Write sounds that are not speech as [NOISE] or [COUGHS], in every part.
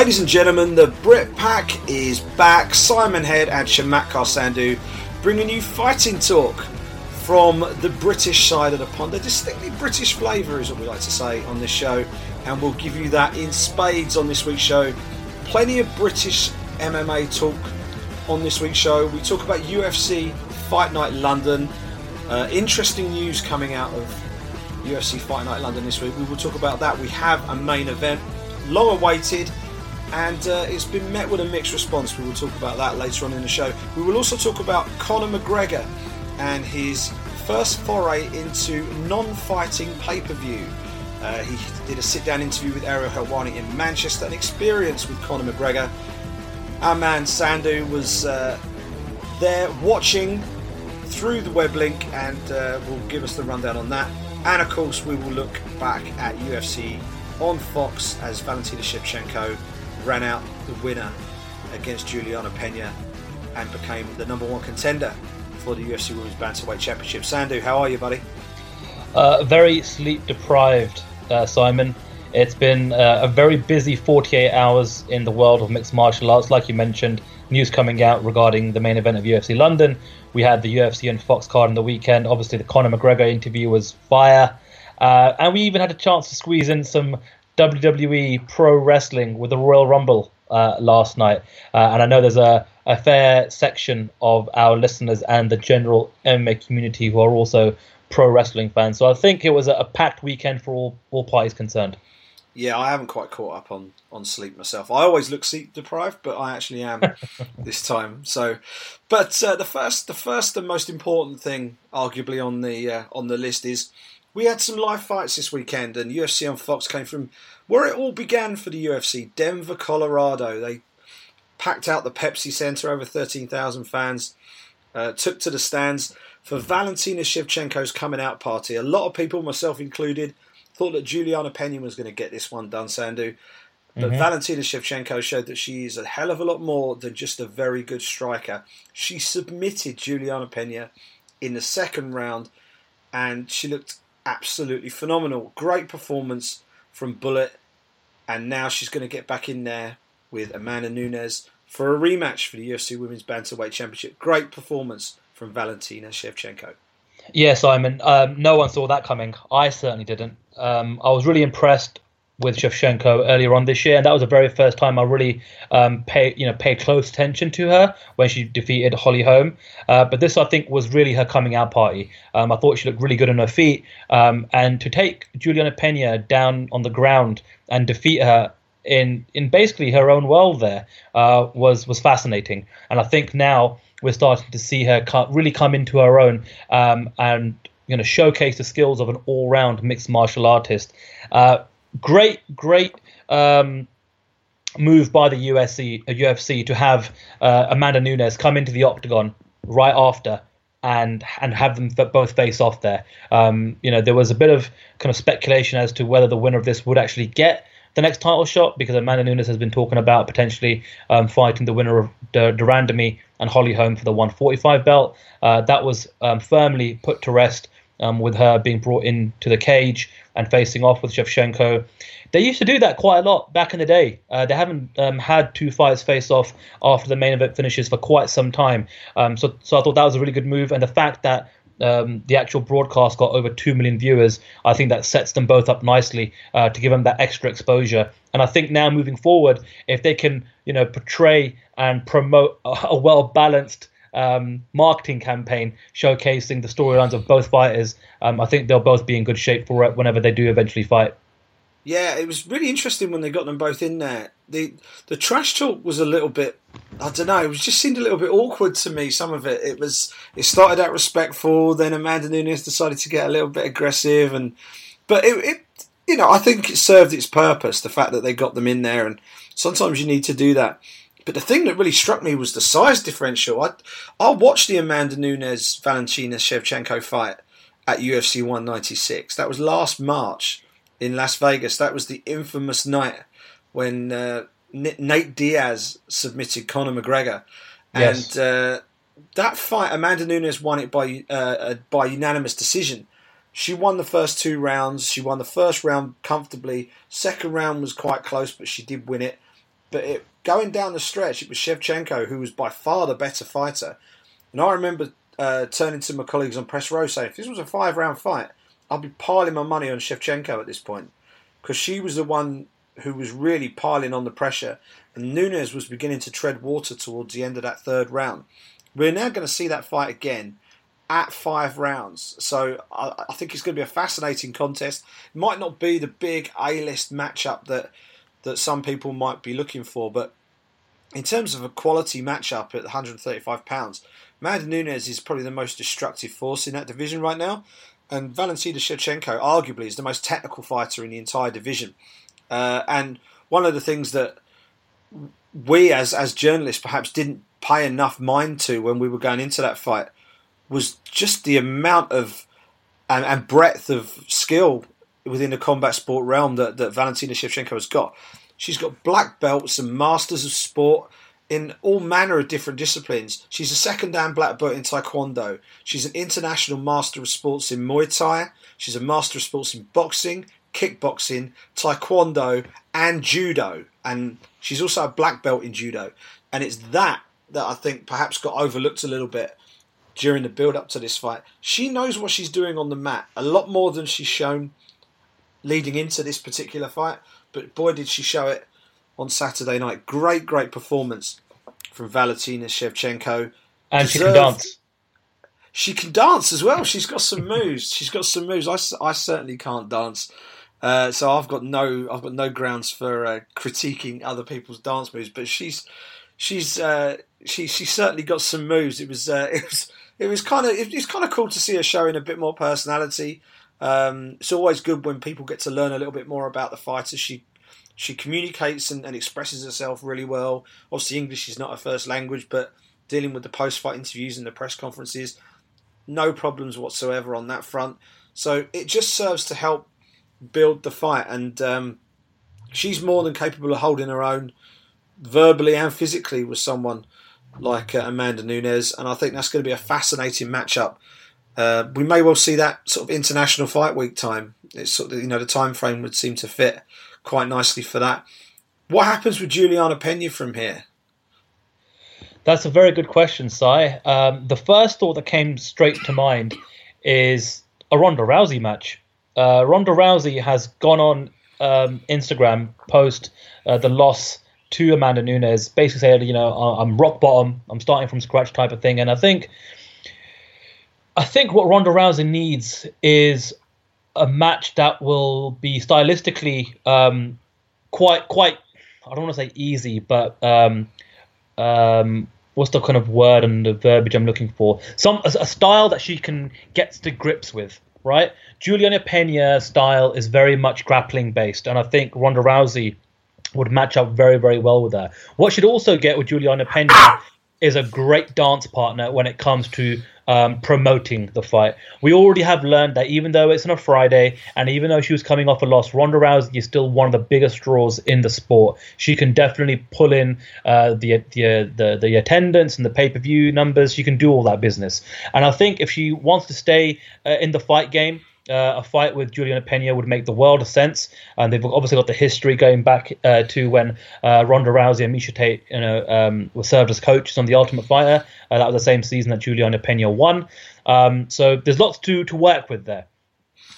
Ladies and gentlemen, the Brit Pack is back. Simon Head and Shammatkar Sandhu bringing you fighting talk from the British side of the pond. A distinctly British flavour is what we like to say on this show, and we'll give you that in spades on this week's show. Plenty of British MMA talk on this week's show. We talk about UFC Fight Night London. Uh, interesting news coming out of UFC Fight Night London this week. We will talk about that. We have a main event, long awaited, and uh, it's been met with a mixed response. We will talk about that later on in the show. We will also talk about Conor McGregor and his first foray into non fighting pay per view. Uh, he did a sit down interview with Ariel Helwani in Manchester, an experience with Conor McGregor. Our man Sandhu was uh, there watching through the web link and uh, will give us the rundown on that. And of course, we will look back at UFC on Fox as Valentina Shevchenko ran out the winner against Juliana Pena and became the number one contender for the UFC Women's Bantamweight Championship. Sandhu, how are you, buddy? Uh, very sleep deprived, uh, Simon. It's been uh, a very busy 48 hours in the world of mixed martial arts. Like you mentioned, news coming out regarding the main event of UFC London. We had the UFC and Fox card on the weekend. Obviously, the Conor McGregor interview was fire. Uh, and we even had a chance to squeeze in some WWE pro wrestling with the Royal Rumble uh, last night. Uh, and I know there's a, a fair section of our listeners and the general MMA community who are also pro wrestling fans. So I think it was a, a packed weekend for all, all parties concerned. Yeah, I haven't quite caught up on, on sleep myself. I always look sleep deprived, but I actually am [LAUGHS] this time. So, but uh, the first, the first and most important thing, arguably on the uh, on the list, is we had some live fights this weekend, and UFC on Fox came from where it all began for the UFC, Denver, Colorado. They packed out the Pepsi Center, over thirteen thousand fans, uh, took to the stands for Valentina Shevchenko's coming out party. A lot of people, myself included thought that Juliana Pena was going to get this one done, Sandhu. But mm-hmm. Valentina Shevchenko showed that she is a hell of a lot more than just a very good striker. She submitted Juliana Pena in the second round, and she looked absolutely phenomenal. Great performance from Bullet, and now she's going to get back in there with Amanda Nunes for a rematch for the UFC Women's Bantamweight Championship. Great performance from Valentina Shevchenko. Yeah, Simon. Um, no one saw that coming. I certainly didn't. Um, I was really impressed with Shevchenko earlier on this year, and that was the very first time I really um, paid you know paid close attention to her when she defeated Holly Holm. Uh, but this, I think, was really her coming out party. Um, I thought she looked really good on her feet, um, and to take Juliana Pena down on the ground and defeat her in in basically her own world there uh, was was fascinating. And I think now we're starting to see her really come into her own um, and you know showcase the skills of an all-round mixed martial artist. Uh, great, great. Um, move by the UFC, UFC to have uh, Amanda Nunes come into the octagon right after and and have them both face off there. Um, you know, there was a bit of kind of speculation as to whether the winner of this would actually get the next title shot because Amanda Nunes has been talking about potentially um, fighting the winner of de Randamie and Holly Holm for the 145 belt. Uh, that was um, firmly put to rest um, with her being brought into the cage and facing off with Shevchenko. They used to do that quite a lot back in the day. Uh, they haven't um, had two fights face off after the main event finishes for quite some time. Um, so, so I thought that was a really good move. And the fact that um, the actual broadcast got over 2 million viewers, I think that sets them both up nicely uh, to give them that extra exposure. And I think now moving forward, if they can, you know, portray and promote a, a well balanced um, marketing campaign showcasing the storylines of both fighters, um, I think they'll both be in good shape for it whenever they do eventually fight. Yeah, it was really interesting when they got them both in there. The the trash talk was a little bit I don't know, it was just seemed a little bit awkward to me, some of it. It was it started out respectful, then Amanda Nunes decided to get a little bit aggressive and but it, it you know, I think it served its purpose, the fact that they got them in there and sometimes you need to do that. But the thing that really struck me was the size differential. I I watched the Amanda Nunes Valentina Shevchenko fight at UFC 196. That was last March in Las Vegas. That was the infamous night when uh, Nate Diaz submitted Conor McGregor, and yes. uh, that fight Amanda Nunes won it by uh, uh, by unanimous decision. She won the first two rounds. She won the first round comfortably. Second round was quite close, but she did win it but it, going down the stretch, it was Shevchenko who was by far the better fighter. And I remember uh, turning to my colleagues on press row saying, if this was a five round fight, I'd be piling my money on Shevchenko at this point because she was the one who was really piling on the pressure, and Nunes was beginning to tread water towards the end of that third round. We're now going to see that fight again at five rounds, so I, I think it's going to be a fascinating contest. It might not be the big A-list matchup that that some people might be looking for, but in terms of a quality matchup at 135 pounds, Amanda Nunes is probably the most destructive force in that division right now. And Valentina Shevchenko, arguably, is the most technical fighter in the entire division. Uh, and one of the things that we, as as journalists, perhaps didn't pay enough mind to when we were going into that fight was just the amount of and, and breadth of skill within the combat sport realm that, that Valentina Shevchenko has got. She's got black belts and masters of sport in all manner of different disciplines. She's a second dan black belt in Taekwondo. She's an international master of sports in Muay Thai. She's a master of sports in boxing, kickboxing, Taekwondo, and Judo. And she's also a black belt in Judo. And it's that that I think perhaps got overlooked a little bit during the build up to this fight. She knows what she's doing on the mat a lot more than she's shown leading into this particular fight. But boy, did she show it on Saturday night. Great, great performance from Valentina Shevchenko. And Deserved. she can dance. She can dance as well. She's got some moves. She's got some moves. I, I certainly can't dance. Uh, so I've got no I've got no grounds for uh, critiquing other people's dance moves, but she's she's uh, she she certainly got some moves. It was uh, [LAUGHS] it was it was kind of it, it's kind of cool to see her showing a bit more personality. Um, it's always good when people get to learn a little bit more about the fighter. She she communicates and, and, expresses herself really well. Obviously, English is not her first language, but dealing with the post fight interviews and the press conferences, no problems whatsoever on that front. So it just serves to help build the fight, and um, she's more than capable of holding her own verbally and physically with someone like uh, Amanda Nunes, and I think that's going to be a fascinating matchup. Uh, we may well see that sort of international fight week time. It's sort of you know the time frame would seem to fit quite nicely for that. What happens with Juliana Pena from here? That's a very good question, Si. Um, the first thought that came straight to mind is a Ronda Rousey match. Uh, Ronda Rousey has gone on um, Instagram post uh, the loss to Amanda Nunes, basically saying, you know, I'm rock bottom, I'm starting from scratch type of thing. And I think, I think what Ronda Rousey needs is a match that will be stylistically um, quite quite I don't want to say easy, but um, um, what's the kind of word and the verbiage I'm looking for? Some a, a, style that she can get to grips with, right? Juliana Pena style is very much grappling based, and I think Ronda Rousey would match up very very well with her. What she'd also get with Juliana Pena is a great dance partner when it comes to um, promoting the fight. We already have learned that even though it's on a Friday and even though she was coming off a loss, Ronda Rousey is still one of the biggest draws in the sport. She can definitely pull in uh, the, the, the the attendance and the pay per view numbers. She can do all that business. And I think if she wants to stay uh, in the fight game, uh, a fight with Juliana Pena would make the world of sense. And they've obviously got the history going back uh, to when uh, Ronda Rousey and Miesha Tate, you know, um, were served as coaches on The Ultimate Fighter. Uh, that was the same season that Juliana Pena won. Um, so there's lots to to work with there.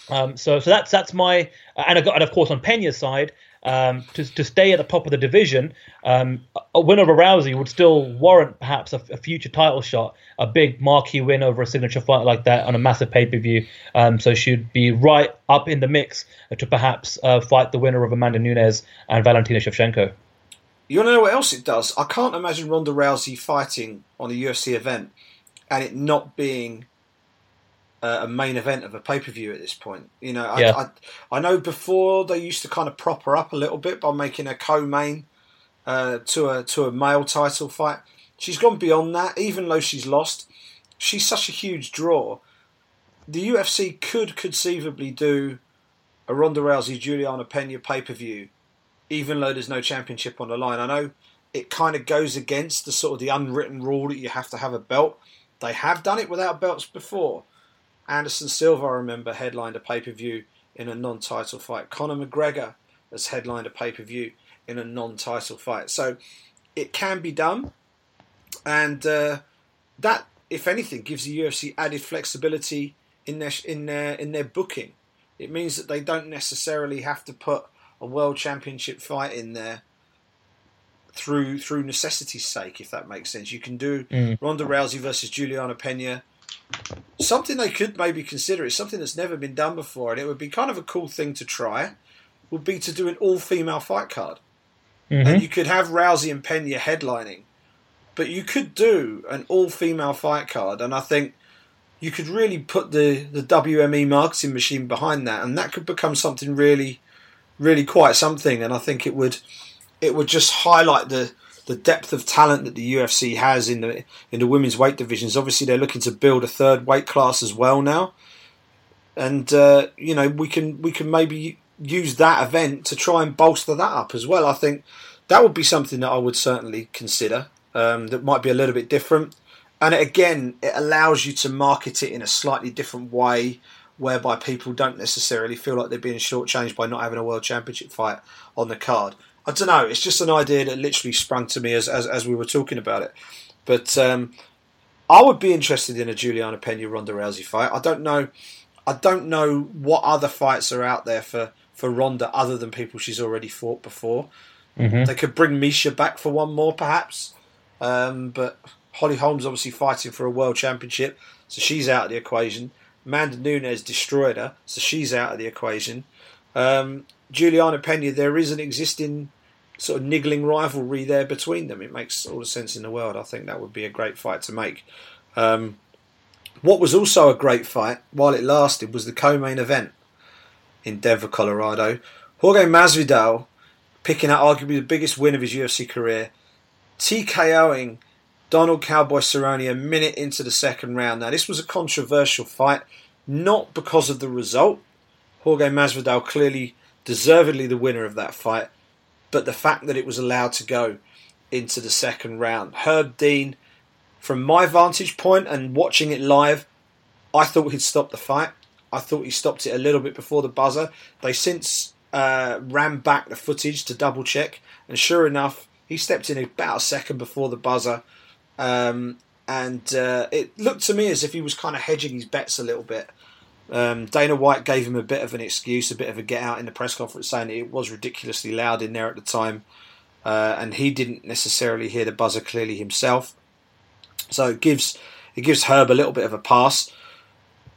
Um, so so that's that's my and, and of course on Pena's side, um, to, to stay at the top of the division, um, a win over Rousey would still warrant perhaps a, a, future title shot, a big marquee win over a signature fight like that on a massive pay per view. Um, so she'd be right up in the mix to perhaps uh, fight the winner of Amanda Nunes and Valentina Shevchenko. You know what else it does? I can't imagine Ronda Rousey fighting on a UFC event and it not being uh, a main event of a pay per view at this point. You know, I, yeah. I, I, know before they used to kind of prop her up a little bit by making a co-main uh, to a to a male title fight. She's gone beyond that, even though she's lost. She's such a huge draw. The UFC could conceivably do a Ronda Rousey Juliana Pena pay per view, even though there's no championship on the line. I know it kind of goes against the sort of the unwritten rule that you have to have a belt. They have done it without belts before Anderson Silva, I remember, headlined a pay per view in a non title fight. Conor McGregor has headlined a pay per view in a non-title fight. So it can be done, and uh, that, if anything, gives the UFC added flexibility in their in their in their booking. It means that they don't necessarily have to put a world championship fight in there through through necessity's sake, if that makes sense. You can do mm. Ronda Rousey versus Juliana Pena. Something they could maybe consider is something that's never been done before, and it would be kind of a cool thing to try. Would be to do an all female fight card, mm-hmm. and you could have Rousey and Pena headlining, but you could do an all female fight card, and I think you could really put the the WME marketing machine behind that, and that could become something really, really quite something. And I think it would it would just highlight the the depth of talent that the UFC has in the in the women's weight divisions. Obviously, they're looking to build a third weight class as well now, and uh, you know we can we can maybe use that event to try and bolster that up as well. I think that would be something that I would certainly consider. Um, that might be a little bit different, and again, it allows you to market it in a slightly different way, whereby people don't necessarily feel like they're being shortchanged by not having a world championship fight on the card. I don't know. It's just an idea that literally sprung to me as as, as we were talking about it. But um, I would be interested in a Juliana Pena Ronda Rousey fight. I don't know. I don't know what other fights are out there for for Ronda other than people she's already fought before. Mm-hmm. They could bring Miesha back for one more, perhaps. Um, but Holly Holm's obviously fighting for a world championship, so she's out of the equation. Amanda Nunes destroyed her, so she's out of the equation. Um, Juliana Pena, there is an existing sort of niggling rivalry there between them. It makes all the sense in the world. I think that would be a great fight to make. Um, what was also a great fight while it lasted was the co-main event in Denver, Colorado. Jorge Masvidal picking out arguably the biggest win of his UFC career, TKOing Donald Cowboy Cerrone a minute into the second round. Now this was a controversial fight, not because of the result. Jorge Masvidal clearly deservedly the winner of that fight, but the fact that it was allowed to go into the second round. Herb Dean, from my vantage point and watching it live, I thought he'd stop the fight. I thought he stopped it a little bit before the buzzer. They since uh, ran back the footage to double check, and sure enough, he stepped in about a second before the buzzer. Um, and uh, it looked to me as if he was kind of hedging his bets a little bit. Um, Dana White gave him a bit of an excuse, a bit of a get out in the press conference, saying it was ridiculously loud in there at the time, uh, and he didn't necessarily hear the buzzer clearly himself. So it gives it gives Herb a little bit of a pass.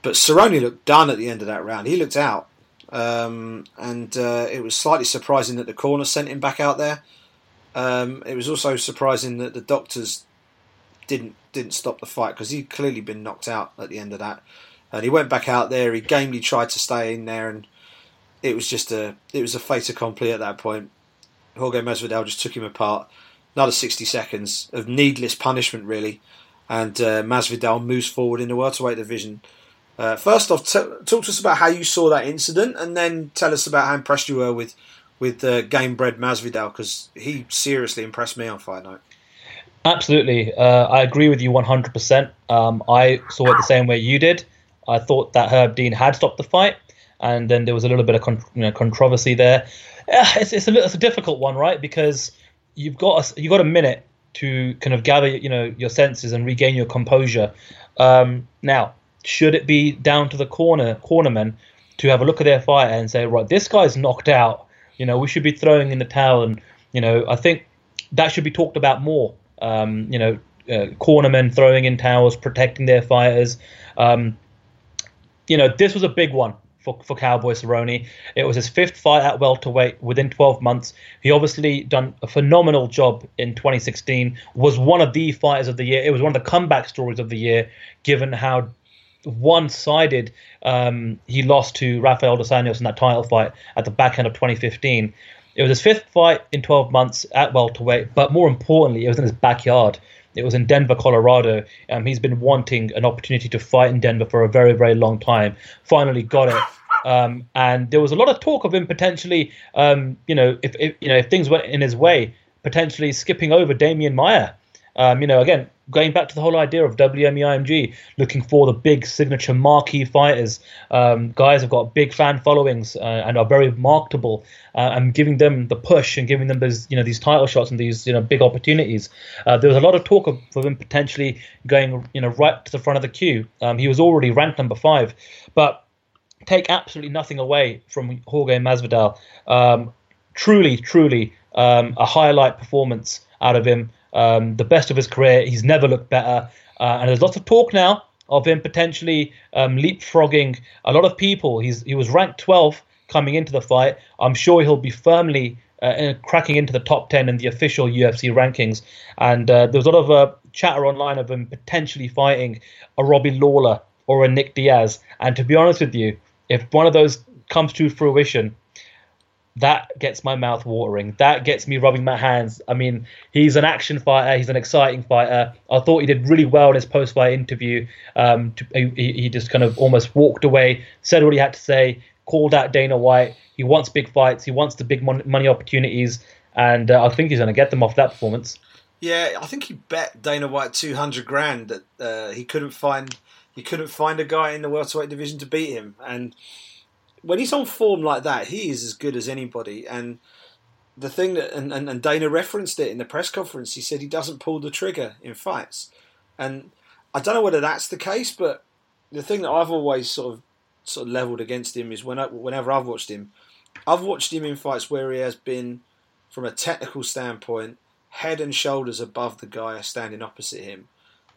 But Cerrone looked done at the end of that round. He looked out, um, and uh, it was slightly surprising that the corner sent him back out there. Um, it was also surprising that the doctors didn't didn't stop the fight because he'd clearly been knocked out at the end of that and he went back out there. He gamely tried to stay in there, and it was just a it was a fait accompli at that point. Jorge Masvidal just took him apart. Another 60 seconds of needless punishment, really, and uh, Masvidal moves forward in the welterweight division. Uh, first off, t- talk to us about how you saw that incident, and then tell us about how impressed you were with with uh, game bred Masvidal because he seriously impressed me on Fight Night. Absolutely, uh, I agree with you 100%. Um, I saw it the same way you did. I thought that Herb Dean had stopped the fight, and then there was a little bit of con- you know, controversy there. it's it's a, little, it's a difficult one, right? Because you've got a, you've got a minute to kind of gather you know your senses and regain your composure. Um, now, should it be down to the corner cornermen to have a look at their fight and say, right, this guy's knocked out. You know, we should be throwing in the towel, and you know, I think that should be talked about more. Um, you know, uh, cornermen throwing in towels, protecting their fighters. Um, you know, this was a big one for, for Cowboy Cerrone. It was his fifth fight at welterweight within 12 months. He obviously done a phenomenal job in 2016. Was one of the fighters of the year. It was one of the comeback stories of the year, given how one-sided um, he lost to Rafael dos Anjos in that title fight at the back end of 2015. It was his fifth fight in 12 months at welterweight, but more importantly, it was in his backyard. It was in Denver, Colorado. Um, he's been wanting an opportunity to fight in Denver for a very, very long time. Finally got it. Um, and there was a lot of talk of him potentially, um, you know, if, if, you know if things went in his way, potentially skipping over Demian Maia Um, you know, again, going back to the whole idea of WMEIMG, looking for the big signature marquee fighters. Um, guys have got big fan followings uh, and are very marketable, uh, and giving them the push and giving them these, you know, these title shots and these, you know, big opportunities. Uh, there was a lot of talk of, of him potentially going, you know, right to the front of the queue. Um, he was already ranked number five, but take absolutely nothing away from Jorge Masvidal. Um, truly, truly um, a highlight performance out of him. Um, the best of his career. He's never looked better. Uh, and there's lots of talk now of him potentially um, leapfrogging a lot of people. He's he was ranked 12 coming into the fight. I'm sure he'll be firmly uh, cracking into the top 10 in the official UFC rankings. And uh, a lot of uh, chatter online of him potentially fighting a Robbie Lawler or a Nick Diaz. And to be honest with you, if one of those comes to fruition, that gets my mouth watering. That gets me rubbing my hands. I mean, he's an action fighter. He's an exciting fighter. I thought he did really well in his post-fight interview. Um, to, he, he, just kind of almost walked away, said what he had to say, called out Dana White. He wants big fights. He wants the big money opportunities, and uh, I think he's going to get them off that performance. Yeah, I think he bet Dana White two hundred grand that uh, he couldn't find he couldn't find a guy in the welterweight division to beat him, and when he's on form like that, he is as good as anybody. And the thing that and, and, and, Dana referenced it in the press conference. He said he doesn't pull the trigger in fights, and I don't know whether that's the case, but the thing that I've always sort of sort of leveled against him is when I, whenever I've watched him, I've watched him in fights where he has been, from a technical standpoint, head and shoulders above the guy standing opposite him,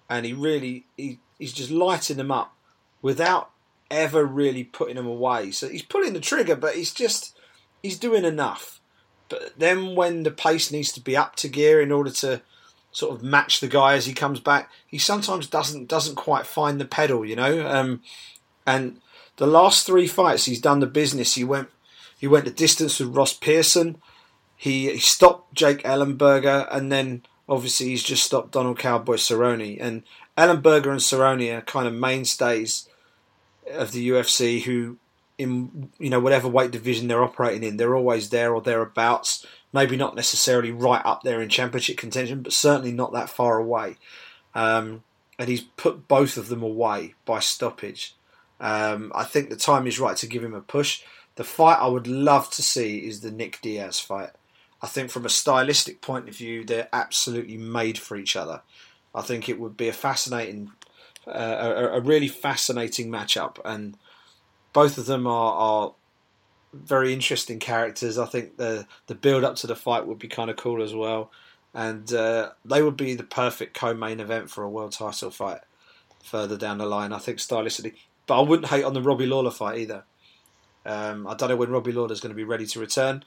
and he really he, he's just lighting them up without ever really putting him away. So he's pulling the trigger, but he's just he's doing enough. But then when the pace needs to be up to gear in order to sort of match the guy as he comes back, he sometimes doesn't doesn't quite find the pedal, you know. Um, and the last three fights he's done the business. He went he went the distance with Ross Pearson. He, he stopped Jake Ellenberger, and then obviously he's just stopped Donald Cowboy Cerrone. And Ellenberger and Cerrone are kind of mainstays of the UFC who, in you know whatever weight division they're operating in, they're always there or thereabouts. Maybe not necessarily right up there in championship contention, but certainly not that far away. Um, and he's put both of them away by stoppage. Um, I think the time is right to give him a push. The fight I would love to see is the Nick Diaz fight. I think from a stylistic point of view, they're absolutely made for each other. I think it would be a fascinating a, a, really fascinating matchup, and both of them are, are very interesting characters. I think the the build up to the fight would be kind of cool as well, and uh, they would be the perfect co-main event for a world title fight further down the line. I think stylistically, but I wouldn't hate on the Robbie Lawler fight either. Um, I don't know when Robbie Lawler is going to be ready to return,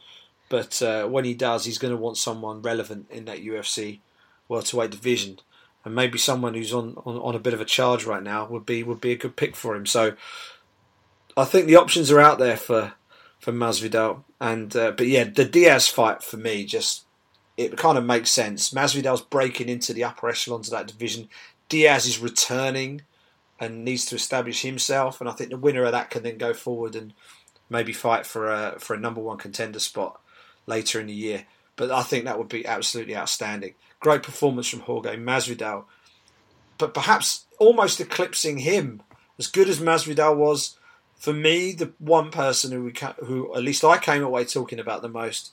but uh, when he does, he's going to want someone relevant in that UFC welterweight division and maybe someone who's on, on, on a bit of a charge right now would be would be a good pick for him. So I think the options are out there for for Masvidal, and uh, but yeah, the Diaz fight for me just it kind of makes sense. Masvidal's breaking into the upper echelons of that division. Diaz is returning and needs to establish himself, and I think the winner of that can then go forward and maybe fight for a for a number one contender spot later in the year. But I think that would be absolutely outstanding. Great performance from Jorge Masvidal, but perhaps almost eclipsing him. As good as Masvidal was, for me, the one person who we ca- who at least I came away talking about the most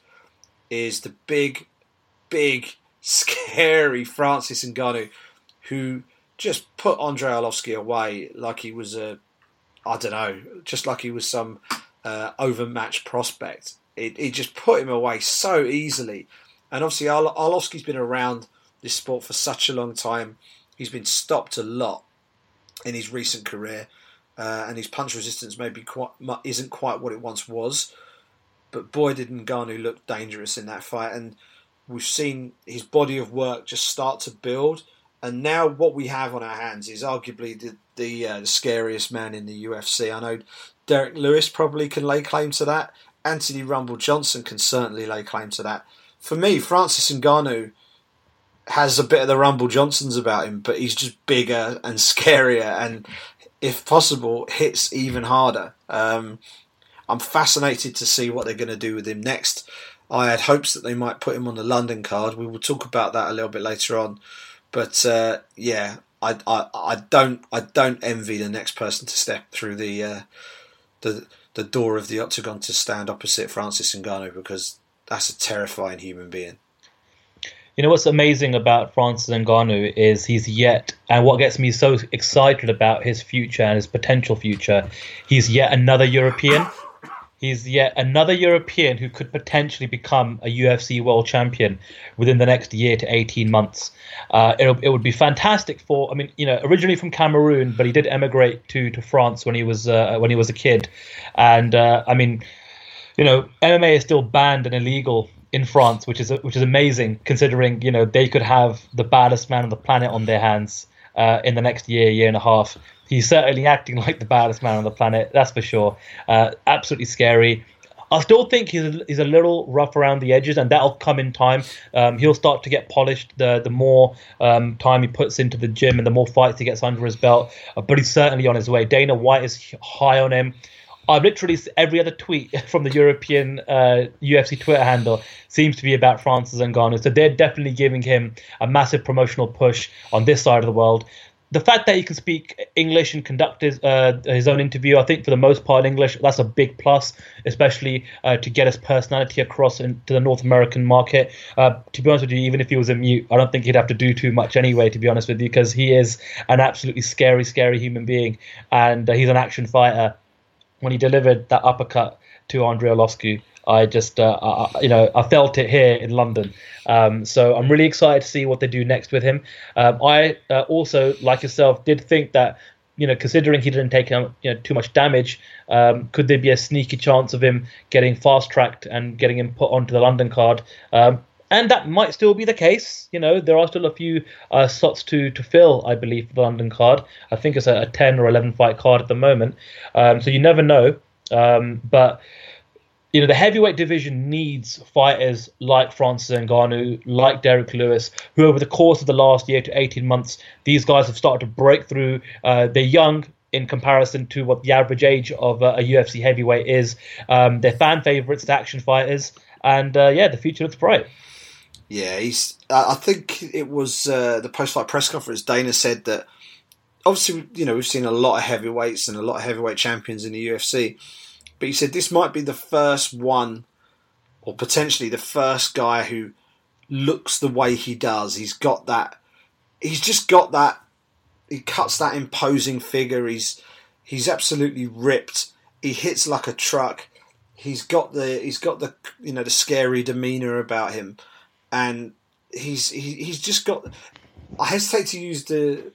is the big, big, [LAUGHS] scary Francis Ngannou, who just put Andrei Arlovski away like he was a, I don't know, just like he was some uh, overmatched prospect. It, it just put him away so easily. And obviously, Arlovski's been around this sport for such a long time. He's been stopped a lot in his recent career, uh, and his punch resistance maybe quite isn't quite what it once was. But boy, did Ngannou look dangerous in that fight, and we've seen his body of work just start to build. And now, what we have on our hands is arguably the the, uh, the scariest man in the UFC. I know Derrick Lewis probably can lay claim to that. Anthony Rumble Johnson can certainly lay claim to that for me, Francis Ngannou has a bit of the Rumble Johnsons about him, but he's just bigger and scarier, and if possible, hits even harder. Um, I'm fascinated to see what they're going to do with him next. I had hopes that they might put him on the London card. We will talk about that a little bit later on. But uh, yeah, I, I I don't I don't envy the next person to step through the uh, the the door of the octagon to stand opposite Francis Ngannou because that's a terrifying human being. You know what's amazing about Francis Ngannou is he's yet, and what gets me so excited about his future and his potential future, he's yet another European. He's yet another European who could potentially become a UFC world champion within the next year to 18 months. Uh, it would be fantastic for. I mean, you know, originally from Cameroon, but he did emigrate to to France when he was uh, when he was a kid, and uh, I mean, you know, MMA is still banned and illegal in France, which is which is amazing considering you know they could have the baddest man on the planet on their hands uh, in the next year, year and a half. He's certainly acting [LAUGHS] like the baddest man on the planet, that's for sure. Uh, absolutely scary. I still think he's a, he's a little rough around the edges, and that'll come in time. Um, he'll start to get polished the the more um, time he puts into the gym and the more fights he gets under his belt. Uh, but he's certainly on his way. Dana White is high on him. I've literally every other tweet [LAUGHS] from the European uh, UFC Twitter handle seems to be about Francis Ngannou. So they're definitely giving him a massive promotional push on this side of the world. The fact that he can speak English and conduct his, uh, his own interview, I think for the most part English, that's a big plus, especially uh, to get his personality across into the North American market. Uh, to be honest with you, even if he was a mute, I don't think he'd have to do too much anyway, to be honest with you, because he is an absolutely scary, scary human being, and uh, he's an action fighter when he delivered that uppercut to Andrei Arlovski, I just, uh, I, you know, I felt it here in London. Um, so I'm really excited to see what they do next with him. Um, I uh, also, like yourself, did think that, you know, considering he didn't take you know, too much damage, um, could there be a sneaky chance of him getting fast tracked and getting him put onto the London card? And that might still be the case. You know, there are still a few uh, slots to to fill, I believe, for the London card. I think it's a, a ten or eleven fight card at the moment, um, so you never know. Um, but you know, the heavyweight division needs fighters like Francis Ngannou, like Derrick Lewis, who over the course of the last year to 18 months, these guys have started to break through. Uh, they're young in comparison to what the average age of a, a UFC heavyweight is. Um, they're fan favorites, action fighters, and uh, yeah, the future looks bright. Yeah, he's. I think it was uh, the post-fight press conference. Dana said that obviously, you know, we've seen a lot of heavyweights and a lot of heavyweight champions in the UFC, but he said this might be the first one, or potentially the first guy who looks the way he does. He's got that. He's just got that. He cuts that imposing figure. He's he's absolutely ripped. He hits like a truck. He's got the he's got the you know the scary demeanor about him and he's he, he's just got. I hesitate to use the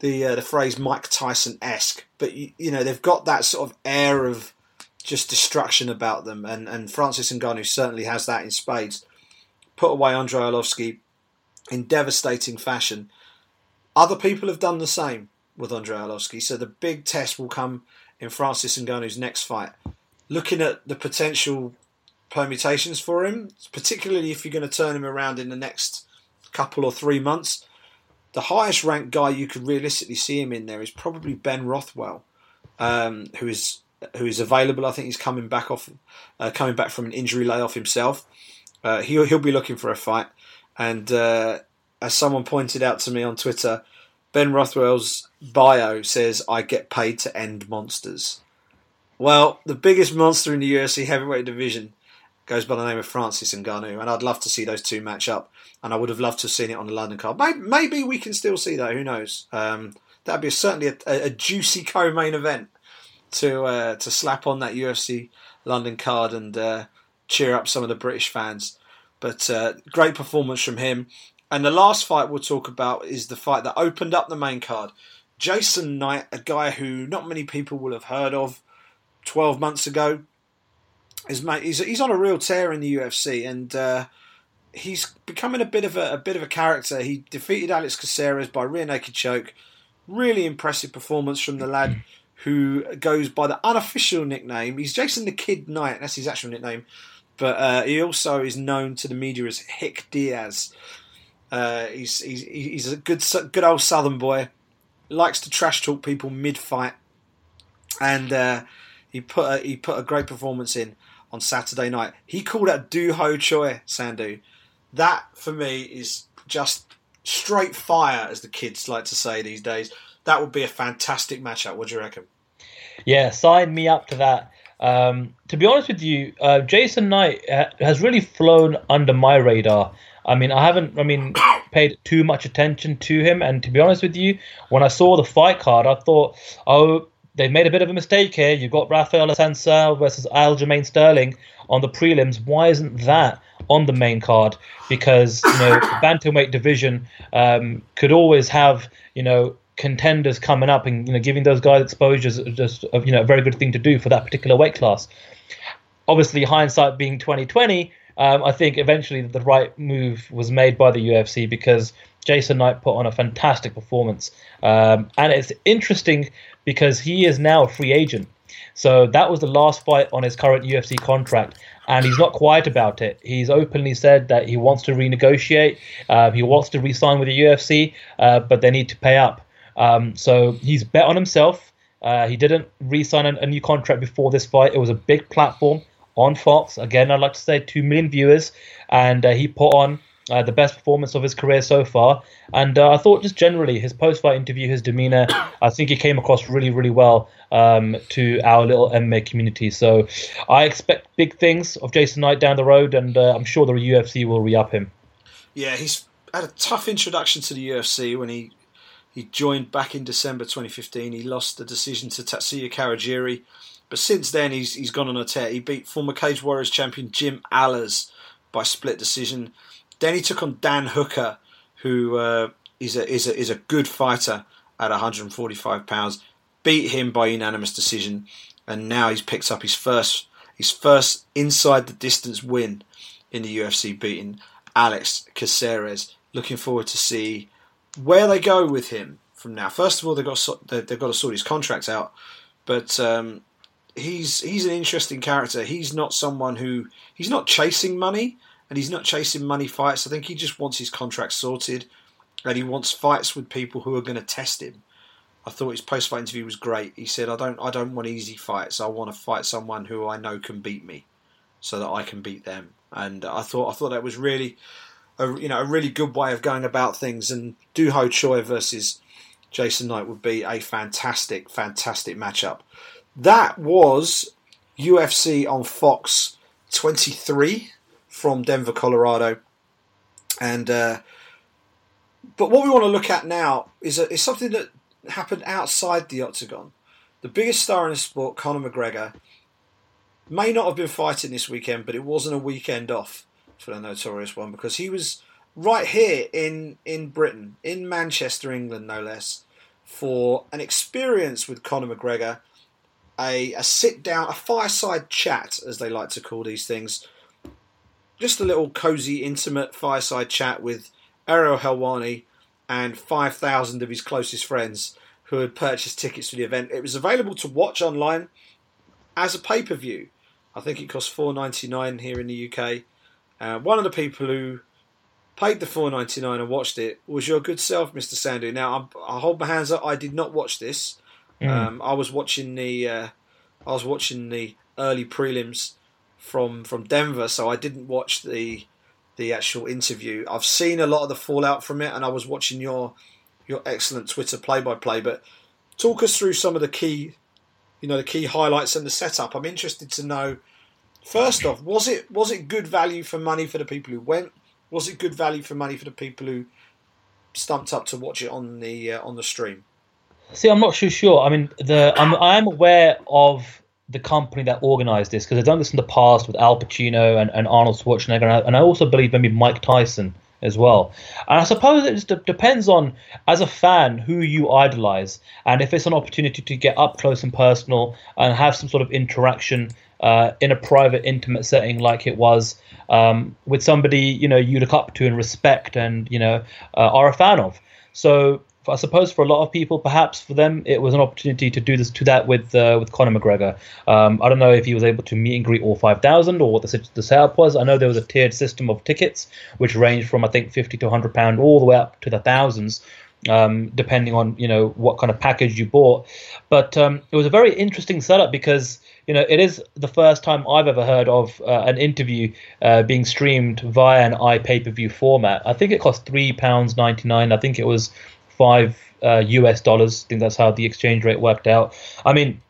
the uh, the phrase Mike Tyson esque, but you, you, know they've got that sort of air of just destruction about them, and and Francis Ngannou certainly has that in spades. Put away Andrei Arlovski in devastating fashion. Other people have done the same with Andrei Arlovski, so the big test will come in Francis Ngannou's next fight. Looking at the potential permutations for him, particularly if you're going to turn him around in the next couple or three months. The highest ranked guy you could realistically see him in there is probably Ben Rothwell, um, who is who is available. I think he's coming back off, uh, coming back from an injury layoff himself. Uh, he'll he'll be looking for a fight, and uh, as someone pointed out to me on Twitter, Ben Rothwell's bio says, "I get paid to end monsters." Well, the biggest monster in the UFC heavyweight division goes by the name of Francis Ngannou, and I'd love to see those two match up. And I would have loved to have seen it on the London card. Maybe, we can still see that. Who knows? Um, that'd be certainly a, a, a juicy [LAUGHS] co-main event to uh, to slap on that UFC London card and uh, cheer up some of the British fans. But uh, great performance from him. And the last fight we'll talk about is the fight that opened up the main card. Jason Knight, a guy who not many people will have heard of 12 months ago, is mate, he's he's on a real tear in the UFC, and uh, he's becoming a bit of a, a, bit of a character. He defeated Alex Caceres by rear naked choke. Really impressive performance from the lad who goes by the unofficial nickname. He's Jason the Kid Knight. That's his actual nickname, but uh, he also is known to the media as Hick Diaz. Uh, he's, he's he's a good good old Southern boy. Likes to trash talk people mid fight, and uh, he put a, he put a great performance in on Saturday night. He called out Doo Ho Choi, Sandhu. That for me is just straight fire, as the kids like to say these days. That would be a fantastic matchup. What do you reckon? Yeah, sign me up to that. Um, to be honest with you, uh, Jason Knight has really flown under my radar. I mean, I haven't, I mean, [COUGHS] paid too much attention to him. And to be honest with you, when I saw the fight card, I thought, oh, they've made a bit of a mistake here. You've got Rafael Assunção versus Aljamain Sterling on the prelims. Why isn't that on the main card? Because you know, the [LAUGHS] bantamweight division um, could always have you know contenders coming up and you know giving those guys exposures just you know a very good thing to do for that particular weight class. Obviously, hindsight being twenty twenty, um, I think eventually the right move was made by the UFC because Jason Knight put on a fantastic performance, um, and it's interesting because he is now a free agent. So that was the last fight on his current UFC contract, and he's not quiet about it. He's openly said that he wants to renegotiate. Uh, he wants to re-sign with the UFC, uh, but they need to pay up. Um, so he's bet on himself. Uh, he didn't re-sign a, a, new contract before this fight. It was a big platform on Fox. Again, I'd like to say two million viewers, and uh, he put on uh, the best performance of his career so far. And uh, I thought just generally his post-fight interview, his demeanor, I think he came across really, really well um, to our little MMA community. So I expect big things of Jason Knight down the road, and uh, I'm sure the UFC will re-up him. Yeah, he's had a tough introduction to the UFC when he he joined back in December 2015. He lost the decision to Tatsuya Kawajiri, but since then he's he's gone on a tear. He beat former Cage Warriors champion Jim Alers by split decision. Then he took on Dan Hooker, who uh, is a is a is a good fighter at 145 pounds. Beat him by unanimous decision, and now he's picked up his first his first inside the distance win in the UFC, beating Alex Caceres. Looking forward to see where they go with him from now. First of all, they've got they've got to sort his contract out, but um, he's he's an interesting character. He's not someone who he's not chasing money and he's not chasing money fights. I think he just wants his contract sorted, and he wants fights with people who are going to test him. I thought his post-fight interview was great. He said, "I don't, I don't want easy fights. I want to fight someone who I know can beat me, so that I can beat them." And I thought, I thought that was really, a, you know, a really good way of going about things. And Doo Ho Choi versus Jason Knight would be a fantastic, fantastic matchup. That was UFC on Fox 23 from Denver, Colorado. And uh, but what we want to look at now is, a, is something that happened outside the octagon. The biggest star in the sport, Conor McGregor, may not have been fighting this weekend, but it wasn't a weekend off for the notorious one because he was right here in in Britain, in Manchester, England, no less, for an experience with Conor McGregor, a, a sit down, a fireside chat, as they like to call these things, just a little cozy, intimate fireside chat with Ariel Helwani and 5,000 of his closest friends who had purchased tickets for the event. It was available to watch online as a pay per view. I think it cost four ninety nine here in the UK. Uh, one of the people who paid the four ninety nine and watched it was your good self, Mister Sandhu. Now I, I, hold my hands up. I did not watch this. Mm. Um, I was watching the uh, I was watching the early prelims from from Denver, so I didn't watch the the actual interview. I've seen a lot of the fallout from it, and I was watching your your excellent Twitter play by play. But talk us through some of the key, you know, the key highlights and the setup. I'm interested to know. First off, was it was it good value for money for the people who went? Was it good value for money for the people who stumped up to watch it on the uh, on the stream? See, I'm not too sure. I mean, the I'm I am aware of the company that organized this because I've done this in the past with Al Pacino and, and Arnold Schwarzenegger, and I, and I, also believe maybe Mike Tyson as well. And I suppose it d- depends on, as a fan, who you idolize, and if it's an opportunity to get up close and personal and have some sort of interaction uh, in a private, intimate setting like it was um, with somebody you know you look up to and respect and you know uh, are a fan of. So I suppose for a lot of people, perhaps for them, it was an opportunity to do this to that with uh, with Conor McGregor. Um, I don't know if he was able to meet and greet all five thousand or what the, the setup was. I know there was a tiered system of tickets, which ranged from I think fifty to hundred pound all the way up to the thousands. um, depending on you know what kind of package you bought. But um, it was a very interesting setup because you know it is the first time I've ever heard of uh, an interview uh, being streamed via an iPay per view format. I think it cost three pounds ninety nine. I think it was five uh, US dollars. I think that's how the exchange rate worked out. I mean,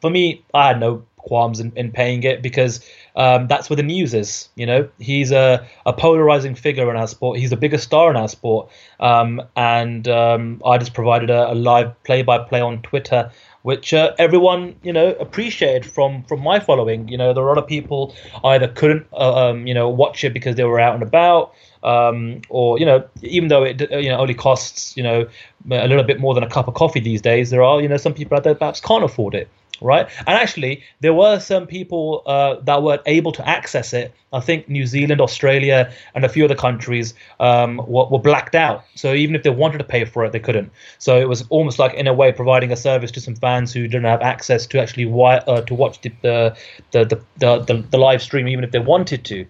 for me, I had no qualms in, in paying it because um, that's where the news is. You know, he's a, a polarizing figure in our sport. He's the biggest star in our sport. Um, and um, I just provided a, a live play-by-play on Twitter, which uh, everyone you know appreciated from from my following. You know, there were a lot of people either couldn't uh, um, you know watch it because they were out and about. Um, or you know, even though it you know only costs you know a little bit more than a cup of coffee these days, there are you know some people out there perhaps can't afford it right? And actually, there were some people uh, that were able to access it. I think New Zealand, Australia, and a few other countries um, were, were, blacked out. So even if they wanted to pay for it, they couldn't. So it was almost like, in a way, providing a service to some fans who didn't have access to actually uh, to watch the the, the the, the the live stream, even if they wanted to.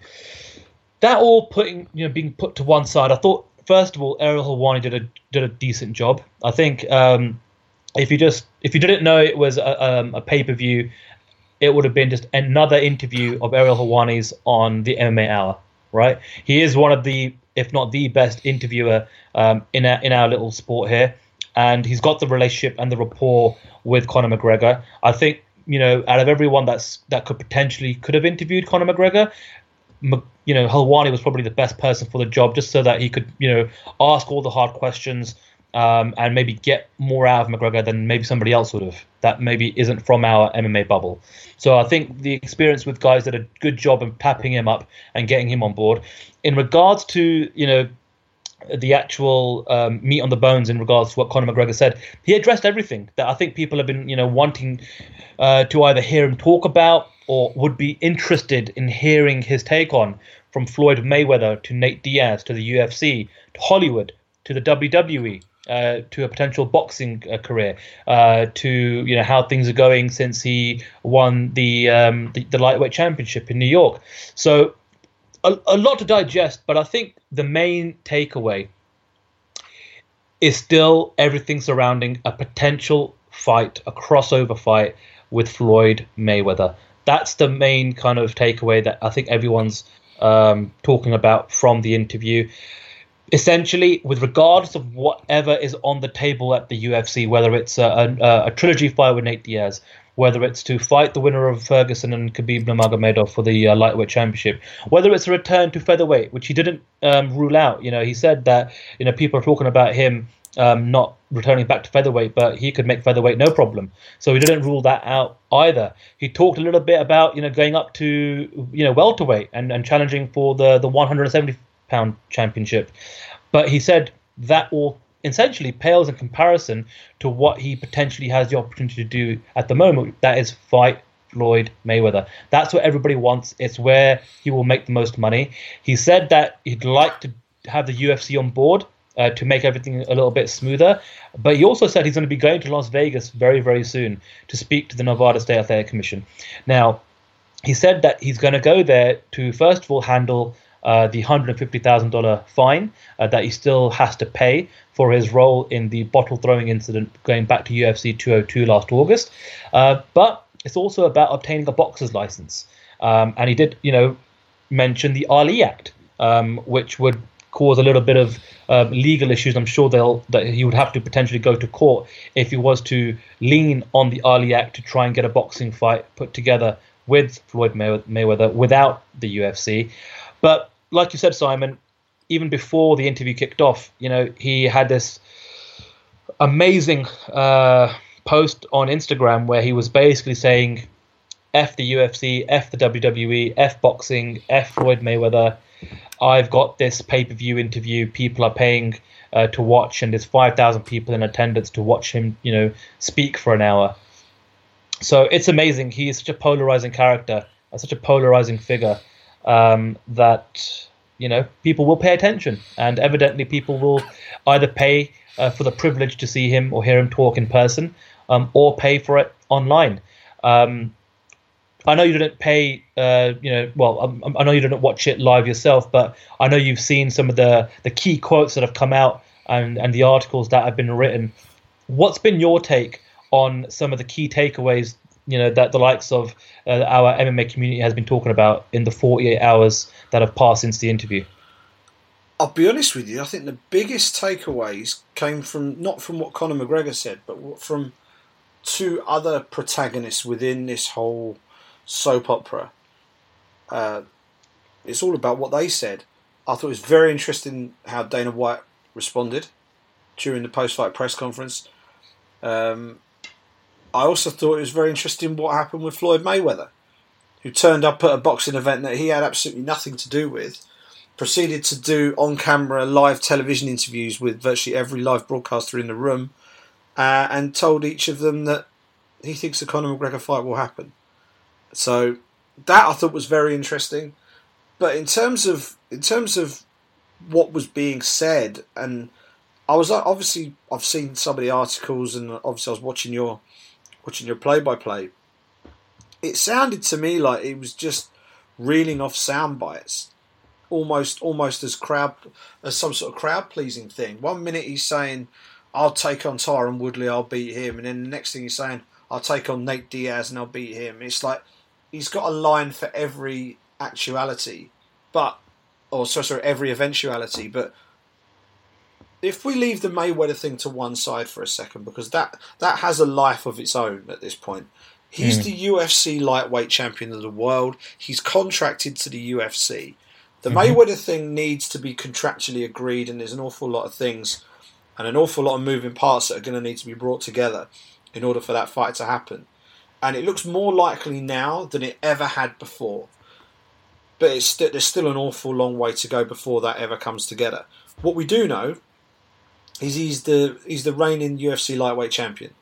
That all putting you know being put to one side, I thought first of all, Ariel Helwani did a did a decent job. I think. Um, if you just if you didn't know it was a, um, a pay per view, it would have been just another interview of Ariel Helwani's on the MMA Hour. Right? He is one of the, if not the best interviewer um, in our in our little sport here, and he's got the relationship and the rapport with Conor McGregor. I think you know out of everyone that's that could potentially could have interviewed Conor McGregor. You know, Helwani was probably the best person for the job, just so that he could, you know, ask all the hard questions, um, and maybe get more out of McGregor than maybe somebody else would have that maybe isn't from our MMA bubble. So I think the experience with guys did a good job of tapping him up and getting him on board. In regards to you know the actual um, meat on the bones in regards to what Conor McGregor said, he addressed everything that I think people have been you know wanting uh, to either hear him talk about or would be interested in hearing his take on. From Floyd Mayweather to Nate Diaz to the UFC to Hollywood to the WWE uh, to a potential boxing uh, career, uh, to you know how things are going since he won the, um, the, the lightweight championship in New York. So a, a lot to digest, but I think the main takeaway is still everything surrounding a potential fight, a crossover fight with Floyd Mayweather. That's the main kind of takeaway that I think everyone's um, talking about from the interview essentially, with regards of whatever is on the table at the UFC, whether it's a, a, a, trilogy fight with Nate Diaz, whether it's to fight the winner of Ferguson and Khabib Nurmagomedov for the uh, lightweight championship, whether it's a return to featherweight, which he didn't um, rule out. You know, he said that you know people are talking about him um, not returning back to featherweight, but he could make featherweight no problem. So he didn't rule that out either. He talked a little bit about you know going up to you know welterweight and, and challenging for the the 170 pound championship. But he said that all essentially pales in comparison to what he potentially has the opportunity to do at the moment. That is fight Floyd Mayweather. That's what everybody wants. It's where he will make the most money. He said that he'd like to have the UFC on board uh, to make everything a little bit smoother. But he also said he's going to be going to Las Vegas very, very soon to speak to the Nevada State Athletic Commission. Now, he said that he's going to go there to first of all handle uh, the $150,000 fine uh, that he still has to pay for his role in the bottle throwing incident going back to UFC 202 last August. Uh, but it's also about obtaining a boxer's license. Um, and he did, you know, mention the Ali Act, um, which would cause a little bit of uh, legal issues. I'm sure they'll that he would have to potentially go to court if he was to lean on the Ali Act to try and get a boxing fight put together with Floyd Mayweather without the UFC. But like you said, Simon, even before the interview kicked off, you know, he had this amazing uh, post on Instagram where he was basically saying, F the UFC, F the WWE, F boxing, F Floyd Mayweather. I've got this pay per view interview. People are paying uh, to watch, and there's 5,000 people in attendance to watch him, you know, speak for an hour. So it's amazing. He is such a polarizing character, such a polarizing figure um, that you know people will pay attention, and evidently people will either pay uh, for the privilege to see him or hear him talk in person, um, or pay for it online. Um, I know you didn't pay, uh, you know, well, um, I know you didn't watch it live yourself, but I know you've seen some of the the key quotes that have come out and and the articles that have been written. What's been your take on some of the key takeaways? You know that the likes of uh, our MMA community has been talking about in the 48 hours that have passed since the interview. I'll be honest with you. I think the biggest takeaways came from not from what Conor McGregor said, but from two other protagonists within this whole soap opera. Uh, it's all about what they said. I thought it was very interesting how Dana White responded during the post-fight press conference. Um, I also thought it was very interesting what happened with Floyd Mayweather, who turned up at a boxing event that he had absolutely nothing to do with, proceeded to do on-camera live television interviews with virtually every live broadcaster in the room, uh, and told each of them that he thinks the Conor McGregor fight will happen. So that I thought was very interesting. But in terms of in terms of what was being said, and I was obviously I've seen some of the articles, and obviously I was watching your watching your play by play. It sounded to me like it was just reeling off sound bites, almost almost as crowd as some sort of crowd pleasing thing. One minute he's saying, "I'll take on Tyron Woodley, I'll beat him," and then the next thing he's saying, "I'll take on Nate Diaz and I'll beat him." It's like he's got a line for every actuality, but or sorry, sorry, every eventuality. But if we leave the Mayweather thing to one side for a second, because that that has a life of its own at this point. He's mm. the UFC lightweight champion of the world. He's contracted to the UFC. The mm-hmm. Mayweather thing needs to be contractually agreed, and there's an awful lot of things and an awful lot of moving parts that are going to need to be brought together in order for that fight to happen and it looks more likely now than it ever had before. But it's st- there's still an awful long way to go before that ever comes together. What we do know is he's the he's the reigning UFC lightweight champion.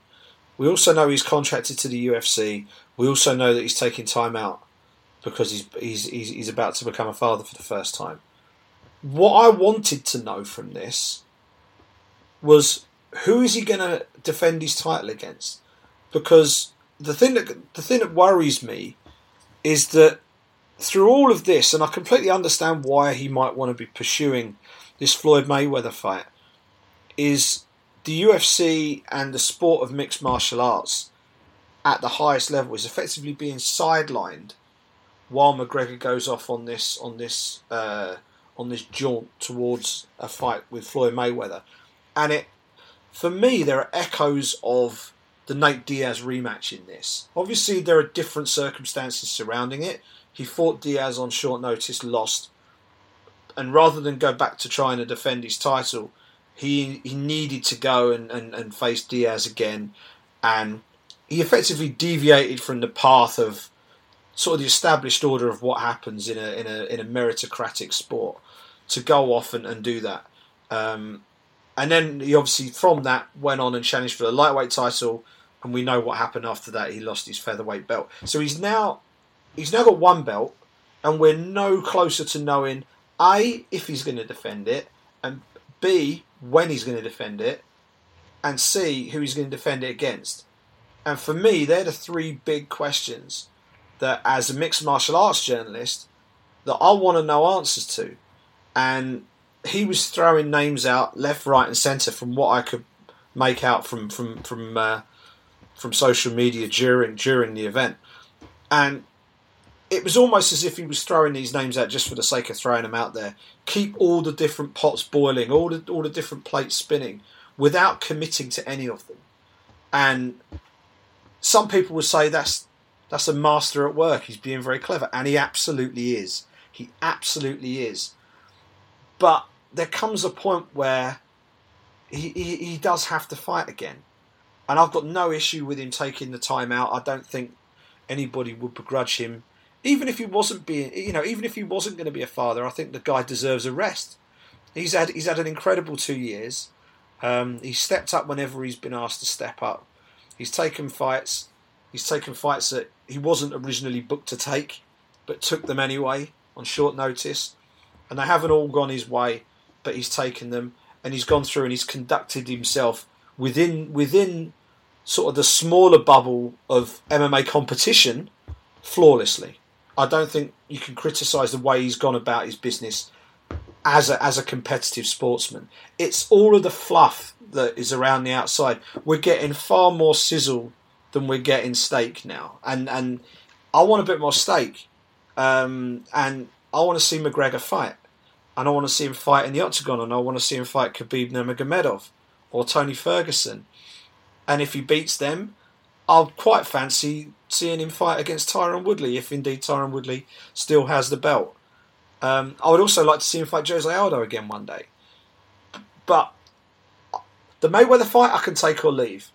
We also know he's contracted to the UFC. We also know that he's taking time out because he's he's he's, he's about to become a father for the first time. What I wanted to know from this was who is he going to defend his title against? Because the thing that the thing that worries me is that through all of this, and I completely understand why he might want to be pursuing this Floyd Mayweather fight, is the UFC and the sport of mixed martial arts at the highest level is effectively being sidelined while McGregor goes off on this on this uh, on this jaunt towards a fight with Floyd Mayweather, and it for me there are echoes of the Nate Diaz rematch in this. Obviously, there are different circumstances surrounding it. He fought Diaz on short notice, lost, and rather than go back to trying to defend his title, he he needed to go and, and, and face Diaz again, and he effectively deviated from the path of sort of the established order of what happens in a in a in a meritocratic sport to go off and, and do that. Um, and then he obviously from that went on and challenged for the lightweight title, and we know what happened after that. He lost his featherweight belt. So he's now he's now got one belt, and we're no closer to knowing a if he's going to defend it, b when he's going to defend it, and c who he's going to defend it against. And for me, they're the three big questions that, as a mixed martial arts journalist, that I want to know answers to. And he was throwing names out left, right, and centre from what I could make out from from from uh, from social media during during the event, and it was almost as if he was throwing these names out just for the sake of throwing them out there. Keep all the different pots boiling, all the all the different plates spinning, without committing to any of them. And some people would say that's that's a master at work. He's being very clever, and he absolutely is. He absolutely is. But there comes a point where he, he, he does have to fight again. And I've got no issue with him taking the time out. I don't think anybody would begrudge him. Even if he wasn't being, you know, even if he wasn't going to be a father, I think the guy deserves a rest. He's had he's had an incredible two years. Um, he's stepped up whenever he's been asked to step up. He's taken fights. He's taken fights that he wasn't originally booked to take, but took them anyway on short notice, and they haven't all gone his way but he's taken them and he's gone through and he's conducted himself within within sort of the smaller bubble of MMA competition flawlessly. I don't think you can criticise the way he's gone about his business as a, as a competitive sportsman. It's all of the fluff that is around the outside. We're getting far more sizzle than we're getting steak now, and and I want a bit more steak, um, and I want to see McGregor fight, and I want to see him fight in the octagon, and I want to see him fight Khabib Nurmagomedov or Tony Ferguson, and if he beats them, I'll quite fancy seeing him fight against Tyron Woodley if indeed Tyron Woodley still has the belt. Um, I would also like to see him fight Jose Aldo again one day. But the Mayweather fight, I can take or leave.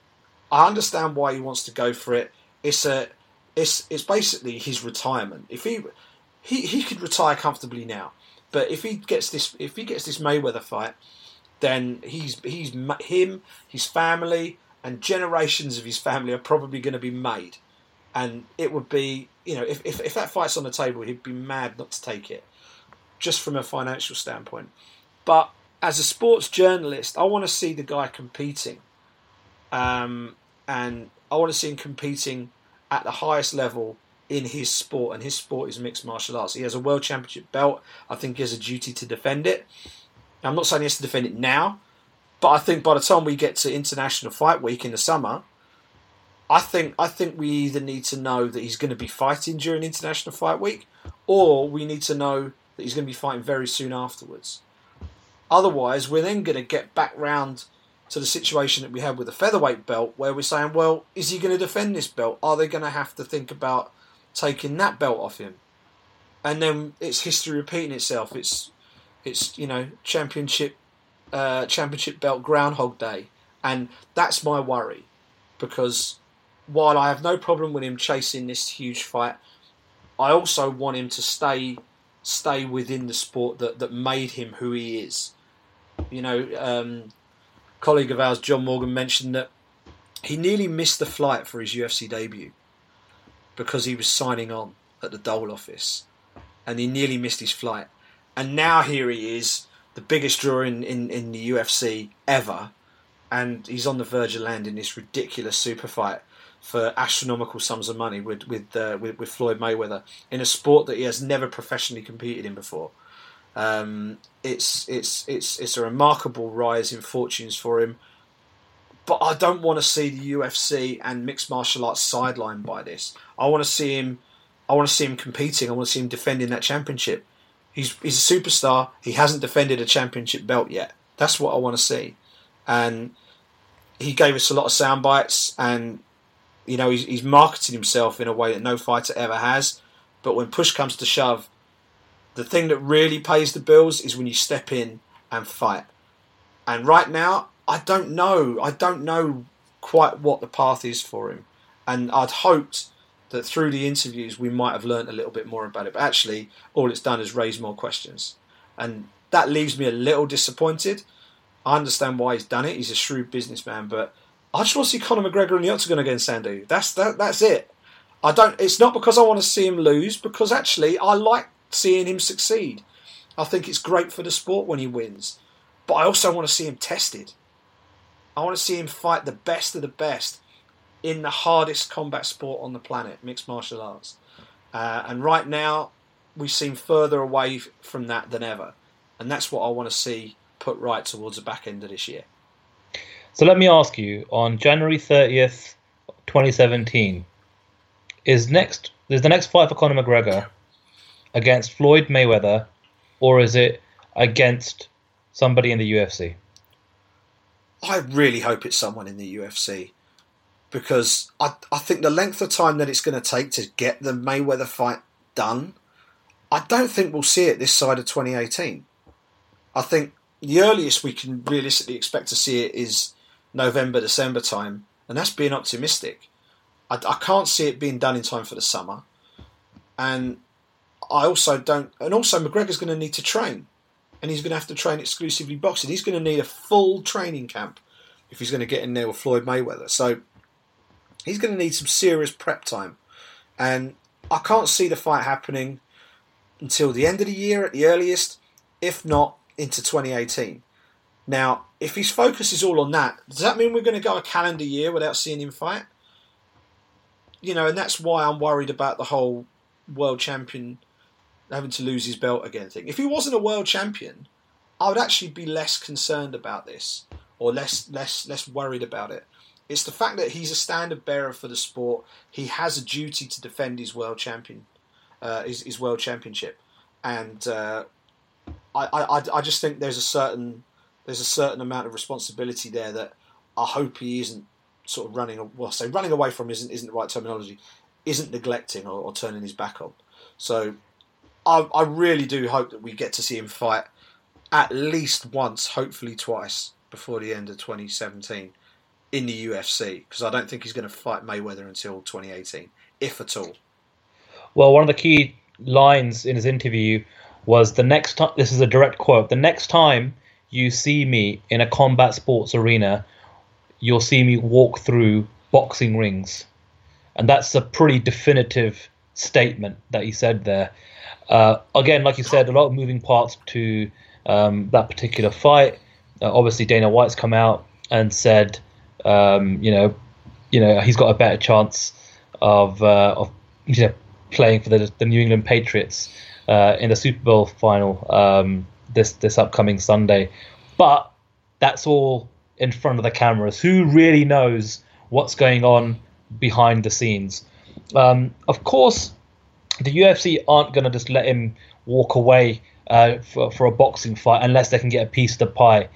I understand why he wants to go for it. It's a, it's it's basically his retirement. If he he he could retire comfortably now, but if he gets this if he gets this Mayweather fight, then he's he's him, his family, and generations of his family are probably going to be made. And it would be, you know, if, if, if that fight's on the table, he'd be mad not to take it, just from a financial standpoint. But as a sports journalist, I want to see the guy competing. Um, and I want to see him competing at the highest level in his sport, and his sport is mixed martial arts. He has a world championship belt. I think he has a duty to defend it. I'm not saying he has to defend it now, but I think by the time we get to International Fight Week in the summer, I think I think we either need to know that he's going to be fighting during International Fight Week, or we need to know that he's going to be fighting very soon afterwards. Otherwise, we're then going to get back round to the situation that we had with the featherweight belt, where we're saying, well, is he going to defend this belt? Are they going to have to think about taking that belt off him? And then it's history repeating itself. It's it's you know championship uh, championship belt Groundhog Day, and that's my worry because while I have no problem with him chasing this huge fight, I also want him to stay stay within the sport that, that made him who he is. You know, um, colleague of ours, John Morgan, mentioned that he nearly missed the flight for his UFC debut because he was signing on at the Dole office, and he nearly missed his flight. And now here he is the biggest draw in, in, in the UFC ever, and he's on the verge of landing this ridiculous super fight for astronomical sums of money with with, uh, with, with Floyd Mayweather in a sport that he has never professionally competed in before. Um, it's it's it's it's a remarkable rise in fortunes for him, but I don't want to see the UFC and mixed martial arts sidelined by this. I want to see him. I want to see him competing. I want to see him defending that championship. He's he's a superstar. He hasn't defended a championship belt yet. That's what I want to see. And he gave us a lot of sound bites, and you know he's, he's marketed himself in a way that no fighter ever has. But when push comes to shove, the thing that really pays the bills is when you step in and fight. And right now, I don't know. I don't know quite what the path is for him. And I'd hoped that through the interviews we might have learned a little bit more about it. But actually, all it's done is raise more questions, and that leaves me a little disappointed. I understand why he's done it. He's a shrewd businessman, but I just want to see Conor McGregor in the octagon against Sandhu. That's that. That's it. I don't. It's not because I want to see him lose, because actually I like seeing him succeed. I think it's great for the sport when he wins, but I also want to see him tested. I want to see him fight the best of the best in the hardest combat sport on the planet, mixed martial arts. Uh, and right now, we seem further away from that than ever. And that's what I want to see put right towards the back end of this year. So let me ask you on January 30th, 2017, is next is the next fight for Conor McGregor against Floyd Mayweather or is it against somebody in the UFC? I really hope it's someone in the UFC because I, I think the length of time that it's going to take to get the Mayweather fight done, I don't think we'll see it this side of 2018. I think the earliest we can realistically expect to see it is November, December time, and that's being optimistic. I, I can't see it being done in time for the summer, and I also don't. And also, McGregor's going to need to train, and he's going to have to train exclusively boxing. He's going to need a full training camp if he's going to get in there with Floyd Mayweather. So he's going to need some serious prep time. And I can't see the fight happening until the end of the year at the earliest, if not into 2018. Now, if his focus is all on that, does that mean we're going to go a calendar year without seeing him fight? You know, and that's why I'm worried about the whole world champion having to lose his belt again thing. If he wasn't a world champion, I would actually be less concerned about this or less less less worried about it. It's the fact that he's a standard bearer for the sport. He has a duty to defend his world champion, uh, his, his world championship, and uh, I, I I just think there's a certain there's a certain amount of responsibility there that I hope he isn't sort of running. Well, I say running away from isn't isn't the right terminology. Isn't neglecting or, or turning his back on. So I, I really do hope that we get to see him fight at least once, hopefully twice, before the end of 2017 in the UFC because I don't think he's going to fight Mayweather until 2018, if at all. Well, one of the key lines in his interview was the next time. This is a direct quote. The next time you see me in a combat sports arena, you'll see me walk through boxing rings, and that's a pretty definitive statement that he said there. Uh, again, like you said, a lot of moving parts to um, that particular fight. Uh, obviously, Dana White's come out and said, um, you know, you know, he's got a better chance of uh, of you know playing for the, the New England Patriots uh, in the Super Bowl final um, this this upcoming Sunday. But that's all in front of the cameras. Who really knows what's going on behind the scenes? Um, of course, the UFC aren't going to just let him walk away uh, for, for a boxing fight unless they can get a piece of the pie.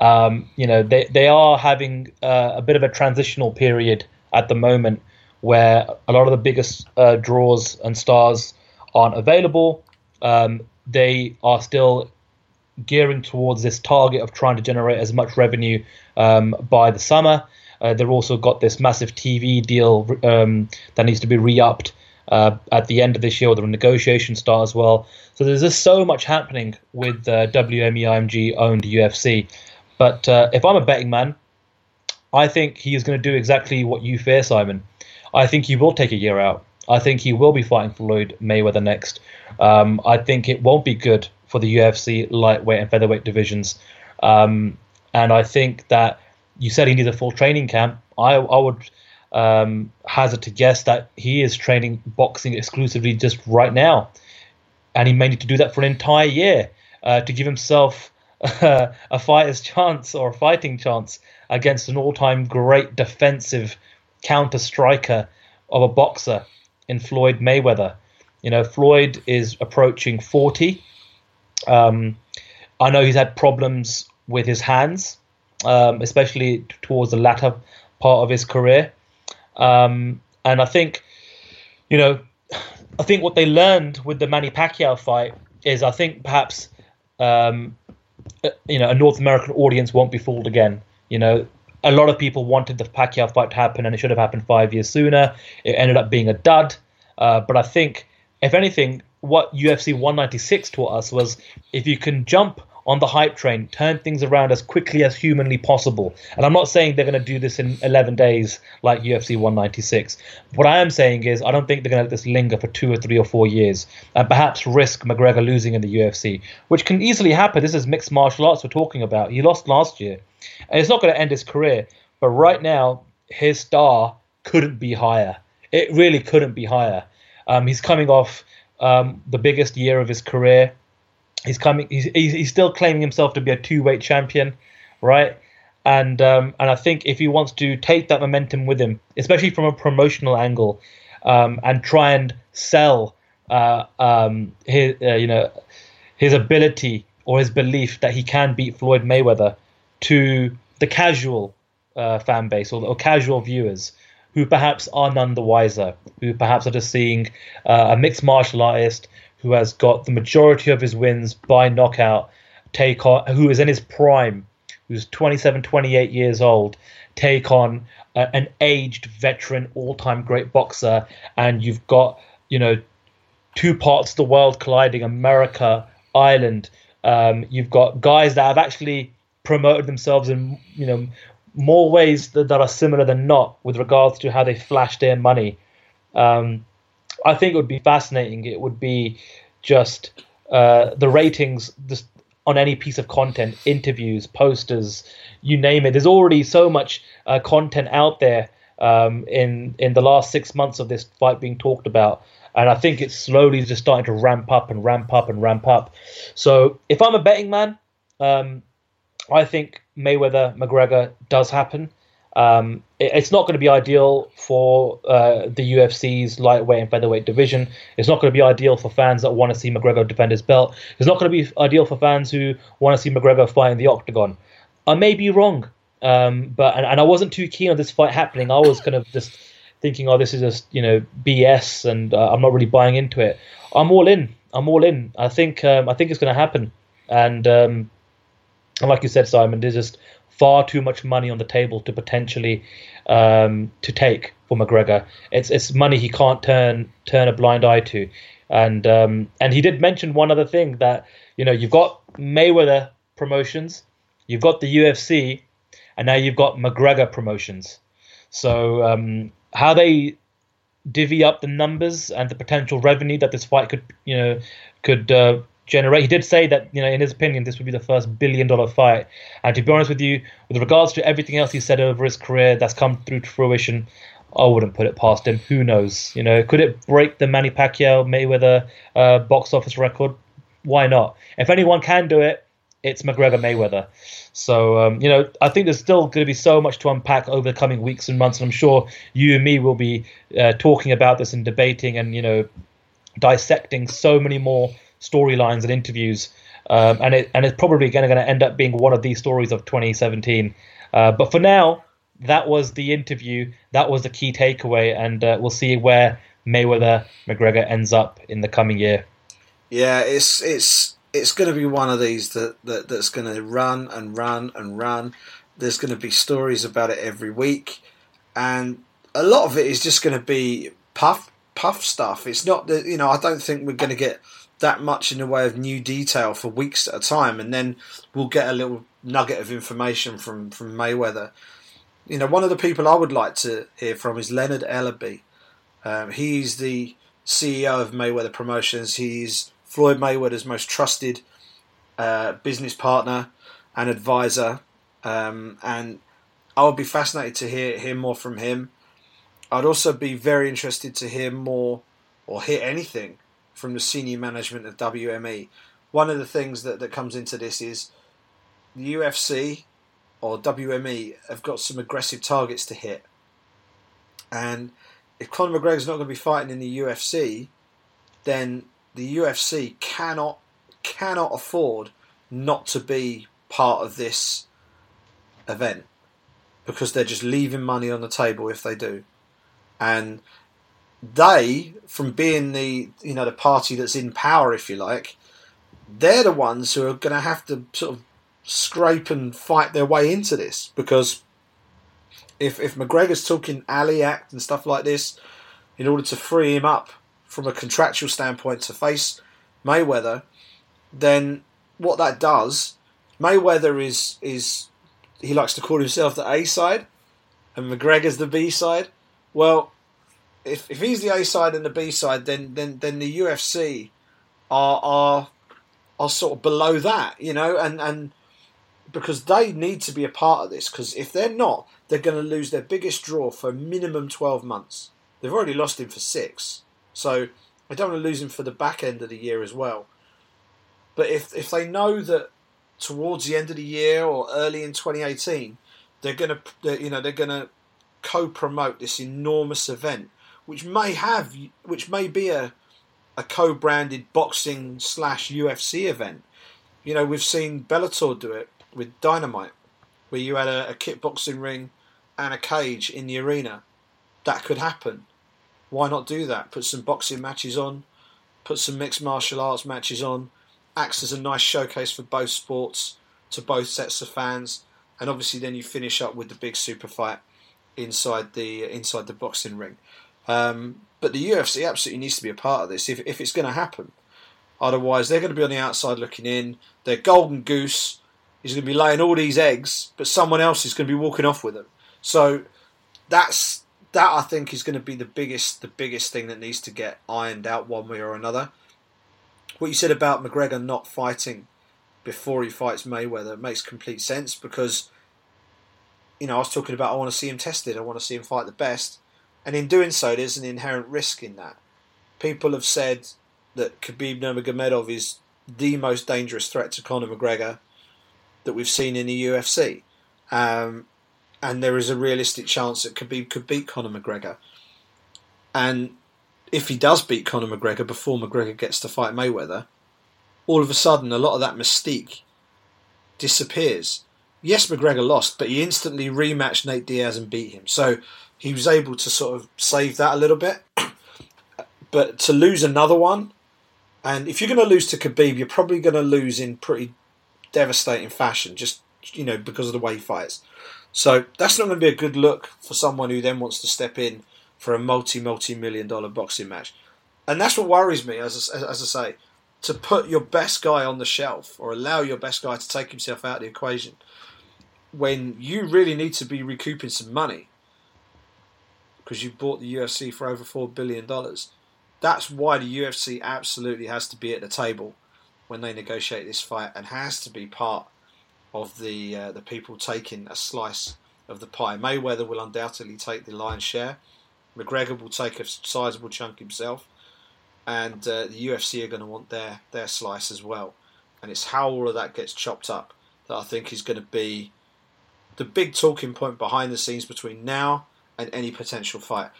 Um, you know, they, they are having uh, a bit of a transitional period at the moment where a lot of the biggest uh, draws and stars aren't available. Um, they are still gearing towards this target of trying to generate as much revenue um, by the summer. Uh, they've also got this massive TV deal um, that needs to be re-upped uh, at the end of this year, or the negotiation start as well. So there's just so much happening with uh, WME owned UFC. But uh, if I'm a betting man, I think he is going to do exactly what you fear, Simon. I think he will take a year out. I think he will be fighting Floyd Mayweather next. Um, I think it won't be good for the UFC lightweight and featherweight divisions. Um, and I think that you said he needs a full training camp. I, I would um, hazard to guess that he is training boxing exclusively just right now. And he may need to do that for an entire year uh, to give himself [LAUGHS] a fighter's chance or a fighting chance against an all time great defensive counter striker of a boxer in Floyd Mayweather. You know, Floyd is approaching 40. Um, I know he's had problems with his hands, um, especially towards the latter part of his career. Um, and I think, you know, I think what they learned with the Manny Pacquiao fight is I think perhaps, um, you know, a North American audience won't be fooled again. You know, a lot of people wanted the Pacquiao fight to happen and it should have happened five years sooner. It ended up being a dud. Uh, but I think, if anything, what UFC 196 taught us was if you can jump on the hype train, turn things around as quickly as humanly possible. And I'm not saying they're going to do this in 11 days like UFC 196. What I am saying is I don't think they're going to let this linger for two or three or four years and perhaps risk McGregor losing in the UFC, which can easily happen. This is mixed martial arts we're talking about. He lost last year. And it's not going to end his career. But right now, his star couldn't be higher. It really couldn't be higher. Um, he's coming off um, the biggest year of his career he's coming. He's, he's still claiming himself to be a two weight champion, right? And um, and I think if he wants to take that momentum with him, especially from a promotional angle, um, and try and sell uh, um, his uh, you know his ability or his belief that he can beat Floyd Mayweather to the casual uh, fan base or, or, casual viewers who perhaps are none the wiser, who perhaps are just seeing uh, a mixed martial artist who has got the majority of his wins by knockout, take on who is in his prime, who's 27, 28 years old, take on a, an aged veteran, all-time great boxer, and you've got you know two parts of the world colliding: America, Ireland. Um, you've got guys that have actually promoted themselves in you know more ways that, that are similar than not with regards to how they flashed their money. Um, I think it would be fascinating. It would be just uh, the ratings just on any piece of content, interviews, posters, you name it. There's already so much uh, content out there um, in in the last six months of this fight being talked about, and I think it's slowly just starting to ramp up and ramp up and ramp up. So if I'm a betting man, um, I think Mayweather McGregor does happen. Um, it, it's not going to be ideal for uh, the UFC's lightweight and featherweight division. It's not going to be ideal for fans that want to see McGregor defend his belt. It's not going to be ideal for fans who want to see McGregor fight in the octagon. I may be wrong, um, but and, and I wasn't too keen on this fight happening. I was kind of just thinking, oh, this is just you know BS, and uh, I'm not really buying into it. I'm all in. I'm all in. I think um, I think it's going to happen, and um, like you said, Simon, there's just far too much money on the table to potentially um, to take for McGregor. It's it's money he can't turn turn a blind eye to, and um, and he did mention one other thing that you know you've got Mayweather promotions, you've got the UFC, and now you've got McGregor promotions. So um, how they divvy up the numbers and the potential revenue that this fight could you know could uh, generate. He did say that, you know, in his opinion, this would be the first billion dollar fight. And to be honest with you, with regards to everything else he said over his career that's come through to fruition, I wouldn't put it past him. Who knows? You know, could it break the Manny Pacquiao Mayweather uh, box office record? Why not? If anyone can do it, it's McGregor Mayweather. So um, you know, I think there's still going to be so much to unpack over the coming weeks and months, and I'm sure you and me will be uh, talking about this and debating and you know dissecting so many more storylines and interviews, um, and it and it's probably going to end up being one of these stories of 2017. Uh, but for now, that was the interview. That was the key takeaway, and uh, we'll see where Mayweather McGregor ends up in the coming year. Yeah, it's it's it's going to be one of these that, that that's going to run and run and run. There's going to be stories about it every week, and a lot of it is just going to be puff puff stuff. It's not that you know I don't think we're going to get that much in the way of new detail for weeks at a time, and then we'll get a little nugget of information from from Mayweather. You know, one of the people I would like to hear from is Leonard Ellerbe. Um, he's the CEO of Mayweather Promotions. He's Floyd Mayweather's most trusted uh, business partner and advisor, um, and I would be fascinated to hear hear more from him. I'd also be very interested to hear more or hear anything from the senior management of WME. One of the things that, that comes into this is the UFC or WME have got some aggressive targets to hit. And if Conor McGregor's not going to be fighting in the UFC, then the UFC cannot cannot afford not to be part of this event because they're just leaving money on the table if they do. And they, from being the you know the party that's in power, if you like, they're the ones who are going to have to sort of scrape and fight their way into this because if if McGregor's talking Ali Act and stuff like this, in order to free him up from a contractual standpoint to face Mayweather, then what that does, Mayweather is is he likes to call himself the A side, and McGregor's the B side. Well, if if he's the A side and the B side, then then then the UFC are are are sort of below that, you know, and and because they need to be a part of this. Because if they're not, they're going to lose their biggest draw for minimum twelve months. They've already lost him for six, so I don't want to lose him for the back end of the year as well. But if if they know that towards the end of the year or early in 2018, they're going to, you know, they're going to co-promote this enormous event which may have, which may be a, a co-branded boxing slash UFC event. You know, we've seen Bellator do it with Dynamite, where you had a, a kickboxing ring and a cage in the arena. That could happen. Why not do that? Put some boxing matches on, put some mixed martial arts matches on, acts as a nice showcase for both sports to both sets of fans, and obviously then you finish up with the big super fight inside the inside the boxing ring. Um, but the UFC absolutely needs to be a part of this if, if it's going to happen. Otherwise, they're going to be on the outside looking in. Their golden goose is going to be laying all these eggs, but someone else is going to be walking off with them. So that's that. I think is going to be the biggest the biggest thing that needs to get ironed out one way or another. What you said about McGregor not fighting before he fights Mayweather makes complete sense because you know I was talking about I want to see him tested. I want to see him fight the best. And in doing so, there's an inherent risk in that. People have said that Khabib Nurmagomedov is the most dangerous threat to Conor McGregor. that we've seen in the UFC. Um, and there is a realistic chance that Khabib could beat Conor McGregor. And if he does beat Conor McGregor before McGregor gets to fight Mayweather, all of a sudden a lot of that mystique disappears. Yes, McGregor lost, but he instantly rematched Nate Diaz and beat him. So he was able to sort of save that a little bit. [CLEARS THROAT] but to lose another one, and if you're going to lose to Khabib, you're probably going to lose in pretty devastating fashion, just you know because of the way he fights. So that's not going to be a good look for someone who then wants to step in for a multi multi million dollar boxing match, and that's what worries me. As as I say, to put your best guy on the shelf or allow your best guy to take himself out of the equation when you really need to be recouping some money because you bought the UFC for over four billion dollars. That's why the UFC absolutely has to be at the table when they negotiate this fight and has to be part of the uh, the people taking a slice of the pie. Mayweather will undoubtedly take the lion's share. McGregor will take a sizable chunk himself, and uh, the UFC are going to want their their slice as well. And it's how all of that gets chopped up that I think is going to be the big talking point behind the scenes between now and any potential fight.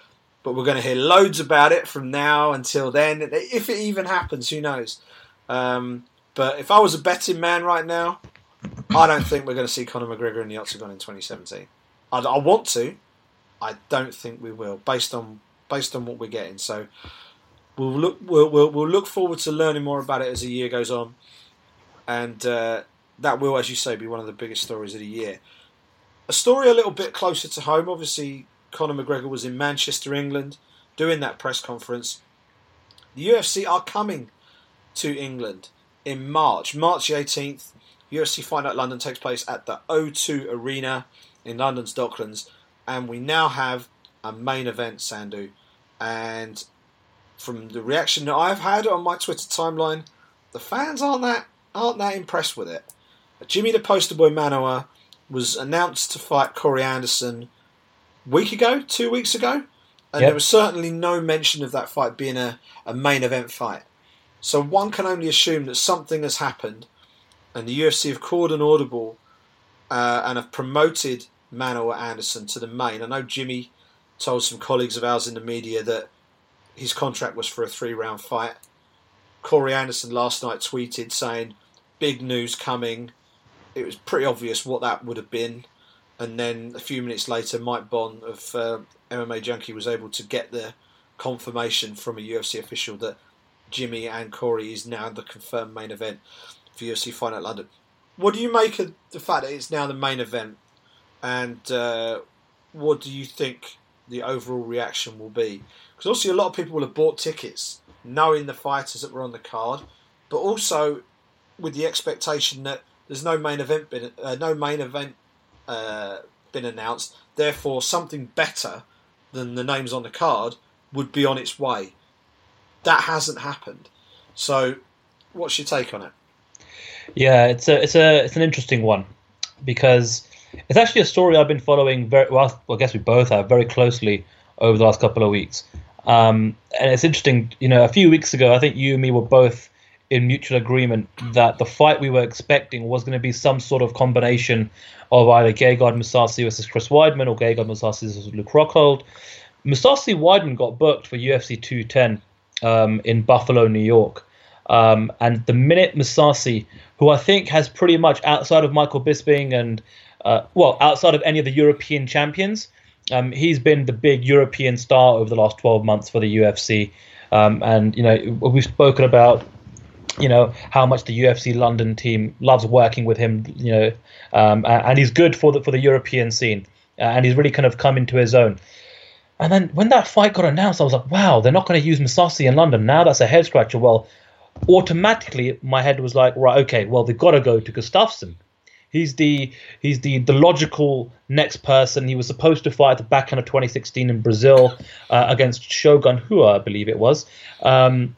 But we're going to hear loads about it from now until then. If it even happens, who knows? Um, but if I was a betting man right now, I don't think we're going to see Conor McGregor in the octagon in 2017. I, I want to. I don't think we will, based on based on what we're getting. So we'll look we'll, we'll, we'll look forward to learning more about it as the year goes on, and uh, that will, as you say, be one of the biggest stories of the year. A story a little bit closer to home. Obviously, Conor McGregor was in Manchester, England, doing that press conference. The UFC are coming to England in March, March the 18th. UFC Fight Night London takes place at the O2 Arena in London's Docklands, and we now have a main event, Sandhu. And from the reaction that I've had on my Twitter timeline, the fans aren't that aren't that impressed with it. Jimmy the Poster Boy Manuwa was announced to fight Corey Anderson week ago, two weeks ago, and yep. there was certainly no mention of that fight being a, a main event fight. So one can only assume that something has happened and the UFC have called an audible uh, and have promoted Manuwa Anderson to the main. I know Jimmy told some colleagues of ours in the media that his contract was for a three round fight. Corey Anderson last night tweeted saying, Big news coming. It was pretty obvious what that would have been. And then a few minutes later, Mike Bohn of uh, MMA Junkie was able to get the confirmation from a UFC official that Jimmy and Corey is now the confirmed main event for UFC Fight Night London. What do you make of the fact that it's now the main event, and uh, what do you think the overall reaction will be? Because obviously a lot of people will have bought tickets knowing the fighters that were on the card, but also with the expectation that there's no main event uh, no main event uh, been announced. Therefore, something better than the names on the card would be on its way. That hasn't happened. So, what's your take on it? Yeah, it's a it's a it's an interesting one because it's actually a story I've been following very well. I guess we both have very closely over the last couple of weeks. Um, and it's interesting, you know, a few weeks ago, I think you and me were both in mutual agreement that the fight we were expecting was going to be some sort of combination of either Gegard Mousasi versus Chris Weidman or Gegard Mousasi versus Luke Rockhold. Mousasi Weidman got booked for UFC 210 um, in Buffalo, New York. Um, and the minute Mousasi, who I think has pretty much outside of Michael Bisping and uh, well, outside of any of the European champions, um, he's been the big European star over the last 12 months for the UFC. Um, and you know we've spoken about you know how much the UFC London team loves working with him. You know, um, and he's good for the for the European scene, uh, and he's really kind of come into his own. And then when that fight got announced, I was like, wow, they're not going to use Mousasi in London. Now that's a head scratcher. Well, automatically my head was like, right, okay, well they've got to go to Gustafsson. He's the he's the the logical next person. He was supposed to fight at the back end of 2016 in Brazil uh, against Shogun Rua, I believe it was, um,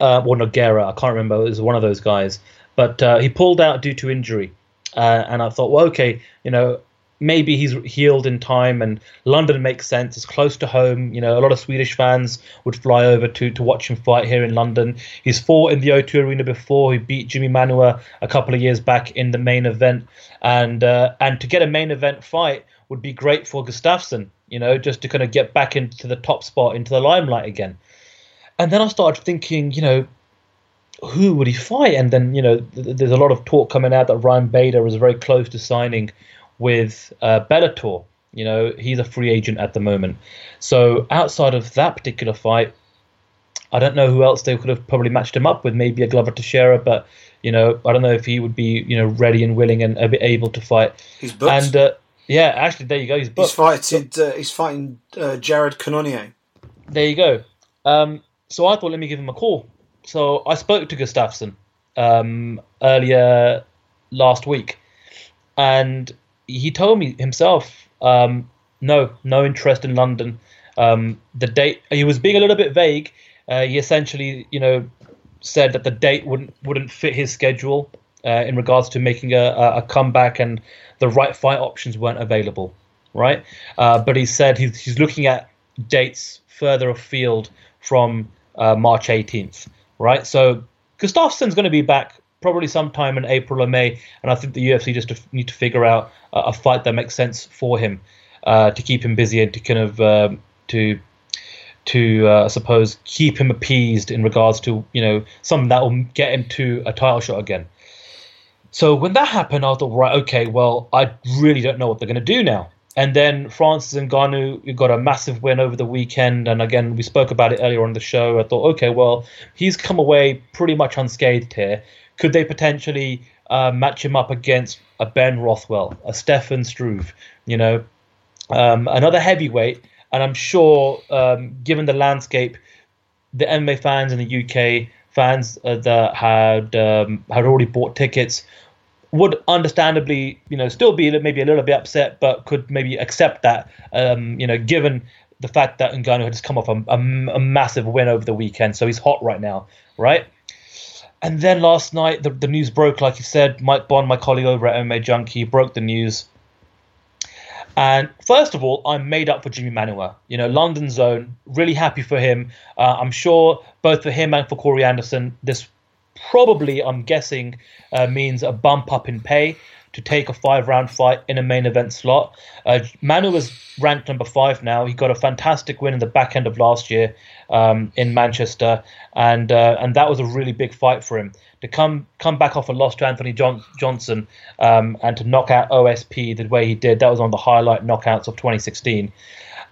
uh, or Nogueira. I can't remember. It was one of those guys, but uh, he pulled out due to injury. Uh, and I thought, well, okay, you know, maybe he's healed in time and London makes sense. It's close to home. You know, a lot of Swedish fans would fly over to, to watch him fight here in London. He's fought in the O2 Arena before. He beat Jimmy Manuwa a couple of years back in the main event. And uh, and to get a main event fight would be great for Gustafsson, you know, just to kind of get back into the top spot, into the limelight again. And then I started thinking, you know, who would he fight? And then, you know, th- there's a lot of talk coming out that Ryan Bader was very close to signing with uh, Bellator. You know, he's a free agent at the moment. So outside of that particular fight, I don't know who else they could have probably matched him up with. Maybe a Glover Teixeira, but you know, I don't know if he would be you know ready and willing and a bit able to fight. He's booked. And uh, yeah, actually, there you go. He's booked. He's fighting. Uh, he's fighting uh, Jared Cannonier. There you go. Um, so I thought, let me give him a call. So I spoke to Gustafsson um, earlier last week, and he told me himself, um, no, no interest in London. Um, the date he was being a little bit vague. Uh, he essentially, you know, said that the date wouldn't wouldn't fit his schedule uh, in regards to making a, a comeback, and the right fight options weren't available. Right, uh, but he said he's, he's looking at dates further afield from uh, March 18th. Right, so Gustafsson's going to be back probably sometime in April or May, and I think the UFC just need to figure out a, a fight that makes sense for him uh, to keep him busy and to kind of um, to to uh, I suppose keep him appeased in regards to you know something that will get him to a title shot again. So when that happened, I thought, right, okay, well, I really don't know what they're going to do now. And then Francis Ngannou got a massive win over the weekend, and again we spoke about it earlier on the show. I thought, okay, well, he's come away pretty much unscathed here. Could they potentially uh, match him up against a Ben Rothwell, a Stefan Struve, you know, um, another heavyweight? And I'm sure, um, given the landscape, the MMA fans in the UK, fans uh, that had um, had already bought tickets, would understandably, you know, still be maybe a little bit upset, but could maybe accept that, um, you know, given the fact that Ngannou had just come off a, a, a, massive win over the weekend, so he's hot right now, right? And then last night, the, the news broke, like you said, Mike Bohn, my colleague over at MMA Junkie, broke the news. And first of all, I'm made up for Jimi Manuwa. You know, London Zone, really happy for him. Uh, I'm sure both for him and for Corey Anderson, this probably, I'm guessing, uh, means a bump up in pay to take a five round fight in a main event slot. Uh, Manu is ranked number five now. He got a fantastic win in the back end of last year um, in Manchester, and uh, and that was a really big fight for him to come come back off a loss to Anthony John- Johnson um, and to knock out OSP the way he did. That was on the highlight knockouts of 2016.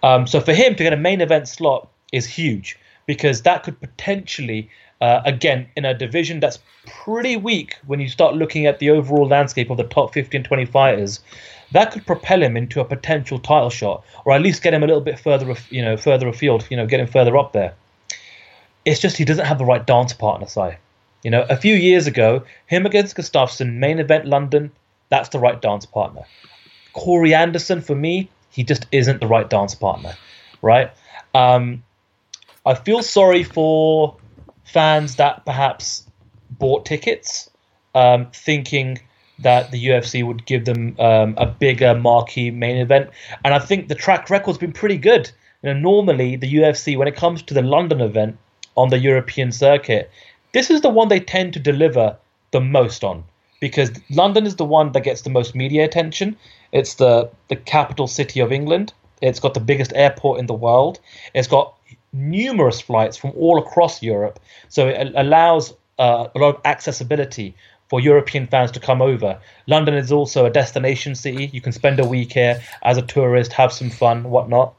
Um, so for him to get a main event slot is huge because that could potentially uh, again, in a division that's pretty weak when you start looking at the overall landscape of the top 15, 20 fighters, that could propel him into a potential title shot, or at least get him a little bit further, you know, further afield, you know, get him further up there. It's just he doesn't have the right dance partner, Si. You know, a few years ago, him against Gustafsson, main event London, that's the right dance partner. Corey Anderson, for me, he just isn't the right dance partner, right? Um, I feel sorry for fans that perhaps bought tickets um, thinking that the UFC would give them um, a bigger marquee main event. And I think the track record's been pretty good. You know, normally the UFC, when it comes to the London event on the European circuit, this is the one they tend to deliver the most on because London is the one that gets the most media attention. It's the the capital city of England. It's got the biggest airport in the world. It's got numerous flights from all across Europe. So it allows uh, a lot of accessibility for European fans to come over. London is also a destination city. You can spend a week here as a tourist, have some fun, whatnot.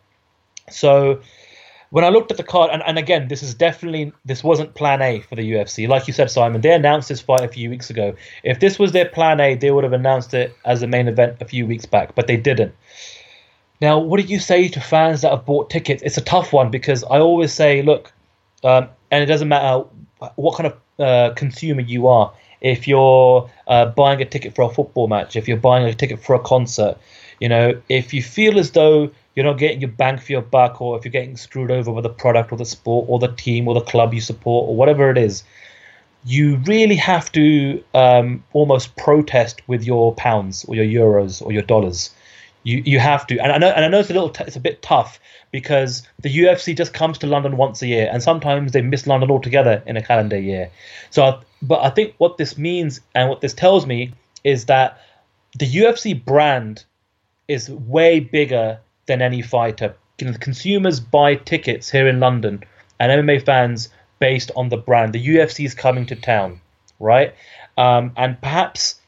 So when I looked at the card, and, and again, this is definitely this wasn't Plan A for the UFC. Like you said, Simon, they announced this fight a few weeks ago. If this was their Plan A, they would have announced it as a main event a few weeks back, but they didn't. Now, what do you say to fans that have bought tickets? It's a tough one because I always say, look, um, and it doesn't matter what kind of uh, consumer you are. If you're uh, buying a ticket for a football match, if you're buying a ticket for a concert, you know, if you feel as though you're not getting your bang for your buck, or if you're getting screwed over by the product or the sport or the team or the club you support or whatever it is, you really have to um, almost protest with your pounds or your euros or your dollars You you have to, and I know and I know it's a little t- it's a bit tough because the UFC just comes to London once a year, and sometimes they miss London altogether in a calendar year. So, but I think what this means and what this tells me is that the UFC brand is way bigger than any fighter. Consumers buy tickets here in London, and MMA fans based on the brand. The UFC is coming to town, right? Um, and perhaps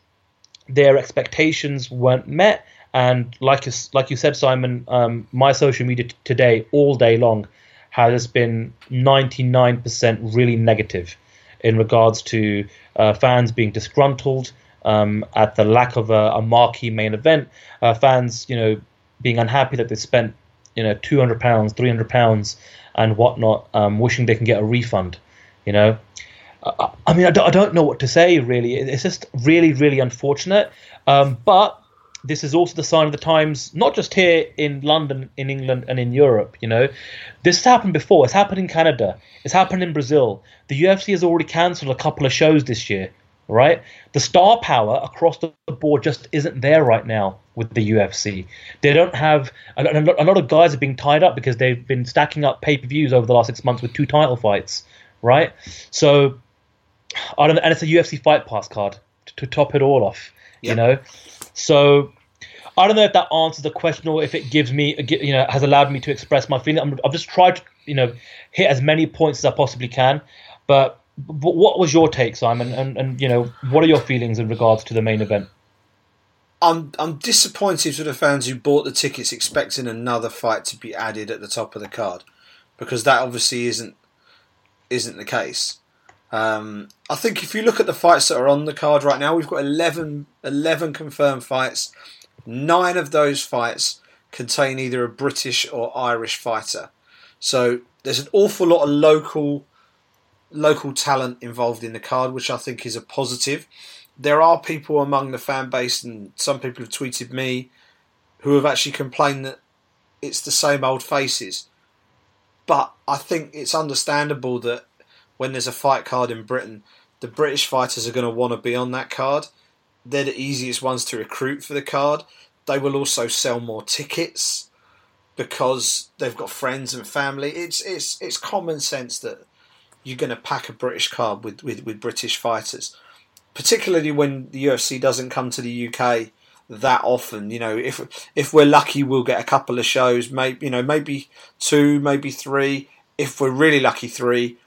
their expectations weren't met. And like like you said, Simon, um, my social media t- today, all day long, has been 99% really negative in regards to uh, fans being disgruntled um, at the lack of a, a marquee main event. Uh, fans, you know, being unhappy that they spent, you know, 200 pounds, 300 pounds, and whatnot, um, wishing they can get a refund. You know, I, I mean, I don't, I don't, know what to say really. It's just really, really unfortunate. Um, but this is also the sign of the times, not just here in London, in England, and in Europe. You know, this has happened before. It's happened in Canada. It's happened in Brazil. The UFC has already cancelled a couple of shows this year. Right, the star power across the board just isn't there right now with the UFC. They don't have a, a lot of guys are being tied up because they've been stacking up pay per views over the last six months with two title fights. Right, so I don't, and it's a UFC Fight Pass card to, to top it all off. Yep. You know, so I don't know if that answers the question or if it gives me, you know, has allowed me to express my feeling. i have just tried to, you know, hit as many points as I possibly can. But, but what was your take, Simon? And, and, you know, what are your feelings in regards to the main event? I'm I'm disappointed for the fans who bought the tickets expecting another fight to be added at the top of the card, because that obviously isn't isn't the case. Um, I think if you look at the fights that are on the card right now, we've got 11, 11 confirmed fights. Nine of those fights contain either a British or Irish fighter. So there's an awful lot of local local talent involved in the card, which I think is a positive. There are people among the fan base, and some people have tweeted me, who have actually complained that it's the same old faces. But I think it's understandable that when there's a fight card in Britain, the British fighters are going to want to be on that card. They're the easiest ones to recruit for the card. They will also sell more tickets because they've got friends and family. It's it's it's common sense that you're going to pack a British card with, with, with British fighters, particularly when the UFC doesn't come to the UK that often. You know, if if we're lucky, we'll get a couple of shows, maybe you know maybe two, maybe three. If we're really lucky, three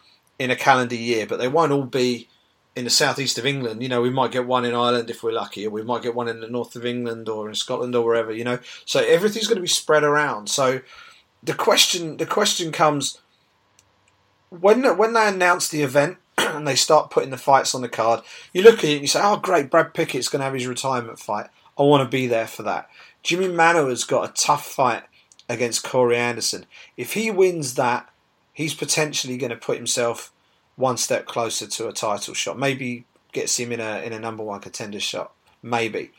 in a calendar year, but they won't all be in the southeast of England. You know, we might get one in Ireland if we're lucky, or we might get one in the north of England or in Scotland or wherever. You know, so everything's going to be spread around. So the question the question comes when when they announce the event [CLEARS THROAT] and they start putting the fights on the card. You look at it and you say, "Oh, great! Brad Pickett's going to have his retirement fight. I want to be there for that." Jimi Manuwa's got a tough fight against Corey Anderson. If he wins that, he's potentially going to put himself one step closer to a title shot. Maybe gets him in a in a number one contender shot. Maybe.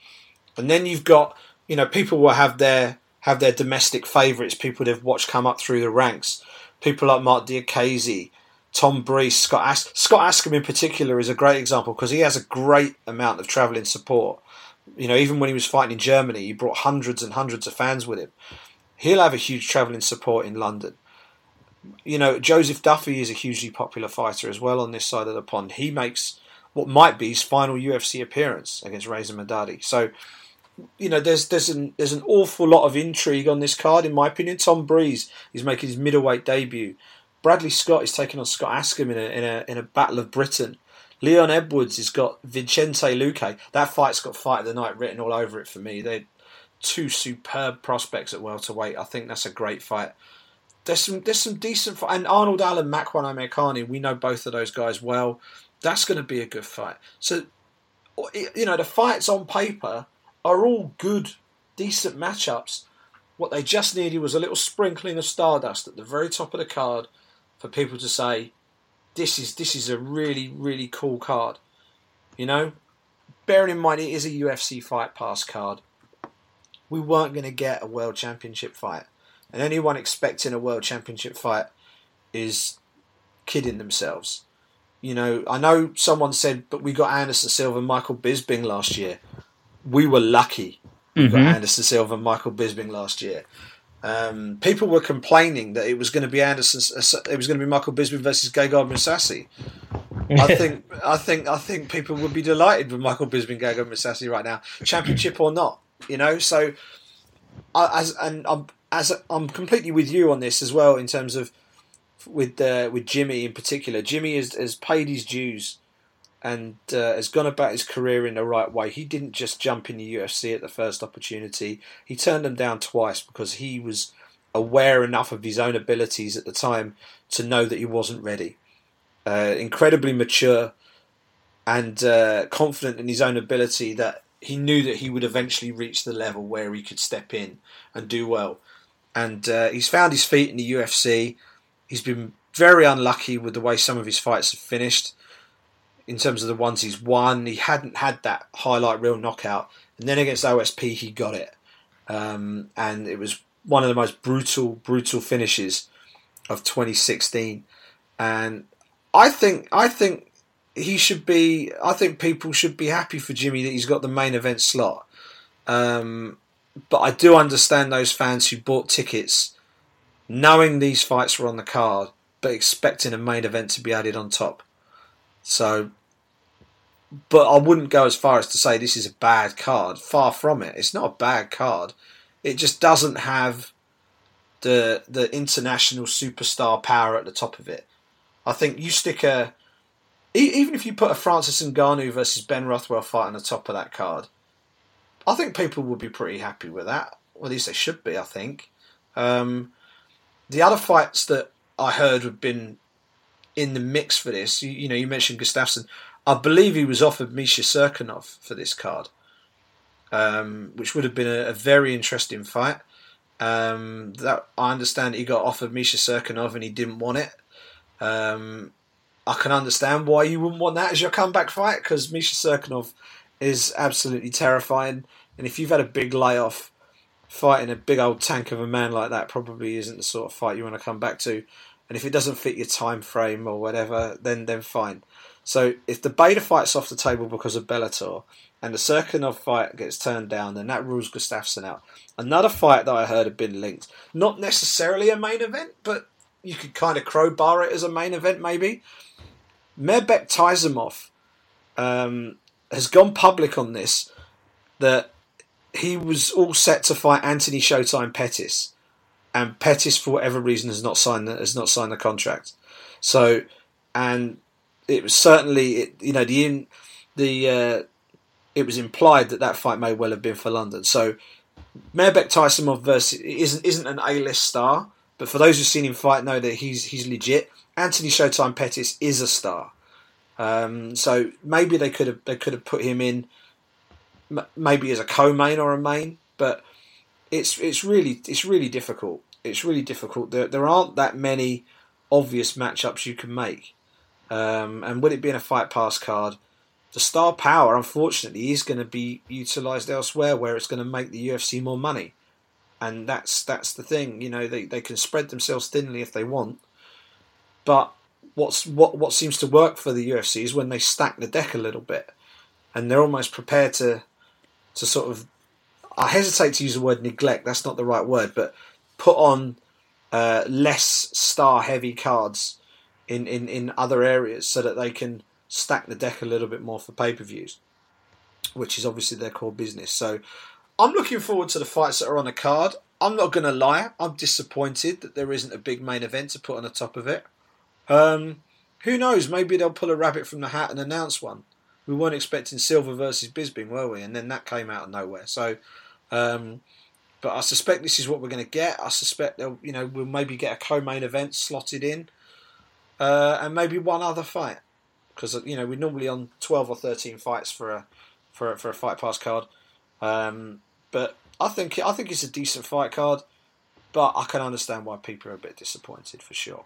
And then you've got you know people will have their have their domestic favourites, people they've watched come up through the ranks. People like Marc Diakiese, Tom Breese, Scott As- Scott Askham in particular is a great example because he has a great amount of travelling support. You know, even when he was fighting in Germany, he brought hundreds and hundreds of fans with him. He'll have a huge travelling support in London you know, Joseph Duffy is a hugely popular fighter as well on this side of the pond. He makes what might be his final UFC appearance against Reza Madadi. So, you know, there's there's an there's an awful lot of intrigue on this card, in my opinion. Tom Breese is making his middleweight debut. Bradley Scott is taking on Scott Askham in a in a in a battle of Britain. Leon Edwards has got Vicente Luque. That fight's got fight of the night written all over it for me. They're two superb prospects at welterweight. I think that's a great fight there's some there's some decent fight. and Arnold Allen, Makwan Amirkhani, we know both of those guys well. That's going to be a good fight. So, you know, the fights on paper are all good, decent matchups. What they just needed was a little sprinkling of stardust at the very top of the card for people to say, "This is this is a really really cool card." You know, bearing in mind it is a UFC Fight Pass card. We weren't going to get a World Championship fight and anyone expecting a world championship fight is kidding themselves. You know, I know someone said, but we got Anderson Silva and Michael Bisping last year. We were lucky. Mm-hmm. Anderson Silva, and Michael Bisping last year. Um, people were complaining that it was going to be Anderson. It was going to be Michael Bisping versus Gegard Mousasi. I [LAUGHS] think, I think, I think people would be delighted with Michael Bisping, Gegard Mousasi right now, championship or not. You know, so I, as and I'm as I'm completely with you on this as well in terms of with uh, with Jimmy in particular. Jimmy has, has paid his dues and uh, has gone about his career in the right way. He didn't just jump in the UFC at the first opportunity. He turned them down twice because he was aware enough of his own abilities at the time to know that he wasn't ready. Uh, incredibly mature and uh, confident in his own ability that he knew that he would eventually reach the level where he could step in and do well. And uh, he's found his feet in the UFC. He's been very unlucky with the way some of his fights have finished in terms of the ones he's won. He hadn't had that highlight reel knockout, and then against OSP he got it, um, and it was one of the most brutal, brutal finishes of 2016. And I think, I think he should be. I think people should be happy for Jimmy that he's got the main event slot. Um, but I do understand those fans who bought tickets knowing these fights were on the card, but expecting a main event to be added on top. So, but I wouldn't go as far as to say this is a bad card. Far from it. It's not a bad card. It just doesn't have the the international superstar power at the top of it. I think you stick a even if you put a Francis Ngannou versus Ben Rothwell fight on the top of that card, I think people would be pretty happy with that. Well, at least they should be. I think. Um, the other fights that I heard have been in the mix for this. You, you know, you mentioned Gustafsson. I believe he was offered Misha Cirkunov for this card, um, which would have been a, a very interesting fight. Um, that I understand he got offered Misha Cirkunov and he didn't want it. Um, I can understand why you wouldn't want that as your comeback fight because Misha Cirkunov is absolutely terrifying. And if you've had a big layoff, fighting a big old tank of a man like that probably isn't the sort of fight you want to come back to. And if it doesn't fit your time frame or whatever, then then fine. So if the Bader fight's off the table because of Bellator and the Cirkunov fight gets turned down, then that rules Gustafsson out. Another fight that I heard had been linked, not necessarily a main event, but you could kind of crowbar it as a main event maybe. Mairbek Taisumov um, has gone public on this that he was all set to fight Anthony Showtime Pettis, and Pettis for whatever reason has not signed the, has not signed the contract. So, and it was certainly it, you know the in, the uh, it was implied that that fight may well have been for London. So, Mairbek Taisumov versus isn't isn't an A list star, but for those who've seen him fight, know that he's he's legit. Anthony Showtime Pettis is a star. Um, so maybe they could have they could have put him in maybe as a co-main or a main, but it's it's really it's really difficult. It's really difficult. There there aren't that many obvious matchups you can make. Um, and with it being a fight pass card, the star power unfortunately is going to be utilised elsewhere where it's going to make the UFC more money. And that's that's the thing, you know, they, they can spread themselves thinly if they want. But what's what what seems to work for the UFC is when they stack the deck a little bit, and they're almost prepared to to sort of. I hesitate to use the word neglect. That's not the right word, but put on uh, less star heavy cards in, in, in other areas so that they can stack the deck a little bit more for pay per views, which is obviously their core business. So I'm looking forward to the fights that are on the card. I'm not going to lie, I'm disappointed that there isn't a big main event to put on the top of it. Um, who knows? Maybe they'll pull a rabbit from the hat and announce one. We weren't expecting Silva versus Bisping, were we? And then that came out of nowhere. So, um, but I suspect this is what we're going to get. I suspect they'll, you know, we'll maybe get a co-main event slotted in, uh, and maybe one other fight, because you know we're normally on twelve or thirteen fights for a for a, for a fight pass card. Um, but I think I think it's a decent fight card, but I can understand why people are a bit disappointed for sure.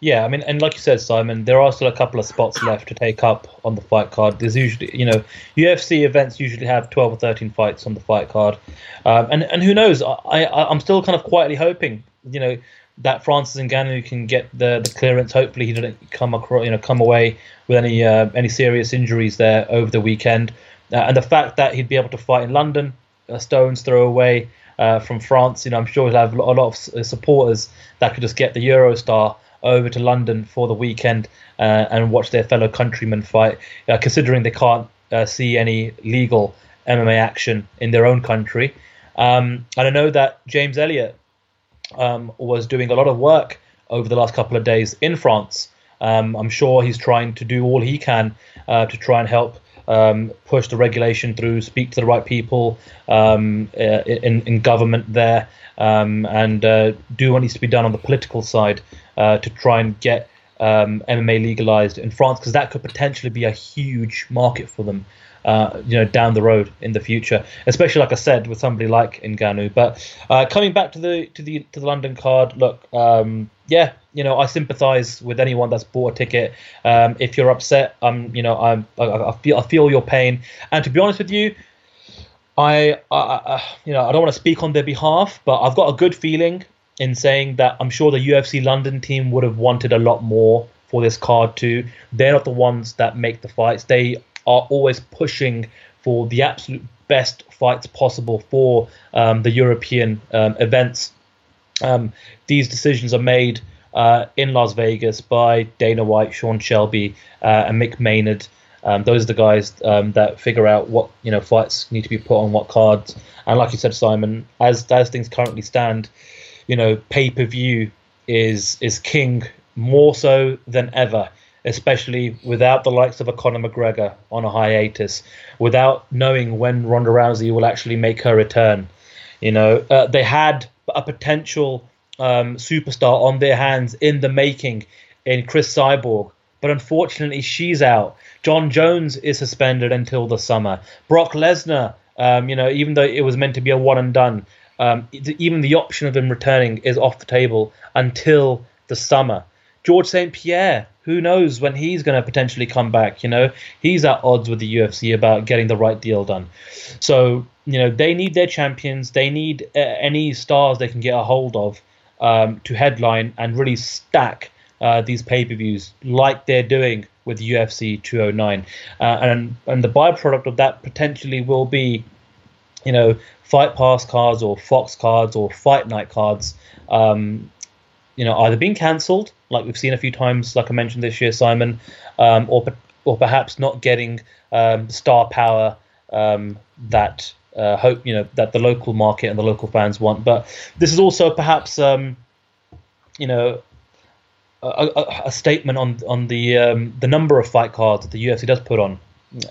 Yeah, I mean, and like you said, Simon, there are still a couple of spots left to take up on the fight card. There's usually, you know, UFC events usually have 12 or 13 fights on the fight card, um, and and who knows? I, I I'm still kind of quietly hoping, you know, that Francis Ngannou can get the the clearance. Hopefully, he didn't come across, you know, come away with any uh, any serious injuries there over the weekend, uh, and the fact that he'd be able to fight in London a stone's throw away uh, from France. You know, I'm sure he'll have a lot of uh, supporters that could just get the Eurostar over to London for the weekend uh, and watch their fellow countrymen fight. Uh, considering they can't uh, see any legal MMA action in their own country, um, and I know that James Elliott um, was doing a lot of work over the last couple of days in France. Um, I'm sure he's trying to do all he can uh, to try and help um, push the regulation through, speak to the right people um, uh, in, in government there, um, and uh, do what needs to be done on the political side uh, to try and get um, MMA legalized in France, because that could potentially be a huge market for them. Uh, you know, down the road in the future, especially like I said, with somebody like Ngannou. But uh, coming back to the to the to the London card, look, um, yeah, you know, I sympathise with anyone that's bought a ticket. Um, if you're upset, I'm, you know, I'm, I, I, feel, I feel your pain. And to be honest with you, I, I, I, you know, I don't want to speak on their behalf, but I've got a good feeling in saying that I'm sure the UFC London team would have wanted a lot more for this card too. They're not the ones that make the fights. They are always pushing for the absolute best fights possible for um, the European um, events um, these decisions are made uh, in Las Vegas by Dana White, Sean Shelby, uh, and Mick Maynard. Um, those are the guys um, that figure out what you know fights need to be put on what cards. And like you said, Simon, as as things currently stand, you know, pay per view is is king more so than ever, especially without the likes of a Conor McGregor on a hiatus, without knowing when Ronda Rousey will actually make her return. You know, uh, they had a potential um, superstar on their hands in the making in Cris Cyborg. But unfortunately, she's out. Jon Jones is suspended until the summer. Brock Lesnar, um, you know, even though it was meant to be a one and done, um, even the option of him returning is off the table until the summer. Georges St. Pierre, who knows when he's going to potentially come back? You know, he's at odds with the UFC about getting the right deal done. So you know they need their champions. They need uh, any stars they can get a hold of um, to headline and really stack uh, these pay-per-views like they're doing with UFC 209. Uh, and and the byproduct of that potentially will be, you know, Fight Pass cards or Fox cards or Fight Night cards. Um, you know, either being cancelled, like we've seen a few times, like I mentioned this year, Simon, um, or or perhaps not getting um, star power um, that uh, hope you know that the local market and the local fans want. But this is also perhaps um, you know a, a, a, statement on on the um, the number of fight cards that the UFC does put on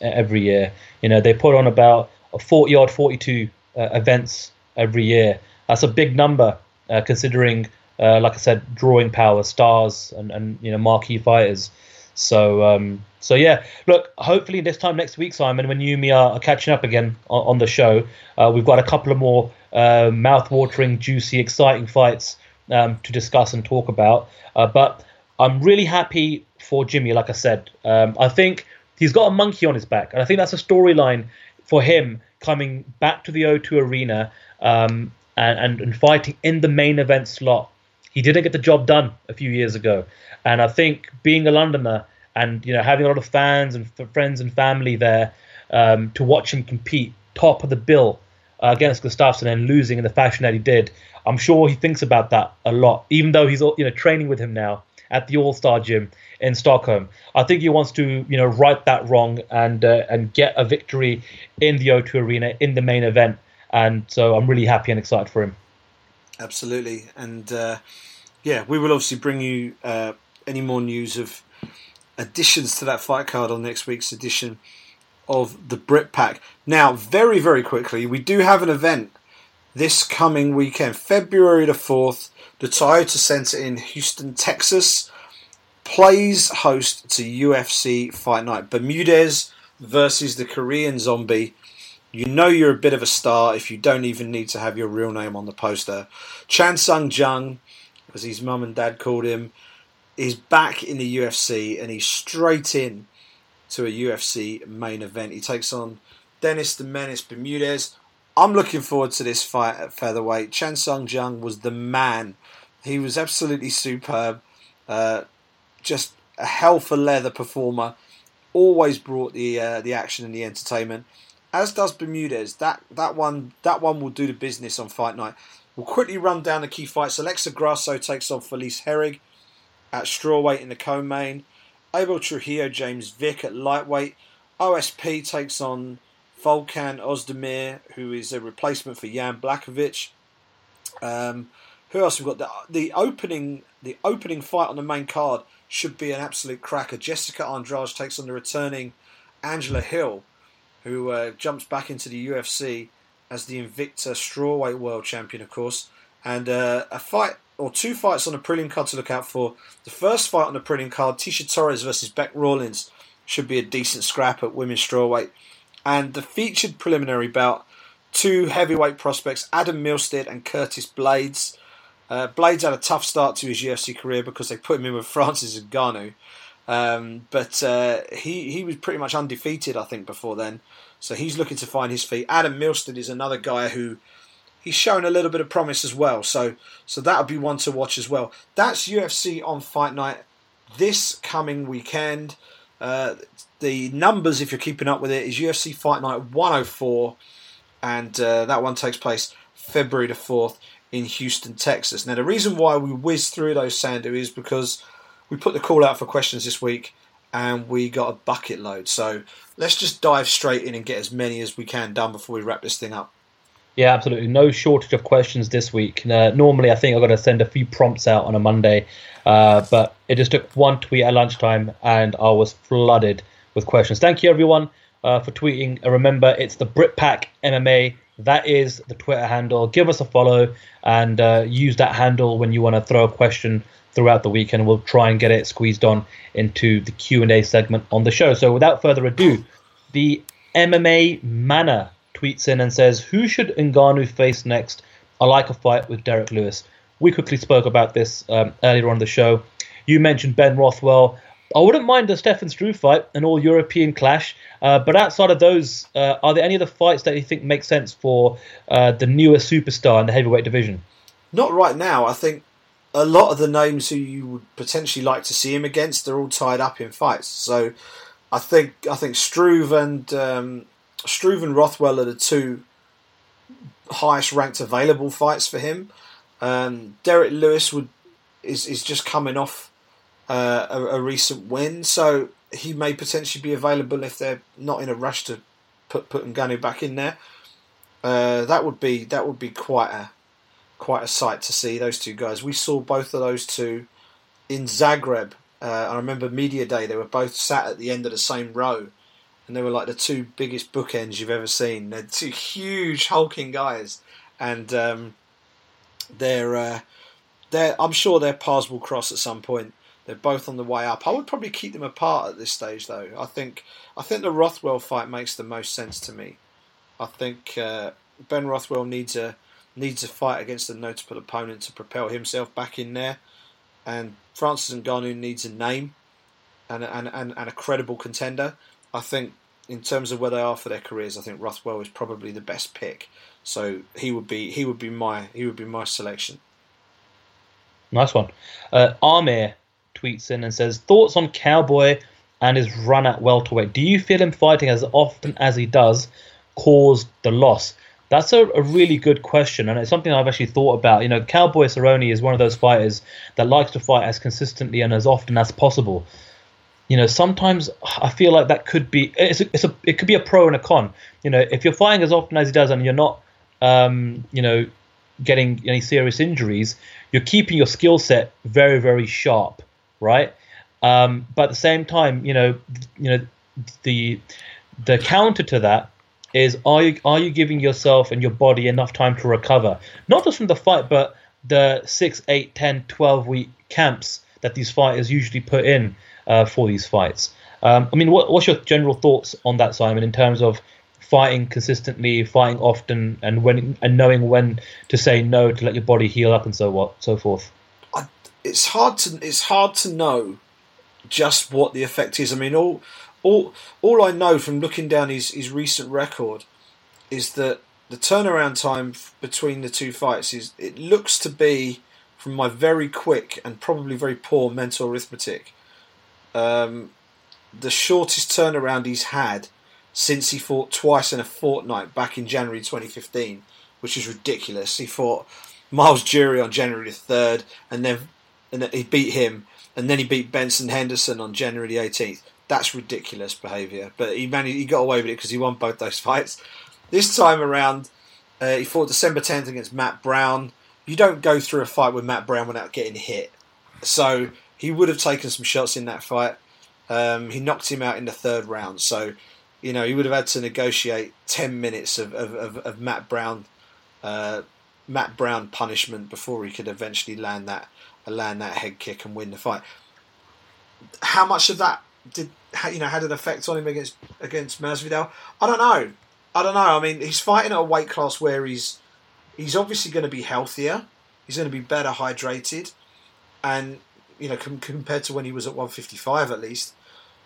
every year. You know they put on about 40 odd 42 uh, events every year. That's a big number uh, considering, uh, like I said, drawing power, stars, and and you know marquee fighters. So um, so yeah, look. Hopefully this time next week, Simon, when you and me are, are catching up again on, on the show, uh, we've got a couple of more uh, mouth-watering, juicy, exciting fights um, to discuss and talk about. Uh, but I'm really happy for Jimmy. Like I said, um, I think he's got a monkey on his back, and I think that's a storyline for him coming back to the O2 Arena um, and, and, and fighting in the main event slot. He didn't get the job done a few years ago. And I think being a Londoner and you know having a lot of fans and f- friends and family there um, to watch him compete top of the bill uh, against Gustafsson and losing in the fashion that he did, I'm sure he thinks about that a lot. Even though he's you know training with him now at the All Star Gym in Stockholm, I think he wants to you know right that wrong and uh, and get a victory in the O2 Arena in the main event. And so I'm really happy and excited for him. Absolutely, and uh, yeah, we will obviously bring you uh, any more news of additions to that fight card on next week's edition of the Brit Pack. Now, very, very quickly, we do have an event this coming weekend, February the 4th. The Toyota Center in Houston, Texas plays host to UFC Fight Night. Bermudez versus the Korean Zombie. You know you're a bit of a star if you don't even need to have your real name on the poster. Chan Sung Jung, as his mum and dad called him, is back in the UFC and he's straight in to a UFC main event. He takes on Dennis the Menace Bermudez. I'm looking forward to this fight at featherweight. Chan Sung Jung was the man. He was absolutely superb. Uh, just a hell for leather performer. Always brought the uh, the action and the entertainment. as does Bermudez. That that one that one will do the business on fight night. We'll quickly run down the key fights. Alexa Grasso takes on Felice Herrig at strawweight in the co-main. Abel Trujillo, James Vick at lightweight. OSP takes on Volkan Ozdemir, who is a replacement for Jan Blachowicz. Um, who else we've got? The, the opening the opening fight on the main card should be an absolute cracker. Jessica Andrade takes on the returning Angela Hill, who uh, jumps back into the UFC as the Invicta strawweight world champion, of course. And uh, a fight or two fights on the prelim card to look out for. The first fight on the prelim card, Tisha Torres versus Beck Rawlings, should be a decent scrap at women's strawweight. And the featured preliminary bout, two heavyweight prospects, Adam Milstead and Curtis Blaydes. Uh, Blaydes had a tough start to his UFC career because they put him in with [LAUGHS] Francis Ngannou. Um, but uh, he he was pretty much undefeated, I think, before then. So he's looking to find his feet. Adam Milstead is another guy who he's shown a little bit of promise as well. So so that'll be one to watch as well. That's UFC on Fight Night this coming weekend. Uh, the numbers, if you're keeping up with it, is UFC Fight Night 104, and uh, that one takes place February the 4th in Houston, Texas. Now, the reason why we whizzed through those, Sandhu, is because we put the call out for questions this week and we got a bucket load. So let's just dive straight in and get as many as we can done before we wrap this thing up. Yeah, absolutely. No shortage of questions this week. Uh, normally, I think I've got to send a few prompts out on a Monday, uh, but it just took one tweet at lunchtime and I was flooded with questions. Thank you, everyone, uh, for tweeting. Uh, remember, it's the BritPack MMA. That is the Twitter handle. Give us a follow and uh, use that handle when you want to throw a question throughout the week, and we'll try and get it squeezed on into the Q and A segment on the show. So, without further ado, the MMA Manor tweets in and says, "Who should Ngannou face next? I like a fight with Derrick Lewis." We quickly spoke about this um, earlier on the show. You mentioned Ben Rothwell. I wouldn't mind the Stefan Struve fight, an all European clash. Uh, but outside of those, uh, are there any other fights that you think make sense for uh, the newer superstar in the heavyweight division? Not right now. I think a lot of the names who you would potentially like to see him against, they're all tied up in fights. So I think I think Struve and um, Struve and Rothwell are the two highest ranked available fights for him. Um, Derrick Lewis would is is just coming off uh, a, a, recent win, so he may potentially be available if they're not in a rush to put put Ngannou back in there. Uh, that would be that would be quite a quite a sight to see those two guys. We saw both of those two in Zagreb. Uh, I remember media day; they were both sat at the end of the same row, and they were like the two biggest bookends you've ever seen. They're two huge hulking guys, and um, they're uh, they're. I'm sure their paths will cross at some point. They're both on the way up. I would probably keep them apart at this stage, though. I think I think the Rothwell fight makes the most sense to me. I think uh, Ben Rothwell needs a needs a fight against a notable opponent to propel himself back in there, and Francis Ngannou needs a name and, and, and, and a credible contender. I think in terms of where they are for their careers, I think Rothwell is probably the best pick. So he would be he would be my he would be my selection. Nice one. Uh, Amir tweets in and says, Thoughts on Cowboy and his run at welterweight? Do you feel him fighting as often as he does caused the loss? That's a, a, really good question, and it's something I've actually thought about. You know, Cowboy Cerrone is one of those fighters that likes to fight as consistently and as often as possible. You know, sometimes I feel like that could be it's a, it's a it could be a pro and a con. You know, if you're fighting as often as he does and you're not, um, you know, getting any serious injuries, you're keeping your skill set very very sharp right? Um, but at the same time, you know, you know, the the counter to that is are you are you giving yourself and your body enough time to recover, not just from the fight, but the six, eight, 10, 12 week camps that these fighters usually put in uh, for these fights. Um, I mean, what, what's your general thoughts on that, Simon, in terms of fighting consistently, fighting often, and when and knowing when to say no to let your body heal up and so what, so forth? It's hard to it's hard to know just what the effect is. I mean, all all all I know from looking down his his recent record is that the turnaround time between the two fights is it looks to be from my very quick and probably very poor mental arithmetic. Um, the shortest turnaround he's had since he fought twice in a fortnight back in January 2015, which is ridiculous. He fought Myles Jury on January 3rd, and then and he beat him, and then he beat Benson Henderson on January 18th. That's ridiculous behaviour, but he managed, he got away with it because he won both those [LAUGHS] fights. This time around, uh, he fought December 10th against Matt Brown. You don't go through a fight with Matt Brown without getting hit. So he would have taken some shots in that fight. Um, he knocked him out in the third round. So, you know, he would have had to negotiate 10 minutes of, of, of, of Matt Brown uh, Matt Brown punishment before he could eventually land that land that head kick and win the fight. How much of that did you know had an effect on him against against Masvidal? I don't know. I don't know. I mean, he's fighting at a weight class where he's he's obviously going to be healthier. He's going to be better hydrated, and you know, com- compared to when he was at 155 at least.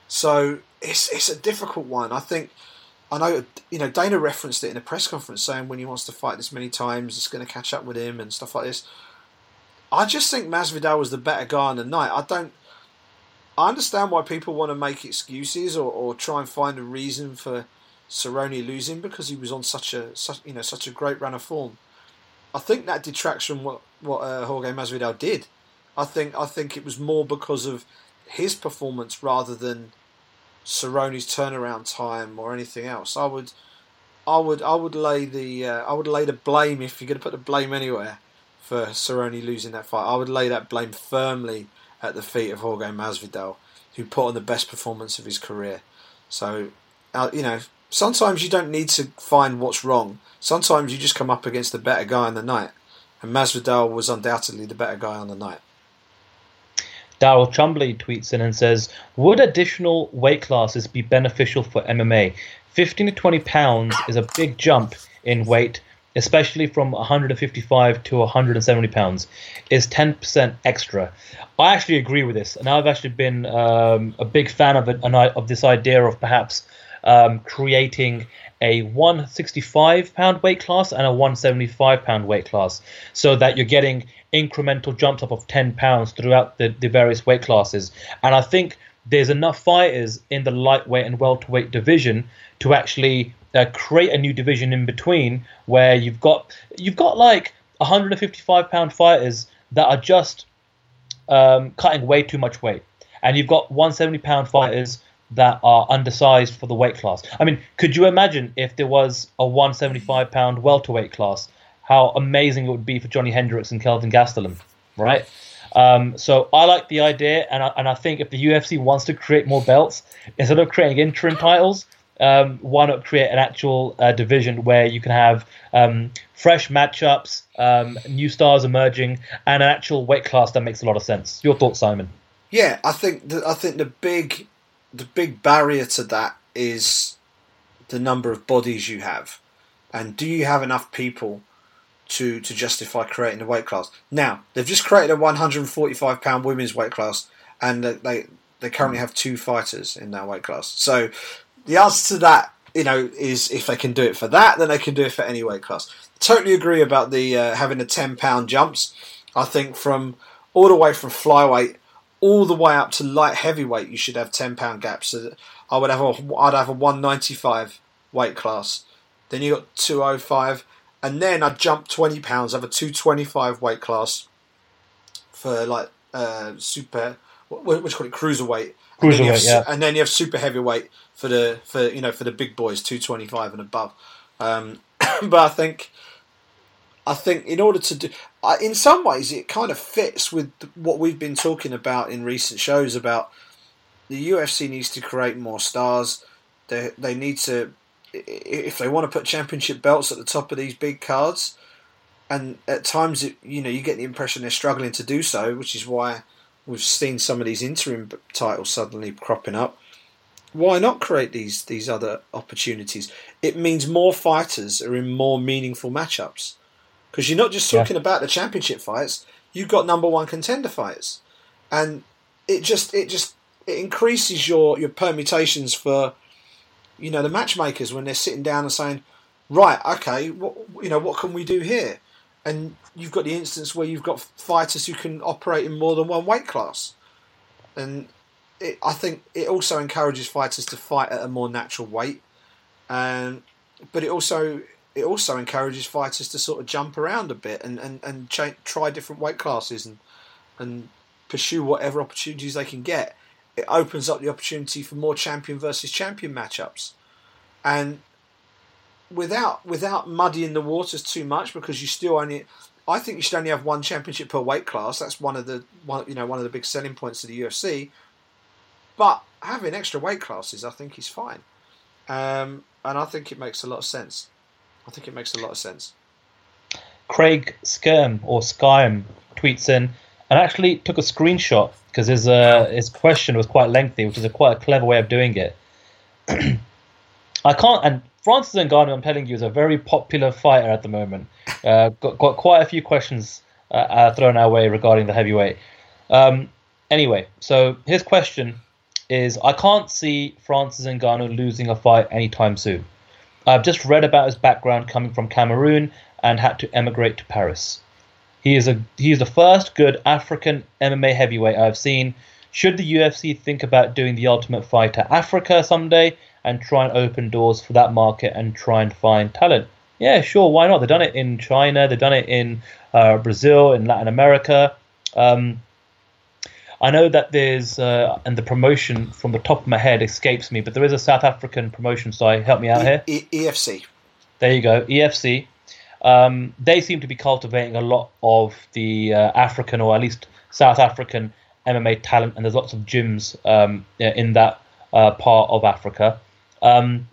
So it's it's a difficult one. I think I know you know Dana referenced it in a press conference saying when he wants to fight this many times, it's going to catch up with him and stuff like this. I just think Masvidal was the better guy on the night. I don't. I understand why people want to make excuses or, or try and find a reason for Cerrone losing because he was on such a such you know such a great run of form. I think that detracts from what what uh, Jorge Masvidal did. I think I think it was more because of his performance rather than Cerrone's turnaround time or anything else. I would, I would, I would lay the, uh, I would lay the blame if you're going to put the blame anywhere for Cerrone losing that fight. I would lay that blame firmly at the feet of Jorge Masvidal, who put on the best performance of his career. So, uh, you know, sometimes you don't need to find what's wrong. Sometimes you just come up against the better guy on the night, and Masvidal was undoubtedly the better guy on the night. Daryl Chumbly tweets in and says, "Would additional weight classes be beneficial for MMA? 15 to 20 pounds is a big jump in weight, especially from 155 to 170 pounds. Is 10% extra?" I actually agree with this, and I've actually been um, a big fan of it, and of this idea of perhaps um, creating a 165 pound weight class and a 175 pound weight class so that you're getting incremental jumps up of 10 pounds throughout the, the various weight classes. And I think there's enough fighters in the lightweight and welterweight division to actually uh, create a new division in between where you've got you've got like 155 pound fighters that are just um, cutting way too much weight, and you've got 170 pound fighters that are undersized for the weight class. I mean, could you imagine if there was a 175 pound welterweight class? How amazing it would be for Johnny Hendricks and Kelvin Gastelum, right? Um, so I like the idea, and I, and I think if the UFC wants to create more belts, instead of creating interim titles, um, why not create an actual uh, division where you can have um, fresh matchups, um, new stars emerging, and an actual weight class that makes a lot of sense? Your thoughts, Simon? Yeah, I think the, I think the big the big barrier to that is the number of bodies you have, and do you have enough people to to justify creating a weight class? Now they've just created a 145 pound women's weight class, and they they currently have two fighters in that weight class. So the answer to that, you know, is if they can do it for that, then they can do it for any weight class. Totally agree about the uh, having the 10 pound jumps. I think from all the way from flyweight all the way up to light heavyweight, you should have ten pound gaps. So I would have a, I'd have a one ninety five weight class. Then you got two oh five, and then I'd jump twenty pounds. Have a two twenty five weight class for like uh, super. What, what do you call it? Cruiserweight. Cruiserweight, and have, yeah. And then you have super heavyweight for the for you know for the big boys, two twenty five and above. Um, [COUGHS] but I think I think in order to do, in some ways, it kind of fits with what we've been talking about in recent shows about the UFC needs to create more stars. They they need to, if they want to put championship belts at the top of these big cards, and at times, it, you know, you get the impression they're struggling to do so, which is why we've seen some of these interim titles suddenly cropping up. Why not create these these other opportunities? It means more fighters are in more meaningful matchups because you're not just talking yeah. about the championship fights. You've got number one contender fights, and it just it just it increases your your permutations for you know the matchmakers when they're sitting down and saying, right, okay, what you know what can we do here? And you've got the instance where you've got fighters who can operate in more than one weight class, and it, I think it also encourages fighters to fight at a more natural weight and but it also it also encourages fighters to sort of jump around a bit and and and cha- try different weight classes and and pursue whatever opportunities they can get. It opens up the opportunity for more champion versus champion matchups, and without without muddying the waters too much because you still only. I think you should only have one championship per weight class. That's one of the one you know one of the big selling points of the UFC. But having extra weight classes, I think, is fine, um, and I think it makes a lot of sense. I think it makes a lot of sense. Craig Skirm or Skyrm tweets in and actually took a screenshot because his uh, his question was quite lengthy, which is a quite a clever way of doing it. [CLEARS THROAT] I can't, and Francis Ngannou, I'm telling you, is a very popular fighter at the moment. [LAUGHS] Uh, got got quite a few questions uh, uh, thrown our way regarding the heavyweight. Um, anyway, so his question is: I can't see Francis Ngannou losing a fight anytime soon. I've just read about his background coming from Cameroon and had to emigrate to Paris. He is a he is the first good African MMA heavyweight I've seen. Should the UFC think about doing the Ultimate Fighter Africa someday and try and open doors for that market and try and find talent? Yeah, sure, why not? They've done it in China, they've done it in uh, Brazil, in Latin America. Um, I know that there's, uh, and the promotion from the top of my head escapes me, but there is a South African promotion site. Help me out here. E- EFC. There you go, EFC. Um, they seem to be cultivating a lot of the uh, African or at least South African MMA talent, and there's lots of gyms um, in that uh, part of Africa. Um,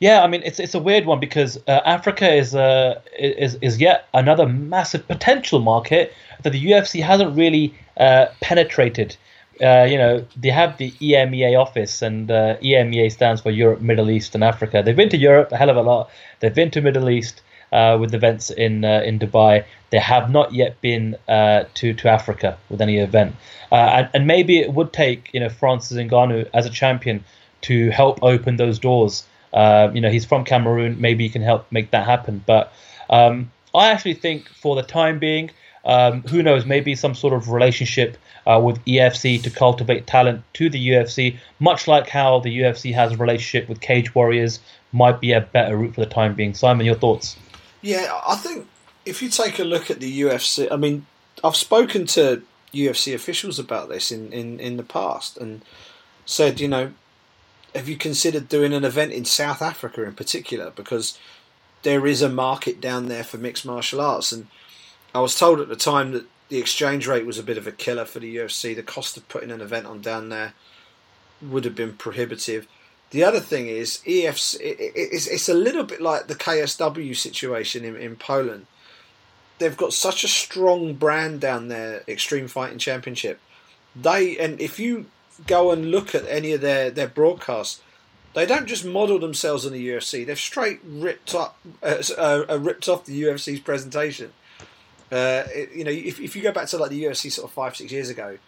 yeah, I mean it's it's a weird one because uh, Africa is uh, is is yet another massive potential market that the UFC hasn't really uh, penetrated. Uh, you know, they have the EMEA office, and uh, EMEA stands for Europe, Middle East, and Africa. They've been to Europe a hell of a lot. They've been to Middle East uh, with events in in Dubai. They have not yet been to to Africa with any event, and, and maybe it would take you know Francis Ngannou as a champion to help open those doors. Uh, you know, he's from Cameroon. Maybe he can help make that happen. But um, I actually think, for the time being, um, who knows? Maybe some sort of relationship uh, with EFC to cultivate talent to the UFC, much like how the UFC has a relationship with Cage Warriors, might be a better route for the time being. Simon, your thoughts? Yeah, I think if you take a look at the UFC, I mean, I've spoken to UFC officials about this in, in, in the past and said, you know, have you considered doing an event in South Africa in particular? Because there is a market down there for mixed martial arts. And I was told at the time that the exchange rate was a bit of a killer for the UFC. The cost of putting an event on down there would have been prohibitive. The other thing is EFC. It's, a little bit like the KSW situation in, in Poland. They've got such a strong brand down there, Extreme Fighting Championship. They and if you go and look at any of their, their broadcasts, they don't just model themselves on the UFC. They've straight ripped up uh, uh, ripped off the UFC's presentation. Uh, it, you know, if, if you go back to like the UFC sort of five six years ago,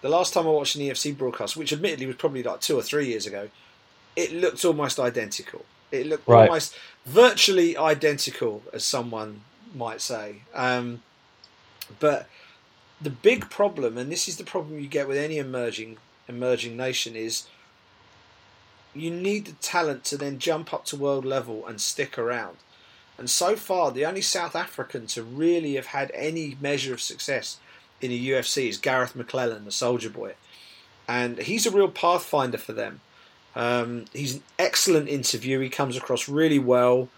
the last time I watched an UFC broadcast, which admittedly was probably like two or three years ago, it looked almost identical. It looked right. almost virtually identical, as someone might say. Um, but the big problem, and this is the problem you get with any emerging emerging nation, is you need the talent to then jump up to world level and stick around. And so far, the only South African to really have had any measure of success in the UFC is Garreth McLellan, the Soldier Boy, and he's a real pathfinder for them. Um, he's an excellent interview. He comes across really well.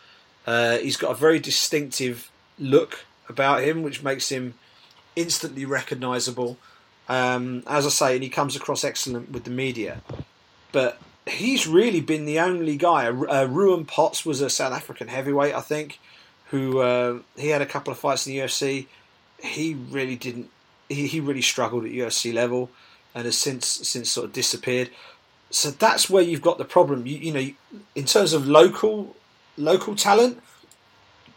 Uh, he's got a very distinctive look about him, which makes him instantly recognisable. Um, as I say, and he comes across excellent with the media. But he's really been the only guy. Uh, Ruan Potts was a South African heavyweight, I think, who uh, he had a couple of fights in the UFC. He really didn't. He, he really struggled at UFC level, and has since since sort of disappeared. So that's where you've got the problem. You, you know, in terms of local local talent,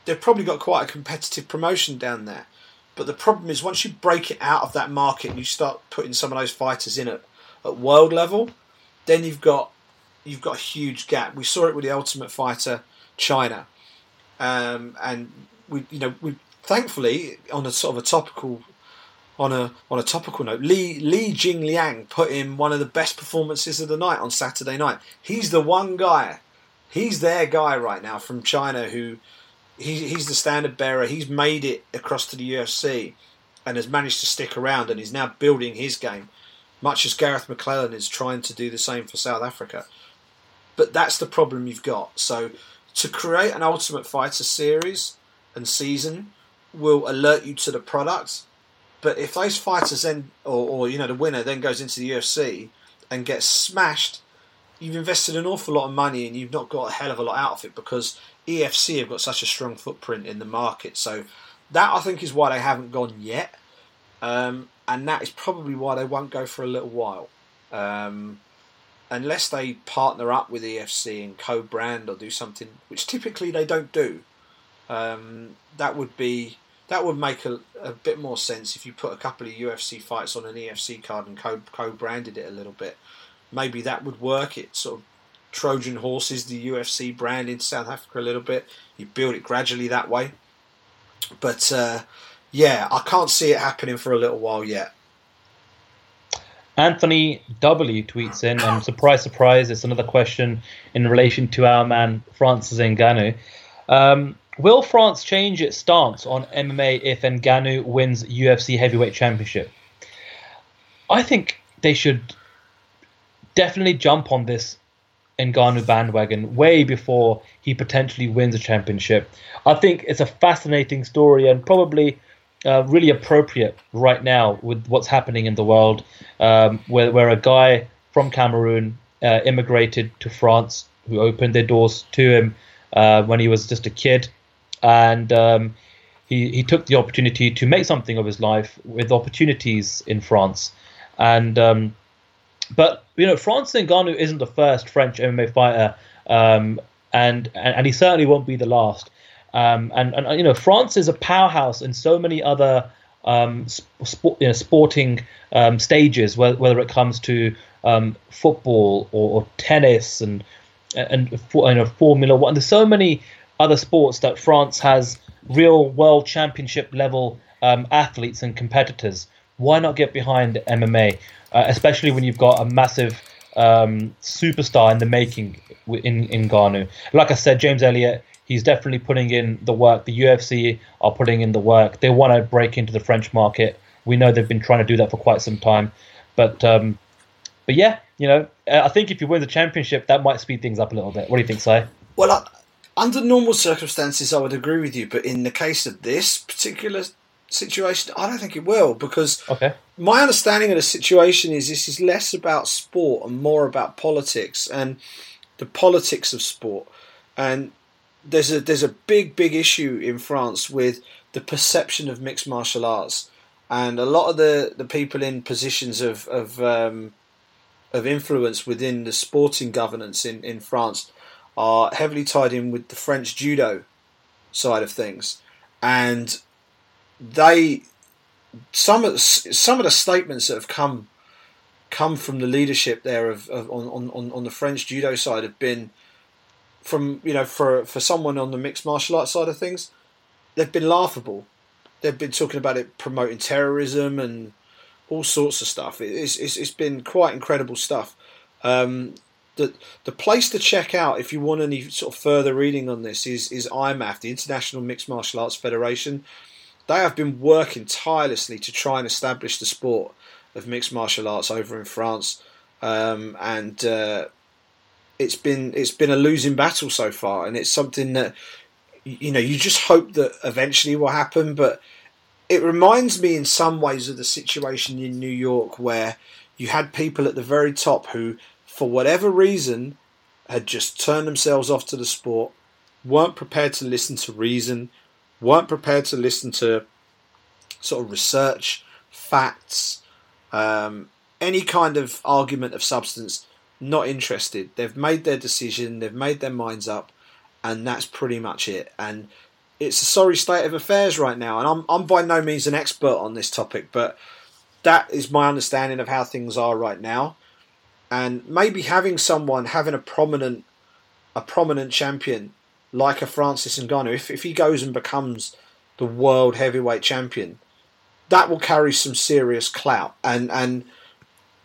they've probably got quite a competitive promotion down there. But the problem is once you break it out of that market and you start putting some of those fighters in at, at world level, then you've got you've got a huge gap. We saw it with the Ultimate Fighter China, um, and we you know we thankfully on a sort of a topical on a on a topical note, Li Li Jingliang put in one of the best performances of the night on Saturday night. He's the one guy He's their guy right now from China who he, he's the standard bearer. He's made it across to the UFC and has managed to stick around and is now building his game, much as Garreth McLellan is trying to do the same for South Africa. But that's the problem you've got. So to create an Ultimate Fighter series and season will alert you to the product. But if those fighters then, or, or you know, the winner then goes into the UFC and gets smashed, you've invested an awful lot of money and you've not got a hell of a lot out of it because EFC have got such a strong footprint in the market. So that I think is why they haven't gone yet, um, and that is probably why they won't go for a little while, um, unless they partner up with EFC and co-brand or do something, which typically they don't do. Um, that would be that would make a, a bit more sense if you put a couple of UFC fights on an EFC card and co co-branded it a little bit. Maybe that would work. It sort of Trojan horses the UFC brand in South Africa a little bit. You build it gradually that way. But uh, yeah, I can't see it happening for a little while yet. Anthony W tweets in, and surprise, surprise, it's another question in relation to our man Francis Ngannou. Um, will France change its stance on MMA if Ngannou wins UFC Heavyweight Championship? I think they should definitely jump on this Ngannou bandwagon way before he potentially wins a championship. I think it's a fascinating story and probably uh, really appropriate right now with what's happening in the world, um, where, where a guy from Cameroon uh, immigrated to France, who opened their doors to him uh, when he was just a kid, and um, he he took the opportunity to make something of his life with opportunities in France, and um, but you know, Francis Ngannou isn't the first French MMA fighter, um, and, and, and he certainly won't be the last. Um, and and you know, France is a powerhouse in so many other um, sport, you know, sporting um, stages, whether, whether it comes to um, football or, or, tennis and and you know, Formula One. There's so many other sports that France has real world championship level um, athletes and competitors. Why not get behind MMA? uh, especially when you've got a massive um, superstar in the making in in Ngannou. Like I said, James Elliott, he's definitely putting in the work. The UFC are putting in the work. They want to break into the French market. We know they've been trying to do that for quite some time, but um, but yeah, you know, I think if you win the championship, that might speed things up a little bit. What do you think, Si? Well, I, under normal circumstances, I would agree with you, but in the case of this particular situation, I don't think it will because okay. my understanding of the situation is this is less about sport and more about politics and the politics of sport. And there's a there's a big big issue in France with the perception of mixed martial arts, and a lot of the, the people in positions of of um, of influence within the sporting governance in, in France are heavily tied in with the French judo side of things, and they some of some of the statements that have come come from the leadership there of, of on, on, on the French judo side have been from you know for for someone on the mixed martial arts side of things they've been laughable. They've been talking about it promoting terrorism and all sorts of stuff. It's it's, it's been quite incredible stuff. Um, the the place to check out if you want any sort of further reading on this is is IMMAF the International Mixed Martial Arts Federation they have been working tirelessly to try and establish the sport of mixed martial arts over in France, um, and uh, it's been it's been a losing battle so far, and it's something that you know you just hope that eventually will happen, but it reminds me in some ways of the situation in New York where you had people at the very top who, for whatever reason, had just turned themselves off to the sport, weren't prepared to listen to reason, weren't prepared to listen to sort of research, facts, um, any kind of argument of substance. Not interested. They've made their decision. They've made their minds up, and that's pretty much it. And it's a sorry state of affairs right now. And I'm I'm by no means an expert on this topic, but that is my understanding of how things are right now. And maybe having someone having a prominent a prominent champion like a Francis Ngannou, if, if he goes and becomes the world heavyweight champion, that will carry some serious clout. And and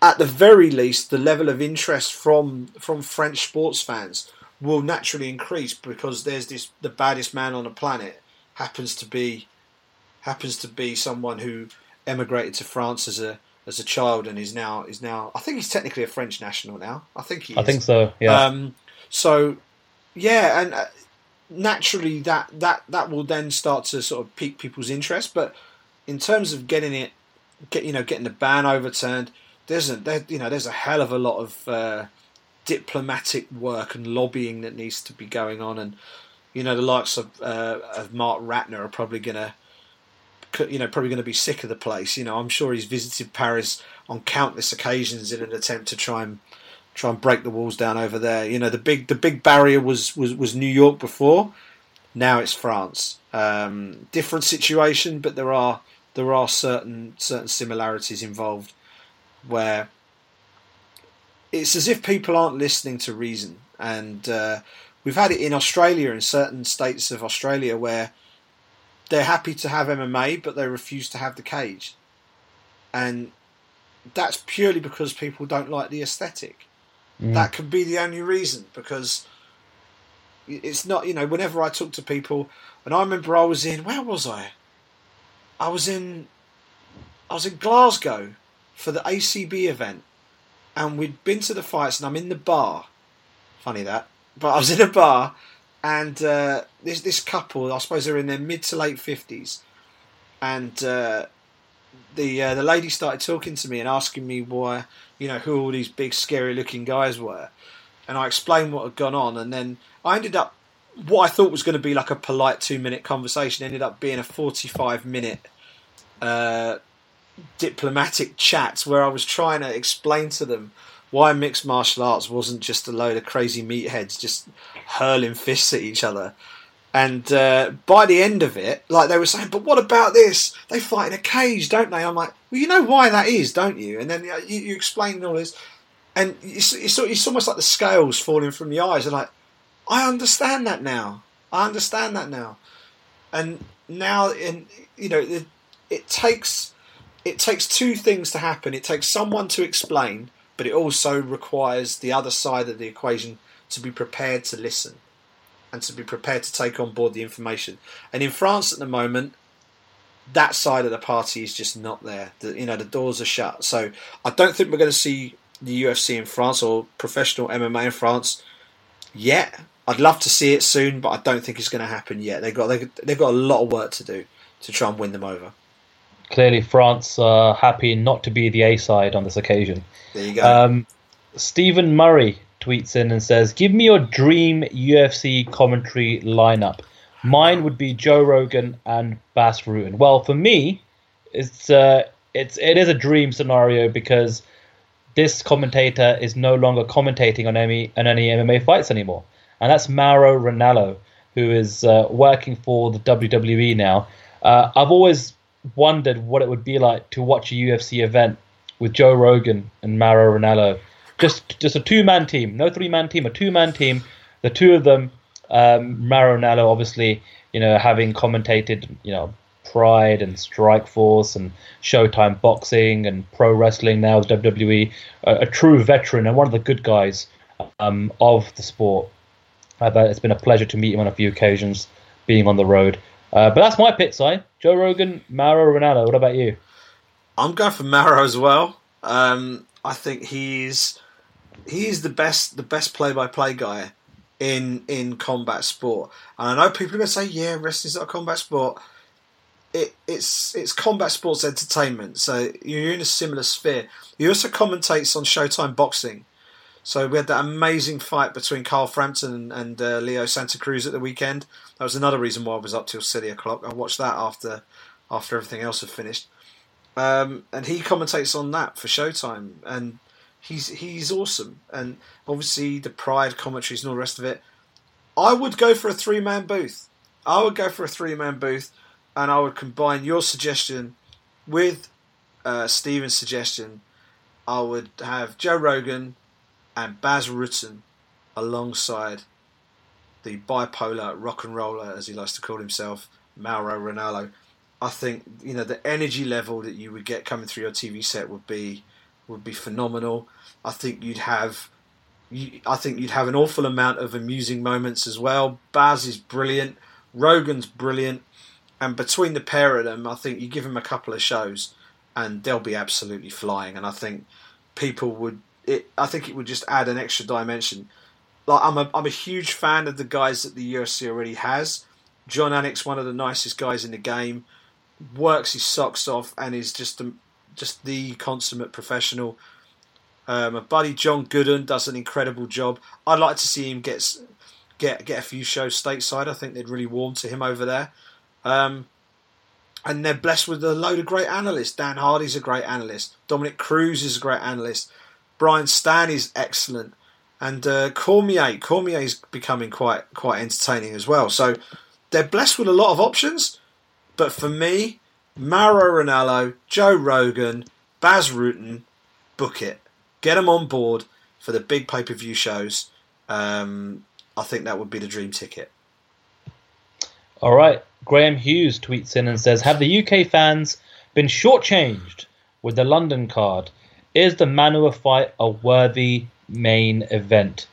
at the very least, the level of interest from from French sports fans will naturally increase because there's this the baddest man on the planet happens to be happens to be someone who emigrated to France as a as a child and is now is now I think he's technically a French national now. I think he. Is. I think so. Yeah. Um, so yeah, and uh, naturally that that that will then start to sort of pique people's interest. But in terms of getting it, get you know getting the ban overturned, there's a there, you know there's a hell of a lot of uh, diplomatic work and lobbying that needs to be going on, and you know the likes of uh, of Marc Ratner are probably gonna you know probably going to be sick of the place. You know, I'm sure he's visited Paris on countless occasions in an attempt to try and try and break the walls down over there. You know, the big the big barrier was was, was New York before. Now it's France. Um, different situation, but there are there are certain certain similarities involved where it's as if people aren't listening to reason, and uh, we've had it in Australia in certain states of Australia where they're happy to have MMA, but they refuse to have the cage, and that's purely because people don't like the aesthetic. Mm. That could be the only reason because it's not. You know, whenever I talk to people, and I remember I was in where was I? I was in I was in Glasgow for the ACB event, and we'd been to the fights, and I'm in the bar. Funny that, but I was in a bar and uh, this this couple, I suppose they're in their mid to late fifties, and uh, the uh, the lady started talking to me and asking me why, you know, who all these big scary looking guys were, and I explained what had gone on, and then I ended up what I thought was going to be like a polite two minute conversation ended up being a forty five minute. Uh, diplomatic chat where I was trying to explain to them why mixed martial arts wasn't just a load of crazy meatheads just hurling fists at each other. And uh, by the end of it, like they were saying, but what about this? They fight in a cage, don't they? I'm like, well, you know why that is, don't you? And then you, you explain all this, and it's, it's, it's almost like the scales falling from the eyes. And like, I understand that now. I understand that now. And now, in you know, it, it takes it takes two things to happen. It takes someone to explain but it also requires the other side of the equation to be prepared to listen and to be prepared to take on board the information. And in France at the moment, that side of the party is just not there. The, you know, the doors are shut. So I don't think we're going to see the UFC in France or professional MMA in France yet. I'd love to see it soon, but I don't think it's going to happen yet. They've got they, they've got a lot of work to do to try and win them over clearly France are happy not to be the A side on this occasion. There you go. Um, Stephen Murray tweets in and says, "Give me your dream UFC commentary lineup. Mine would be Joe Rogan and Bas Rutten." Well, for me, it's uh, it's it is a dream scenario because this commentator is no longer commentating on any on any MMA fights anymore, and that's Mauro Ranallo, who is uh, working for the WWE now. Uh, I've always wondered what it would be like to watch a UFC event with Joe Rogan and Mauro Ranallo. Just just a two man team, no three man team, a two man team. The two of them, um, Mauro Ranallo, obviously, you know, having commentated, you know, Pride and Strikeforce and Showtime Boxing and Pro Wrestling now with WWE, a, a true veteran and one of the good guys um, of the sport. Uh, it's been a pleasure to meet him on a few occasions, being on the road. Uh, but that's my pick side. Joe Rogan, Mauro Ranallo. What about you? I'm going for Mauro as well. Um, I think he's he's the best the best play by play guy in in combat sport. And I know people are going to say, "Yeah, wrestling's not a combat sport." It, it's it's combat sports entertainment, so you're in a similar sphere. He also commentates on Showtime Boxing, so we had that amazing fight between Carl Frampton and, and uh, Leo Santa Cruz at the weekend. That was another reason why I was up till silly o'clock. I watched that after after everything else had finished. Um, and he commentates on that for Showtime, and he's he's awesome. And obviously the Pride commentaries and all the rest of it. I would go for a three man booth. I would go for a three man booth, and I would combine your suggestion with uh, Steven's suggestion. I would have Joe Rogan and Bas Rutten alongside the bipolar rock and roller, as he likes to call himself, Mauro Ranallo. I think you know the energy level that you would get coming through your TV set would be would be phenomenal. I think you'd have you, I think you'd have an awful amount of amusing moments as well. Bas is brilliant, Rogan's brilliant, and between the pair of them, I think you give them a couple of shows, and they'll be absolutely flying. And I think people would, it, I think it would just add an extra dimension. Like I'm a, I'm a huge fan of the guys that the UFC already has. Jon Anik's one of the nicest guys in the game, works his socks off, and is just just the consummate professional. Um, my buddy John Gooden does an incredible job. I'd like to see him get get get a few shows stateside. I think they'd really warm to him over there. Um, and they're blessed with a load of great analysts. Dan Hardy's a great analyst. Dominick Cruz is a great analyst. Brian Stann is excellent, and uh, Cormier Cormier is becoming quite quite entertaining as well. So they're blessed with a lot of options. But for me, Mauro Ranallo, Joe Rogan, Bas Rutten, book it get them on board for the big pay per view shows. Um, I think that would be the dream ticket. All right. Graham Hughes tweets in and says, "Have the UK fans been shortchanged with the London card? Is the Manuwa fight a worthy main event?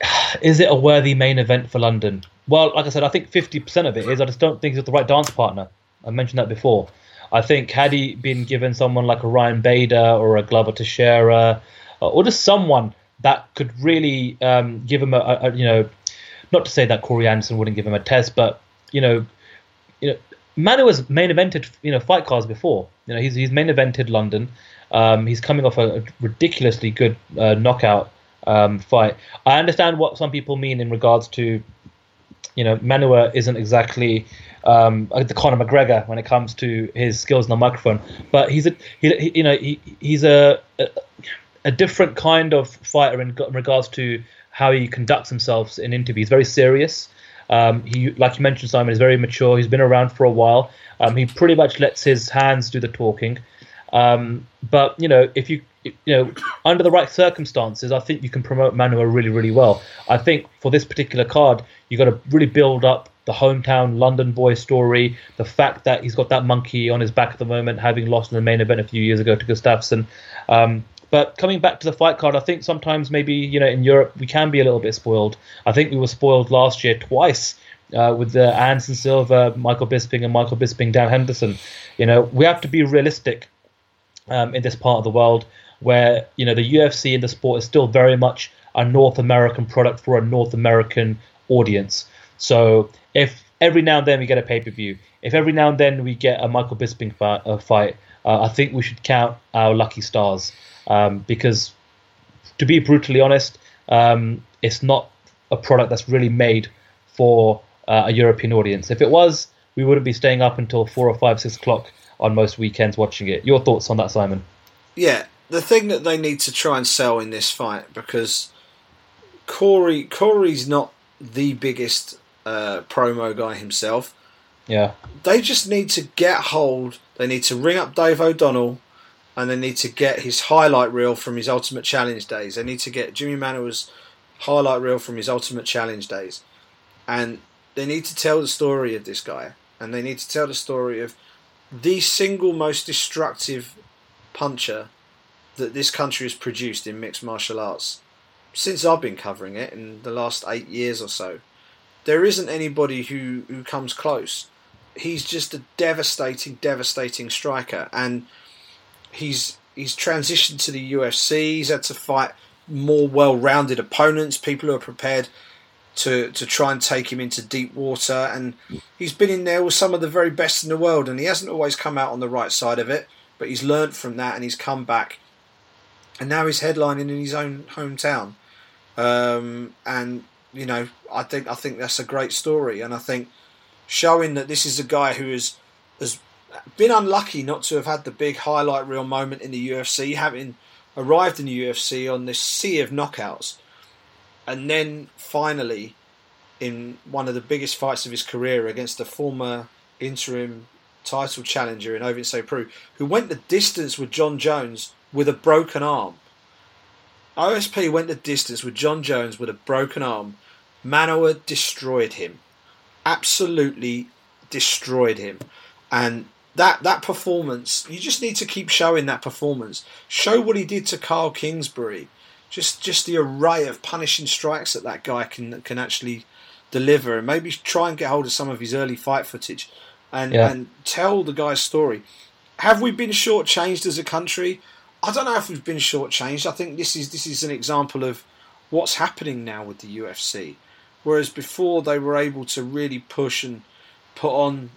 [SIGHS] Is it a worthy main event for London? Well, like I said, I think 50% of it is. I just don't think it's the right dance partner. I mentioned that before. I think had he been given someone like a Ryan Bader or a Glover Teixeira, uh, or just someone that could really um, give him a, a, you know, not to say that Corey Anderson wouldn't give him a test, but you know, you know, Manu has main evented you know fight cards before. You know, he's he's main evented London. Um, he's coming off a, a ridiculously good uh, knockout um, fight. I understand what some people mean in regards to, you know, Manuwa isn't exactly um, the Conor McGregor when it comes to his skills on the microphone. But he's a he, he you know he, he's a, a, a different kind of fighter in, in regards to how he conducts himself in interviews. Very serious. Um, he, like you mentioned, Simon is very mature. He's been around for a while. Um, he pretty much lets his hands do the talking. Um, but you know, if you you know, under the right circumstances, I think you can promote Manuwa really, really well. I think for this particular card, you've got to really build up the hometown London boy story, the fact that he's got that monkey on his back at the moment, having lost in the main event a few years ago to Gustafsson. Um, but coming back to the fight card, I think sometimes maybe you know in Europe we can be a little bit spoiled. I think we were spoiled last year twice uh, with the Anderson Silva, Michael Bisping, and Michael Bisping, Dan Henderson. You know we have to be realistic um, in this part of the world where you know the UFC and the sport is still very much a North American product for a North American audience. So if every now and then we get a pay per view, if every now and then we get a Michael Bisping fight, uh, fight uh, I think we should count our lucky stars um, because, to be brutally honest, um, it's not a product that's really made for uh, a European audience. If it was, we wouldn't be staying up until four or five, six o'clock on most weekends watching it. Your thoughts on that, Simon? Yeah, the thing that they need to try and sell in this fight because Corey Corey's not the biggest uh, promo guy himself. Yeah. They just need to get hold. They need to ring up Dave O'Donnell, and they need to get his highlight reel from his Ultimate Challenge days. They need to get Jimi Manuwa's highlight reel from his Ultimate Challenge days, and they need to tell the story of this guy, and they need to tell the story of the single most destructive puncher that this country has produced in mixed martial arts since I've been covering it in the last eight years or so there isn't anybody who, who comes close. He's just a devastating, devastating striker, and he's he's transitioned to the UFC. He's had to fight more well-rounded opponents, people who are prepared to to try and take him into deep water, and he's been in there with some of the very best in the world, and he hasn't always come out on the right side of it, but he's learnt from that and he's come back, and now he's headlining in his own hometown, um, and you know, I think I think that's a great story, and I think showing that this is a guy who has has been unlucky not to have had the big highlight reel moment in the UFC, having arrived in the UFC on this sea of knockouts, and then finally in one of the biggest fights of his career against a former interim title challenger in Ovince Preux, who went the distance with Jon Jones with a broken arm. OSP went the distance with Jon Jones with a broken arm Manuwa destroyed him, absolutely destroyed him, and that that performance. You just need to keep showing that performance. Show what he did to Kyle Kingsbury. just just the array of punishing strikes that that guy can can actually deliver, and maybe try and get hold of some of his early fight footage, and Yeah. and tell the guy's story. Have we been shortchanged as a country? I don't know if we've been shortchanged. I think this is this is an example of what's happening now with the UFC. Whereas before they were able to really push and put on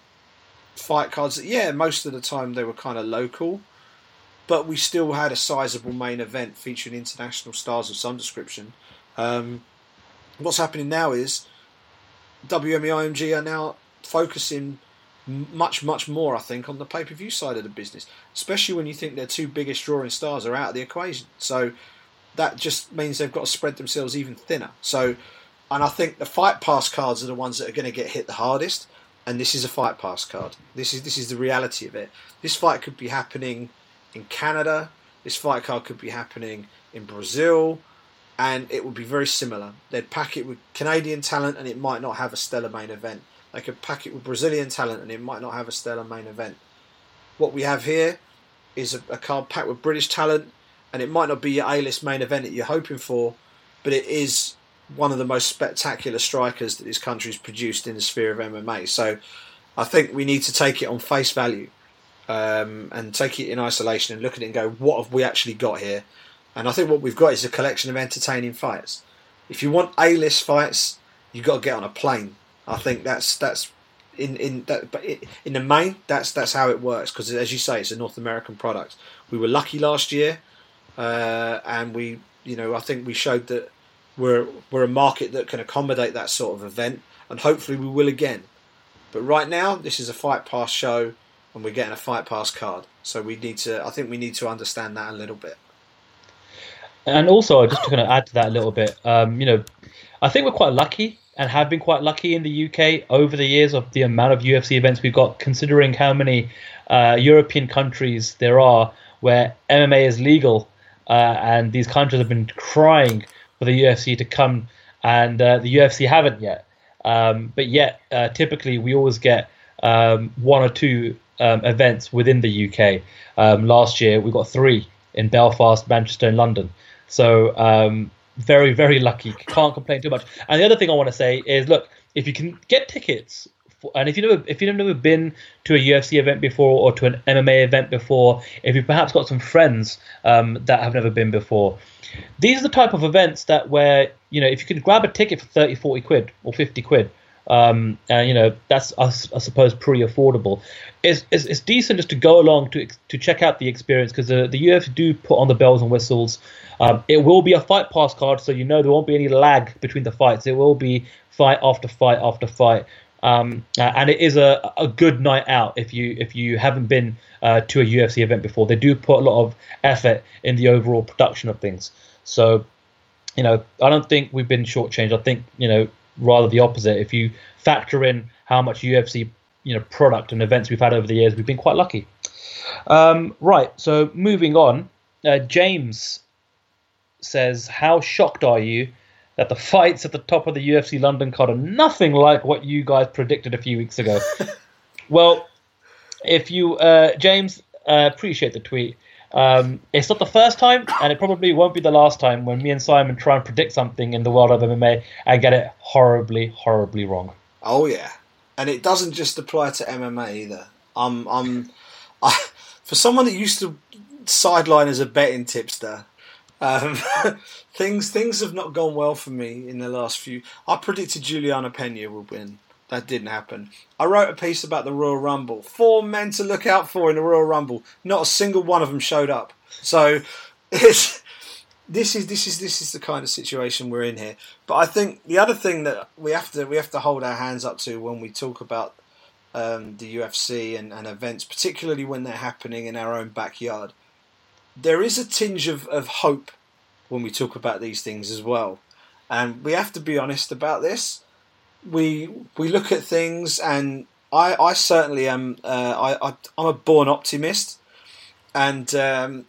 fight cards yeah, most of the time they were kind of local, but we still had a sizable main event featuring international stars of some description. Um, what's happening now is WME IMG are now focusing much much more, I think, on the pay per view side of the business, especially when you think their two biggest drawing stars are out of the equation. So that just means they've got to spread themselves even thinner. So, and I think the fight pass cards are the ones that are going to get hit the hardest. And this is a fight pass card. This is this is the reality of it. This fight could be happening in Canada. This fight card could be happening in Brazil, and it would be very similar. They'd pack it with Canadian talent, and it might not have a stellar main event. They could pack it with Brazilian talent, and it might not have a stellar main event. What we have here is a, a card packed with British talent, and it might not be your A-list main event that you're hoping for, but it is one of the most spectacular strikers that this country's produced in the sphere of MMA. So I think we need to take it on face value um, and take it in isolation and look at it and go, what have we actually got here? And I think what we've got is a collection of entertaining fights. If you want A-list fights, you've got to get on a plane. I think that's that's in in that, but in the main, that's that's how it works because as you say, it's a North American product. We were lucky last year, uh, and we, you know, I think we showed that we're we're a market that can accommodate that sort of event, and hopefully we will again. But right now, this is a fight pass show, and we're getting a fight pass card. So we need to. I think we need to understand that a little bit. And also, just to kind of add to that a little bit, um, you know, I think we're quite lucky and have been quite lucky in the UK over the years of the amount of UFC events we've got, considering how many uh, European countries there are where MMA is legal, uh, and these countries have been crying for the UFC to come, and uh, the UFC haven't yet. Um, but yet, uh, typically, we always get um, one or two um, events within the UK. Um, last year, we got three in Belfast, Manchester, and London. So um, very, very lucky. Can't complain too much. And the other thing I want to say is, look, if you can get tickets, and if you never, if you've never been to a UFC event before or to an MMA event before, if you've perhaps got some friends um, that have never been before, these are the type of events that where you know if you can grab a ticket for 30, 40 quid or 50 quid. Um, and you know that's I suppose pretty affordable. It's, it's, it's decent just to go along to to check out the experience because the the UFC do put on the bells and whistles. Um, it will be a fight pass card, so you know there won't be any lag between the fights. It will be fight after fight after fight, um, uh, and it is a, a good night out if you if you haven't been uh, to a UFC event before. They do put a lot of effort in the overall production of things. So, you know, I don't think we've been shortchanged. I think you know rather the opposite. If you factor in how much UFC you know product and events we've had over the years, we've been quite lucky. Um, right. So moving on, uh, James says, "How shocked are you that the fights at the top of the UFC London card are nothing like what you guys predicted a few weeks ago?" [LAUGHS] well, if you, uh, James, uh, appreciate the tweet. Um, it's not the first time, and it probably won't be the last time when me and Simon try and predict something in the world of MMA and get it horribly, horribly wrong. Oh yeah, and it doesn't just apply to MMA either. I'm, I'm, I, for someone that used to sideline as a betting tipster, um, [LAUGHS] things things have not gone well for me in the last few. I predicted Julianna Peña would win. That didn't happen. I wrote a piece about the Royal Rumble. Four men to look out for in the Royal Rumble. Not a single one of them showed up. So [LAUGHS] this is this is this is the kind of situation we're in here. But I think the other thing that we have to we have to hold our hands up to when we talk about um, the UFC and, and events, particularly when they're happening in our own backyard, there is a tinge of, of hope when we talk about these things as well. And we have to be honest about this. We we look at things, and I, I certainly am. Uh, I, I I'm a born optimist, and um,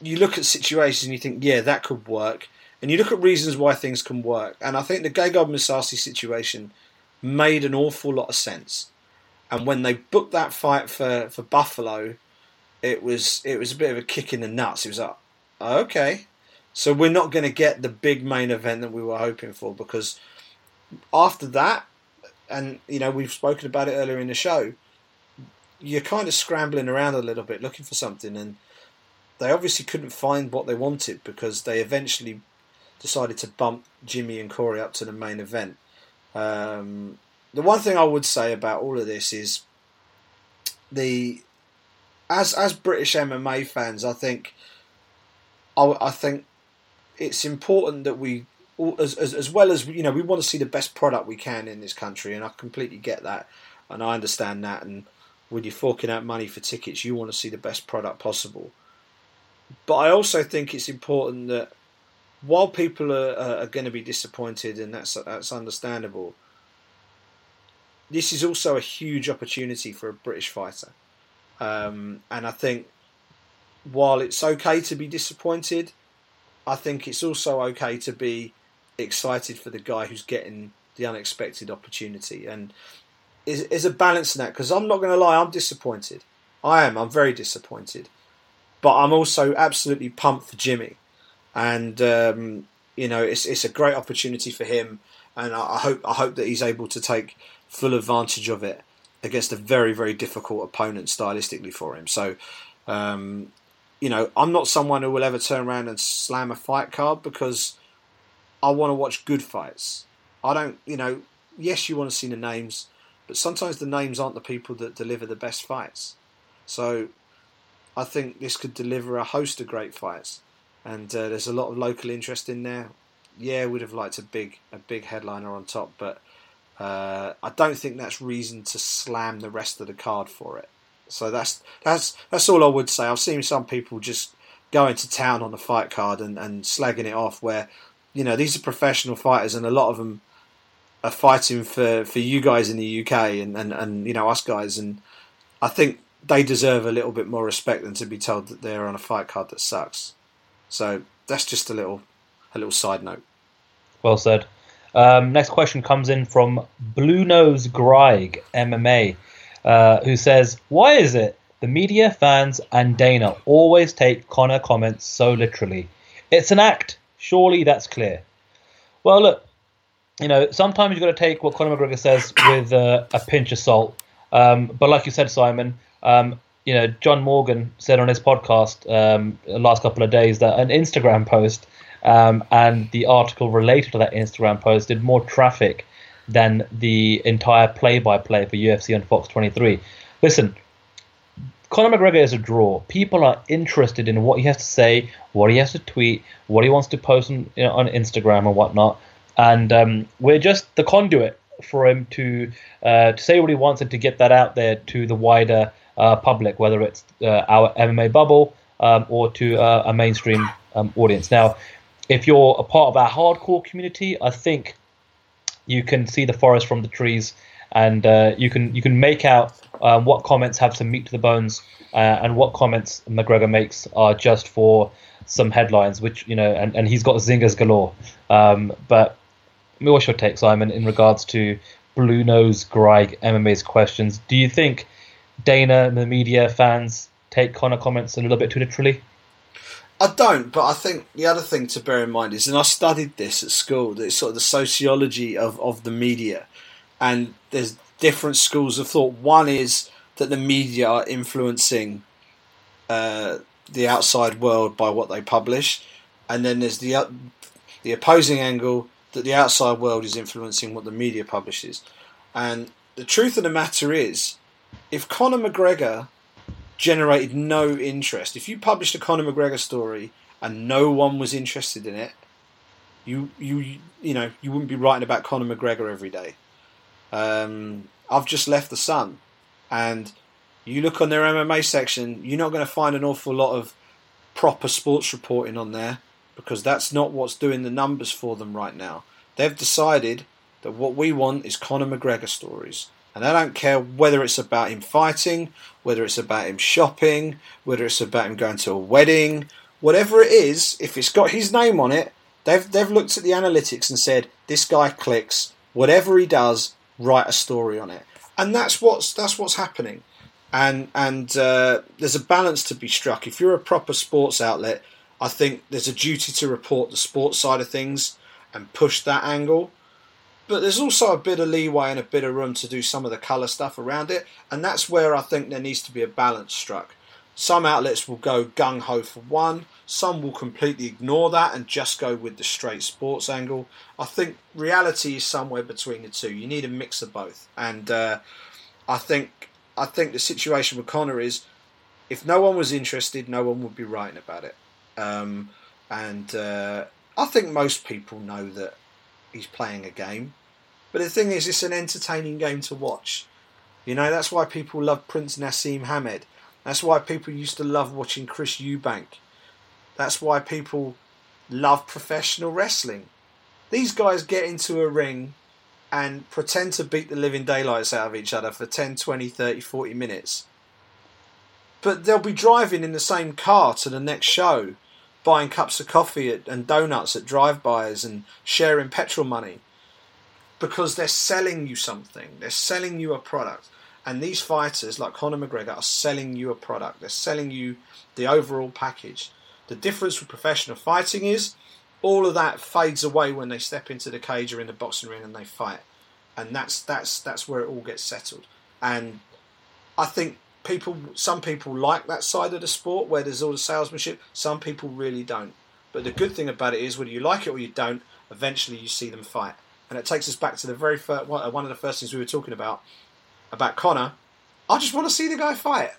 you look at situations and you think, yeah, that could work. And you look at reasons why things can work. And I think the Gegard Mousasi situation made an awful lot of sense. And when they booked that fight for, for Buffalo, it was it was a bit of a kick in the nuts. It was like, okay, So we're not going to get the big main event that we were hoping for because after that, and you know we've spoken about it earlier in the show, you're kind of scrambling around a little bit looking for something, and they obviously couldn't find what they wanted because they eventually decided to bump Jimi and Corey up to the main event. Um, the one thing I would say about all of this is the as as British MMA fans, I think I, I think it's important that we as, as as well as you know we want to see the best product we can in this country, and I completely get that, and I understand that, and when you're forking out money for tickets, you want to see the best product possible. But I also think it's important that while people are, are going to be disappointed, and that's that's understandable, this is also a huge opportunity for a British fighter. Um, and I think while it's okay to be disappointed, I think it's also okay to be excited for the guy who's getting the unexpected opportunity. And is is a balance in that because I'm not going to lie, I'm disappointed. I am. I'm very disappointed, but I'm also absolutely pumped for Jimi, and um, you know it's it's a great opportunity for him, and I, I hope I hope that he's able to take full advantage of it against a very, very difficult opponent stylistically for him. So, um, you know, I'm not someone who will ever turn around and slam a fight card because I want to watch good fights. I don't, you know, yes, you want to see the names, but sometimes the names aren't the people that deliver the best fights. So, I think this could deliver a host of great fights, and uh, there's a lot of local interest in there. Yeah, we'd have liked a big, a big headliner on top, but uh, I don't think that's reason to slam the rest of the card for it. So that's that's that's all I would say. I've seen some people just going to town on the fight card and, and slagging it off. Where you know these are professional fighters, and a lot of them are fighting for, for you guys in the UK and, and, and you know us guys. And I think they deserve a little bit more respect than to be told that they're on a fight card that sucks. So that's just a little a little side note. Well said. Um, next question comes in from Blue Nose Greig MMA, uh, who says, "Why is it the media, fans, and Dana always take Conor comments so literally? It's an act. Surely that's clear." Well, look, you know, sometimes you've got to take what Conor McGregor says with uh, a pinch of salt. Um, but like you said, Simon, um, you know, John Morgan said on his podcast um, the last couple of days that an Instagram post um, and the article related to that Instagram post did more traffic than the entire play-by-play for UFC on Fox 23. Listen, Conor McGregor is a draw. People are interested in what he has to say, what he has to tweet, what he wants to post on, you know, on Instagram and whatnot, and um, we're just the conduit for him to uh, to say what he wants and to get that out there to the wider uh, public, whether it's uh, our MMA bubble um, or to uh, a mainstream um, audience. Now, if you're a part of our hardcore community, I think you can see the forest from the trees, and uh, you can you can make out um, what comments have some meat to the bones, uh, and what comments McGregor makes are just for some headlines, which you know, and, and he's got zingers galore. Um, but what's your take, Simon, in regards to Blue Nose Greig MMA's questions? Do you think Dana and the media fans take Conor comments a little bit too literally? I don't, but I think the other thing to bear in mind is, and I studied this at school, that it's sort of the sociology of, of the media, and there's different schools of thought. One is that the media are influencing uh, the outside world by what they publish, and then there's the the opposing angle that the outside world is influencing what the media publishes. And the truth of the matter is, if Conor McGregor generated no interest. If you published a Conor McGregor story and no one was interested in it, you you you know you wouldn't be writing about Conor McGregor every day. Um, I've just left the Sun, and you look on their MMA section, you're not going to find an awful lot of proper sports reporting on there because that's not what's doing the numbers for them right now. They've decided that what we want is Conor McGregor stories. And I don't care whether it's about him fighting, whether it's about him shopping, whether it's about him going to a wedding, whatever it is, if it's got his name on it, they've they've looked at the analytics and said this guy clicks, whatever he does, write a story on it, and that's what's that's what's happening, and and uh, there's a balance to be struck. If you're a proper sports outlet, I think there's a duty to report the sports side of things and push that angle. But there's also a bit of leeway and a bit of room to do some of the colour stuff around it, and that's where I think there needs to be a balance struck. Some outlets will go gung ho for one, some will completely ignore that and just go with the straight sports angle. I think reality is somewhere between the two. You need a mix of both, and uh, I think I think the situation with Conor is if no one was interested, no one would be writing about it. Um, and uh, I think most people know that he's playing a game. But the thing is, it's an entertaining game to watch. You know, that's why people love Prince Naseem Hamed. That's why people used to love watching Chris Eubank. That's why people love professional wrestling. These guys get into a ring and pretend to beat the living daylights out of each other for 10, 20, 30, 40 minutes. But they'll be driving in the same car to the next show buying cups of coffee at, and donuts at drive-bys and sharing petrol money because they're selling you something. They're selling you a product. And these fighters, like Conor McGregor, are selling you a product. They're selling you the overall package. The difference with professional fighting is all of that fades away when they step into the cage or in the boxing ring and they fight. And that's that's that's where it all gets settled. And I think people, some people like that side of the sport where there's all the salesmanship. Some people really don't. But the good thing about it is, whether you like it or you don't, eventually you see them fight. And it takes us back to the very first one of the first things we were talking about about Conor. I just want to see the guy fight.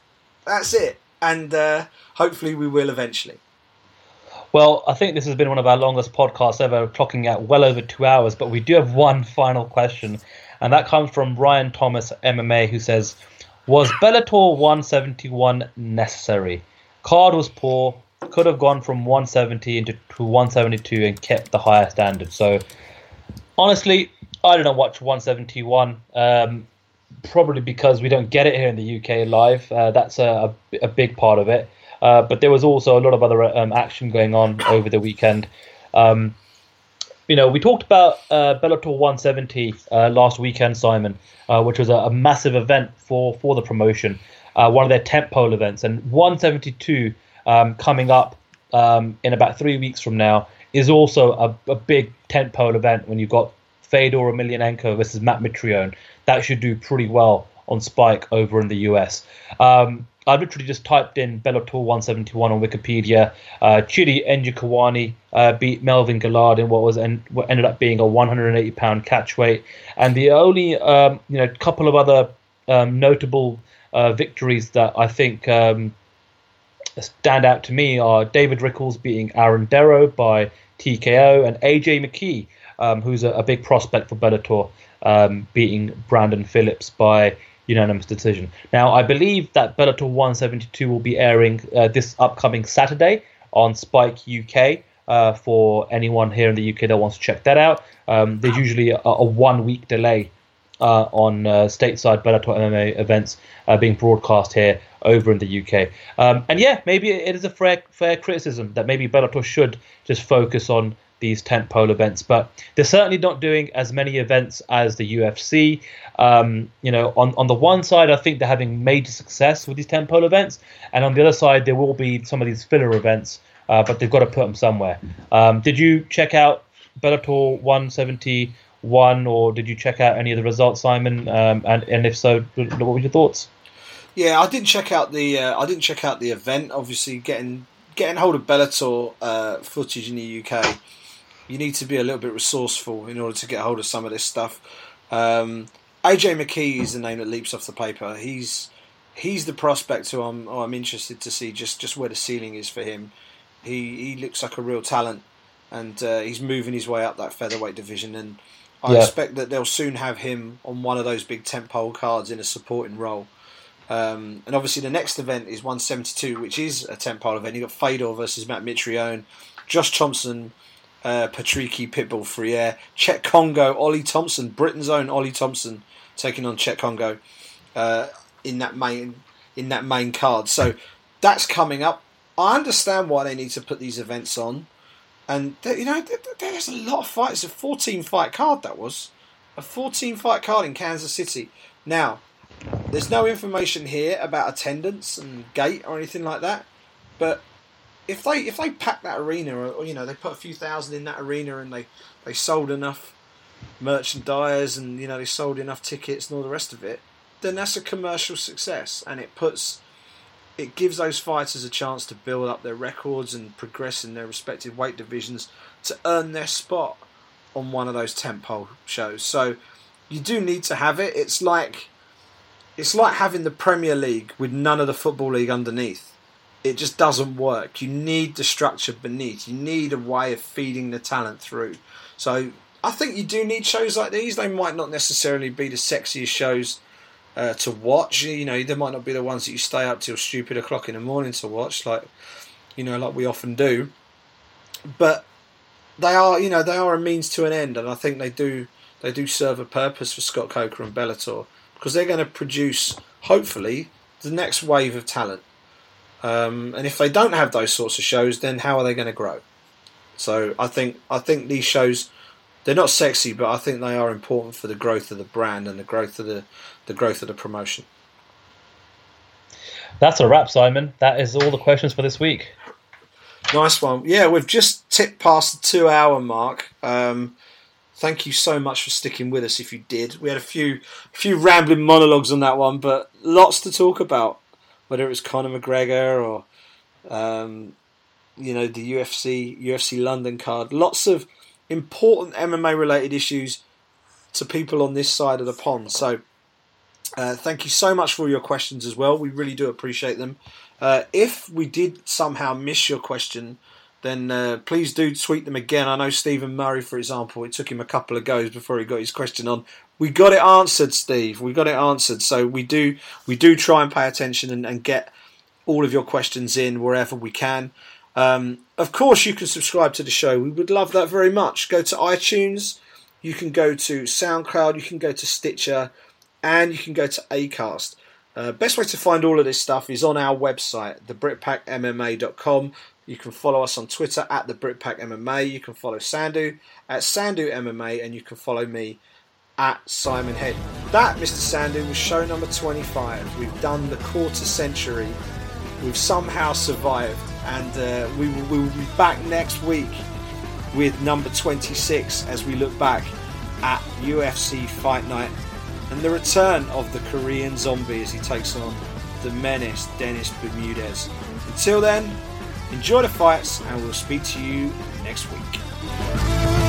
That's it. And uh, hopefully we will eventually. Well, I think this has been one of our longest podcasts ever, clocking at well over two hours. But we do have one final question, and that comes from Ryan Thomas MMA, who says, was Bellator 171 necessary? Card was poor. Could have gone from 170 into to 172 and kept the higher standard. So, honestly, I didn't watch 171. Um, probably because we don't get it here in the UK live. Uh, that's a, a, big part of it. Uh, but there was also a lot of other um, action going on over the weekend. Um, you know, we talked about uh, Bellator 170 uh, last weekend, Simon, uh, which was a, a, massive event for for the promotion, uh, one of their tentpole events, and 172 um, coming up um, in about three weeks from now is also a, a big tentpole event when you've got Fedor Emelianenko versus Matt Mitrione. That should do pretty well on Spike over in the US. Um, I literally just typed in Bellator 171 on Wikipedia. Uh, Chidi Njokuani uh, beat Melvin Guillard in what was en- what ended up being a 180 pound catch weight, and the only um, you know couple of other um, notable uh, victories that I think um, stand out to me are David Rickels beating Aaron Darrow by TKO, and AJ McKee, um, who's a, a, big prospect for Bellator, um, beating Brandon Phillips by unanimous decision. Now, I believe that Bellator 172 will be airing uh, this upcoming Saturday on Spike UK. Uh, for anyone here in the UK that wants to check that out, um, there's usually a, a one week delay uh, on uh, stateside Bellator MMA events uh, being broadcast here over in the UK. Um, and yeah, maybe it is a fair, fair criticism that maybe Bellator should just focus on these tentpole events, but they're certainly not doing as many events as the UFC. Um, you know, on on the one side, I think they're having major success with these tentpole events, and on the other side, there will be some of these filler events, uh, but they've got to put them somewhere. Um, did you check out Bellator 171, or did you check out any of the results, Simon? Um, and and if so, what were your thoughts? Yeah, I didn't check out the uh, I didn't check out the event. Obviously, getting getting hold of Bellator uh, footage in the UK you need to be a little bit resourceful in order to get hold of some of this stuff. Um, AJ McKee is the name that leaps off the paper. He's he's the prospect who I'm who I'm interested to see just, just where the ceiling is for him. He he looks like a real talent, and uh, he's moving his way up that featherweight division. And I yeah. expect that they'll soon have him on one of those big tentpole cards in a supporting role. Um, and obviously, the next event is 172, which is a tentpole event. You've got Fedor versus Matt Mitrione, Josh Thompson uh, Patricky Pitbull Freire, Cheick Congo, Ollie Thompson, Britain's own Ollie Thompson taking on Cheick Congo uh, in that main in that main card. So that's coming up. I understand why they need to put these events on, and you know there's a lot of fights. A 14 fight card that was a 14 fight card in Kansas City. Now there's no information here about attendance and gate or anything like that, but if they if they pack that arena, or, you know they put a few thousand in that arena, and they they sold enough merchandise, and you know they sold enough tickets and all the rest of it, then that's a commercial success, and it puts it gives those fighters a chance to build up their records and progress in their respective weight divisions to earn their spot on one of those tentpole shows. So you do need to have it. It's like it's like having the Premier League with none of the football league underneath. It just doesn't work. You need the structure beneath. You need a way of feeding the talent through. So I think you do need shows like these. They might not necessarily be the sexiest shows uh, to watch. You know, they might not be the ones that you stay up till stupid o'clock in the morning to watch, like you know, like we often do. But they are, you know, they are a means to an end, and I think they do they do serve a purpose for Scott Coker and Bellator because they're going to produce, hopefully, the next wave of talent. Um, and if they don't have those sorts of shows, then how are they going to grow? So I think I think these shows they're not sexy, but I think they are important for the growth of the brand and the growth of the the growth of the promotion. That's a wrap, Simon. That is all the questions for this week. Nice one. Yeah, we've just tipped past the two hour mark. Um, thank you so much for sticking with us. If you did, we had a few a few rambling monologues on that one, but lots to talk about. Whether it was Conor McGregor or um, you know the UFC UFC London card, lots of important MMA related issues to people on this side of the pond. So uh, thank you so much for your questions as well. We really do appreciate them. Uh, if we did somehow miss your question, then uh, please do tweet them again. I know Stephen Murray, for example, it took him a couple of goes before he got his question on. We got it answered, Steve. We got it answered. So we do we do try and pay attention and, and get all of your questions in wherever we can. Um, of course, you can subscribe to the show. We would love that very much. Go to iTunes. You can go to SoundCloud. You can go to Stitcher and you can go to Acast. Uh, best way to find all of this stuff is on our website, thebritpackmma.com. You can follow us on Twitter at the Britpack MMA. You can follow Sandhu at Sandhu MMA, and you can follow me at Simon Head. That, Mr. Sandhu, was show number 25. We've done the quarter century. We've somehow survived, and uh, we, will, we will be back next week with number 26 as we look back at UFC Fight Night and the return of the Korean zombie as he takes on the menace Dennis Bermudez. Until then, enjoy the fights and we'll speak to you next week.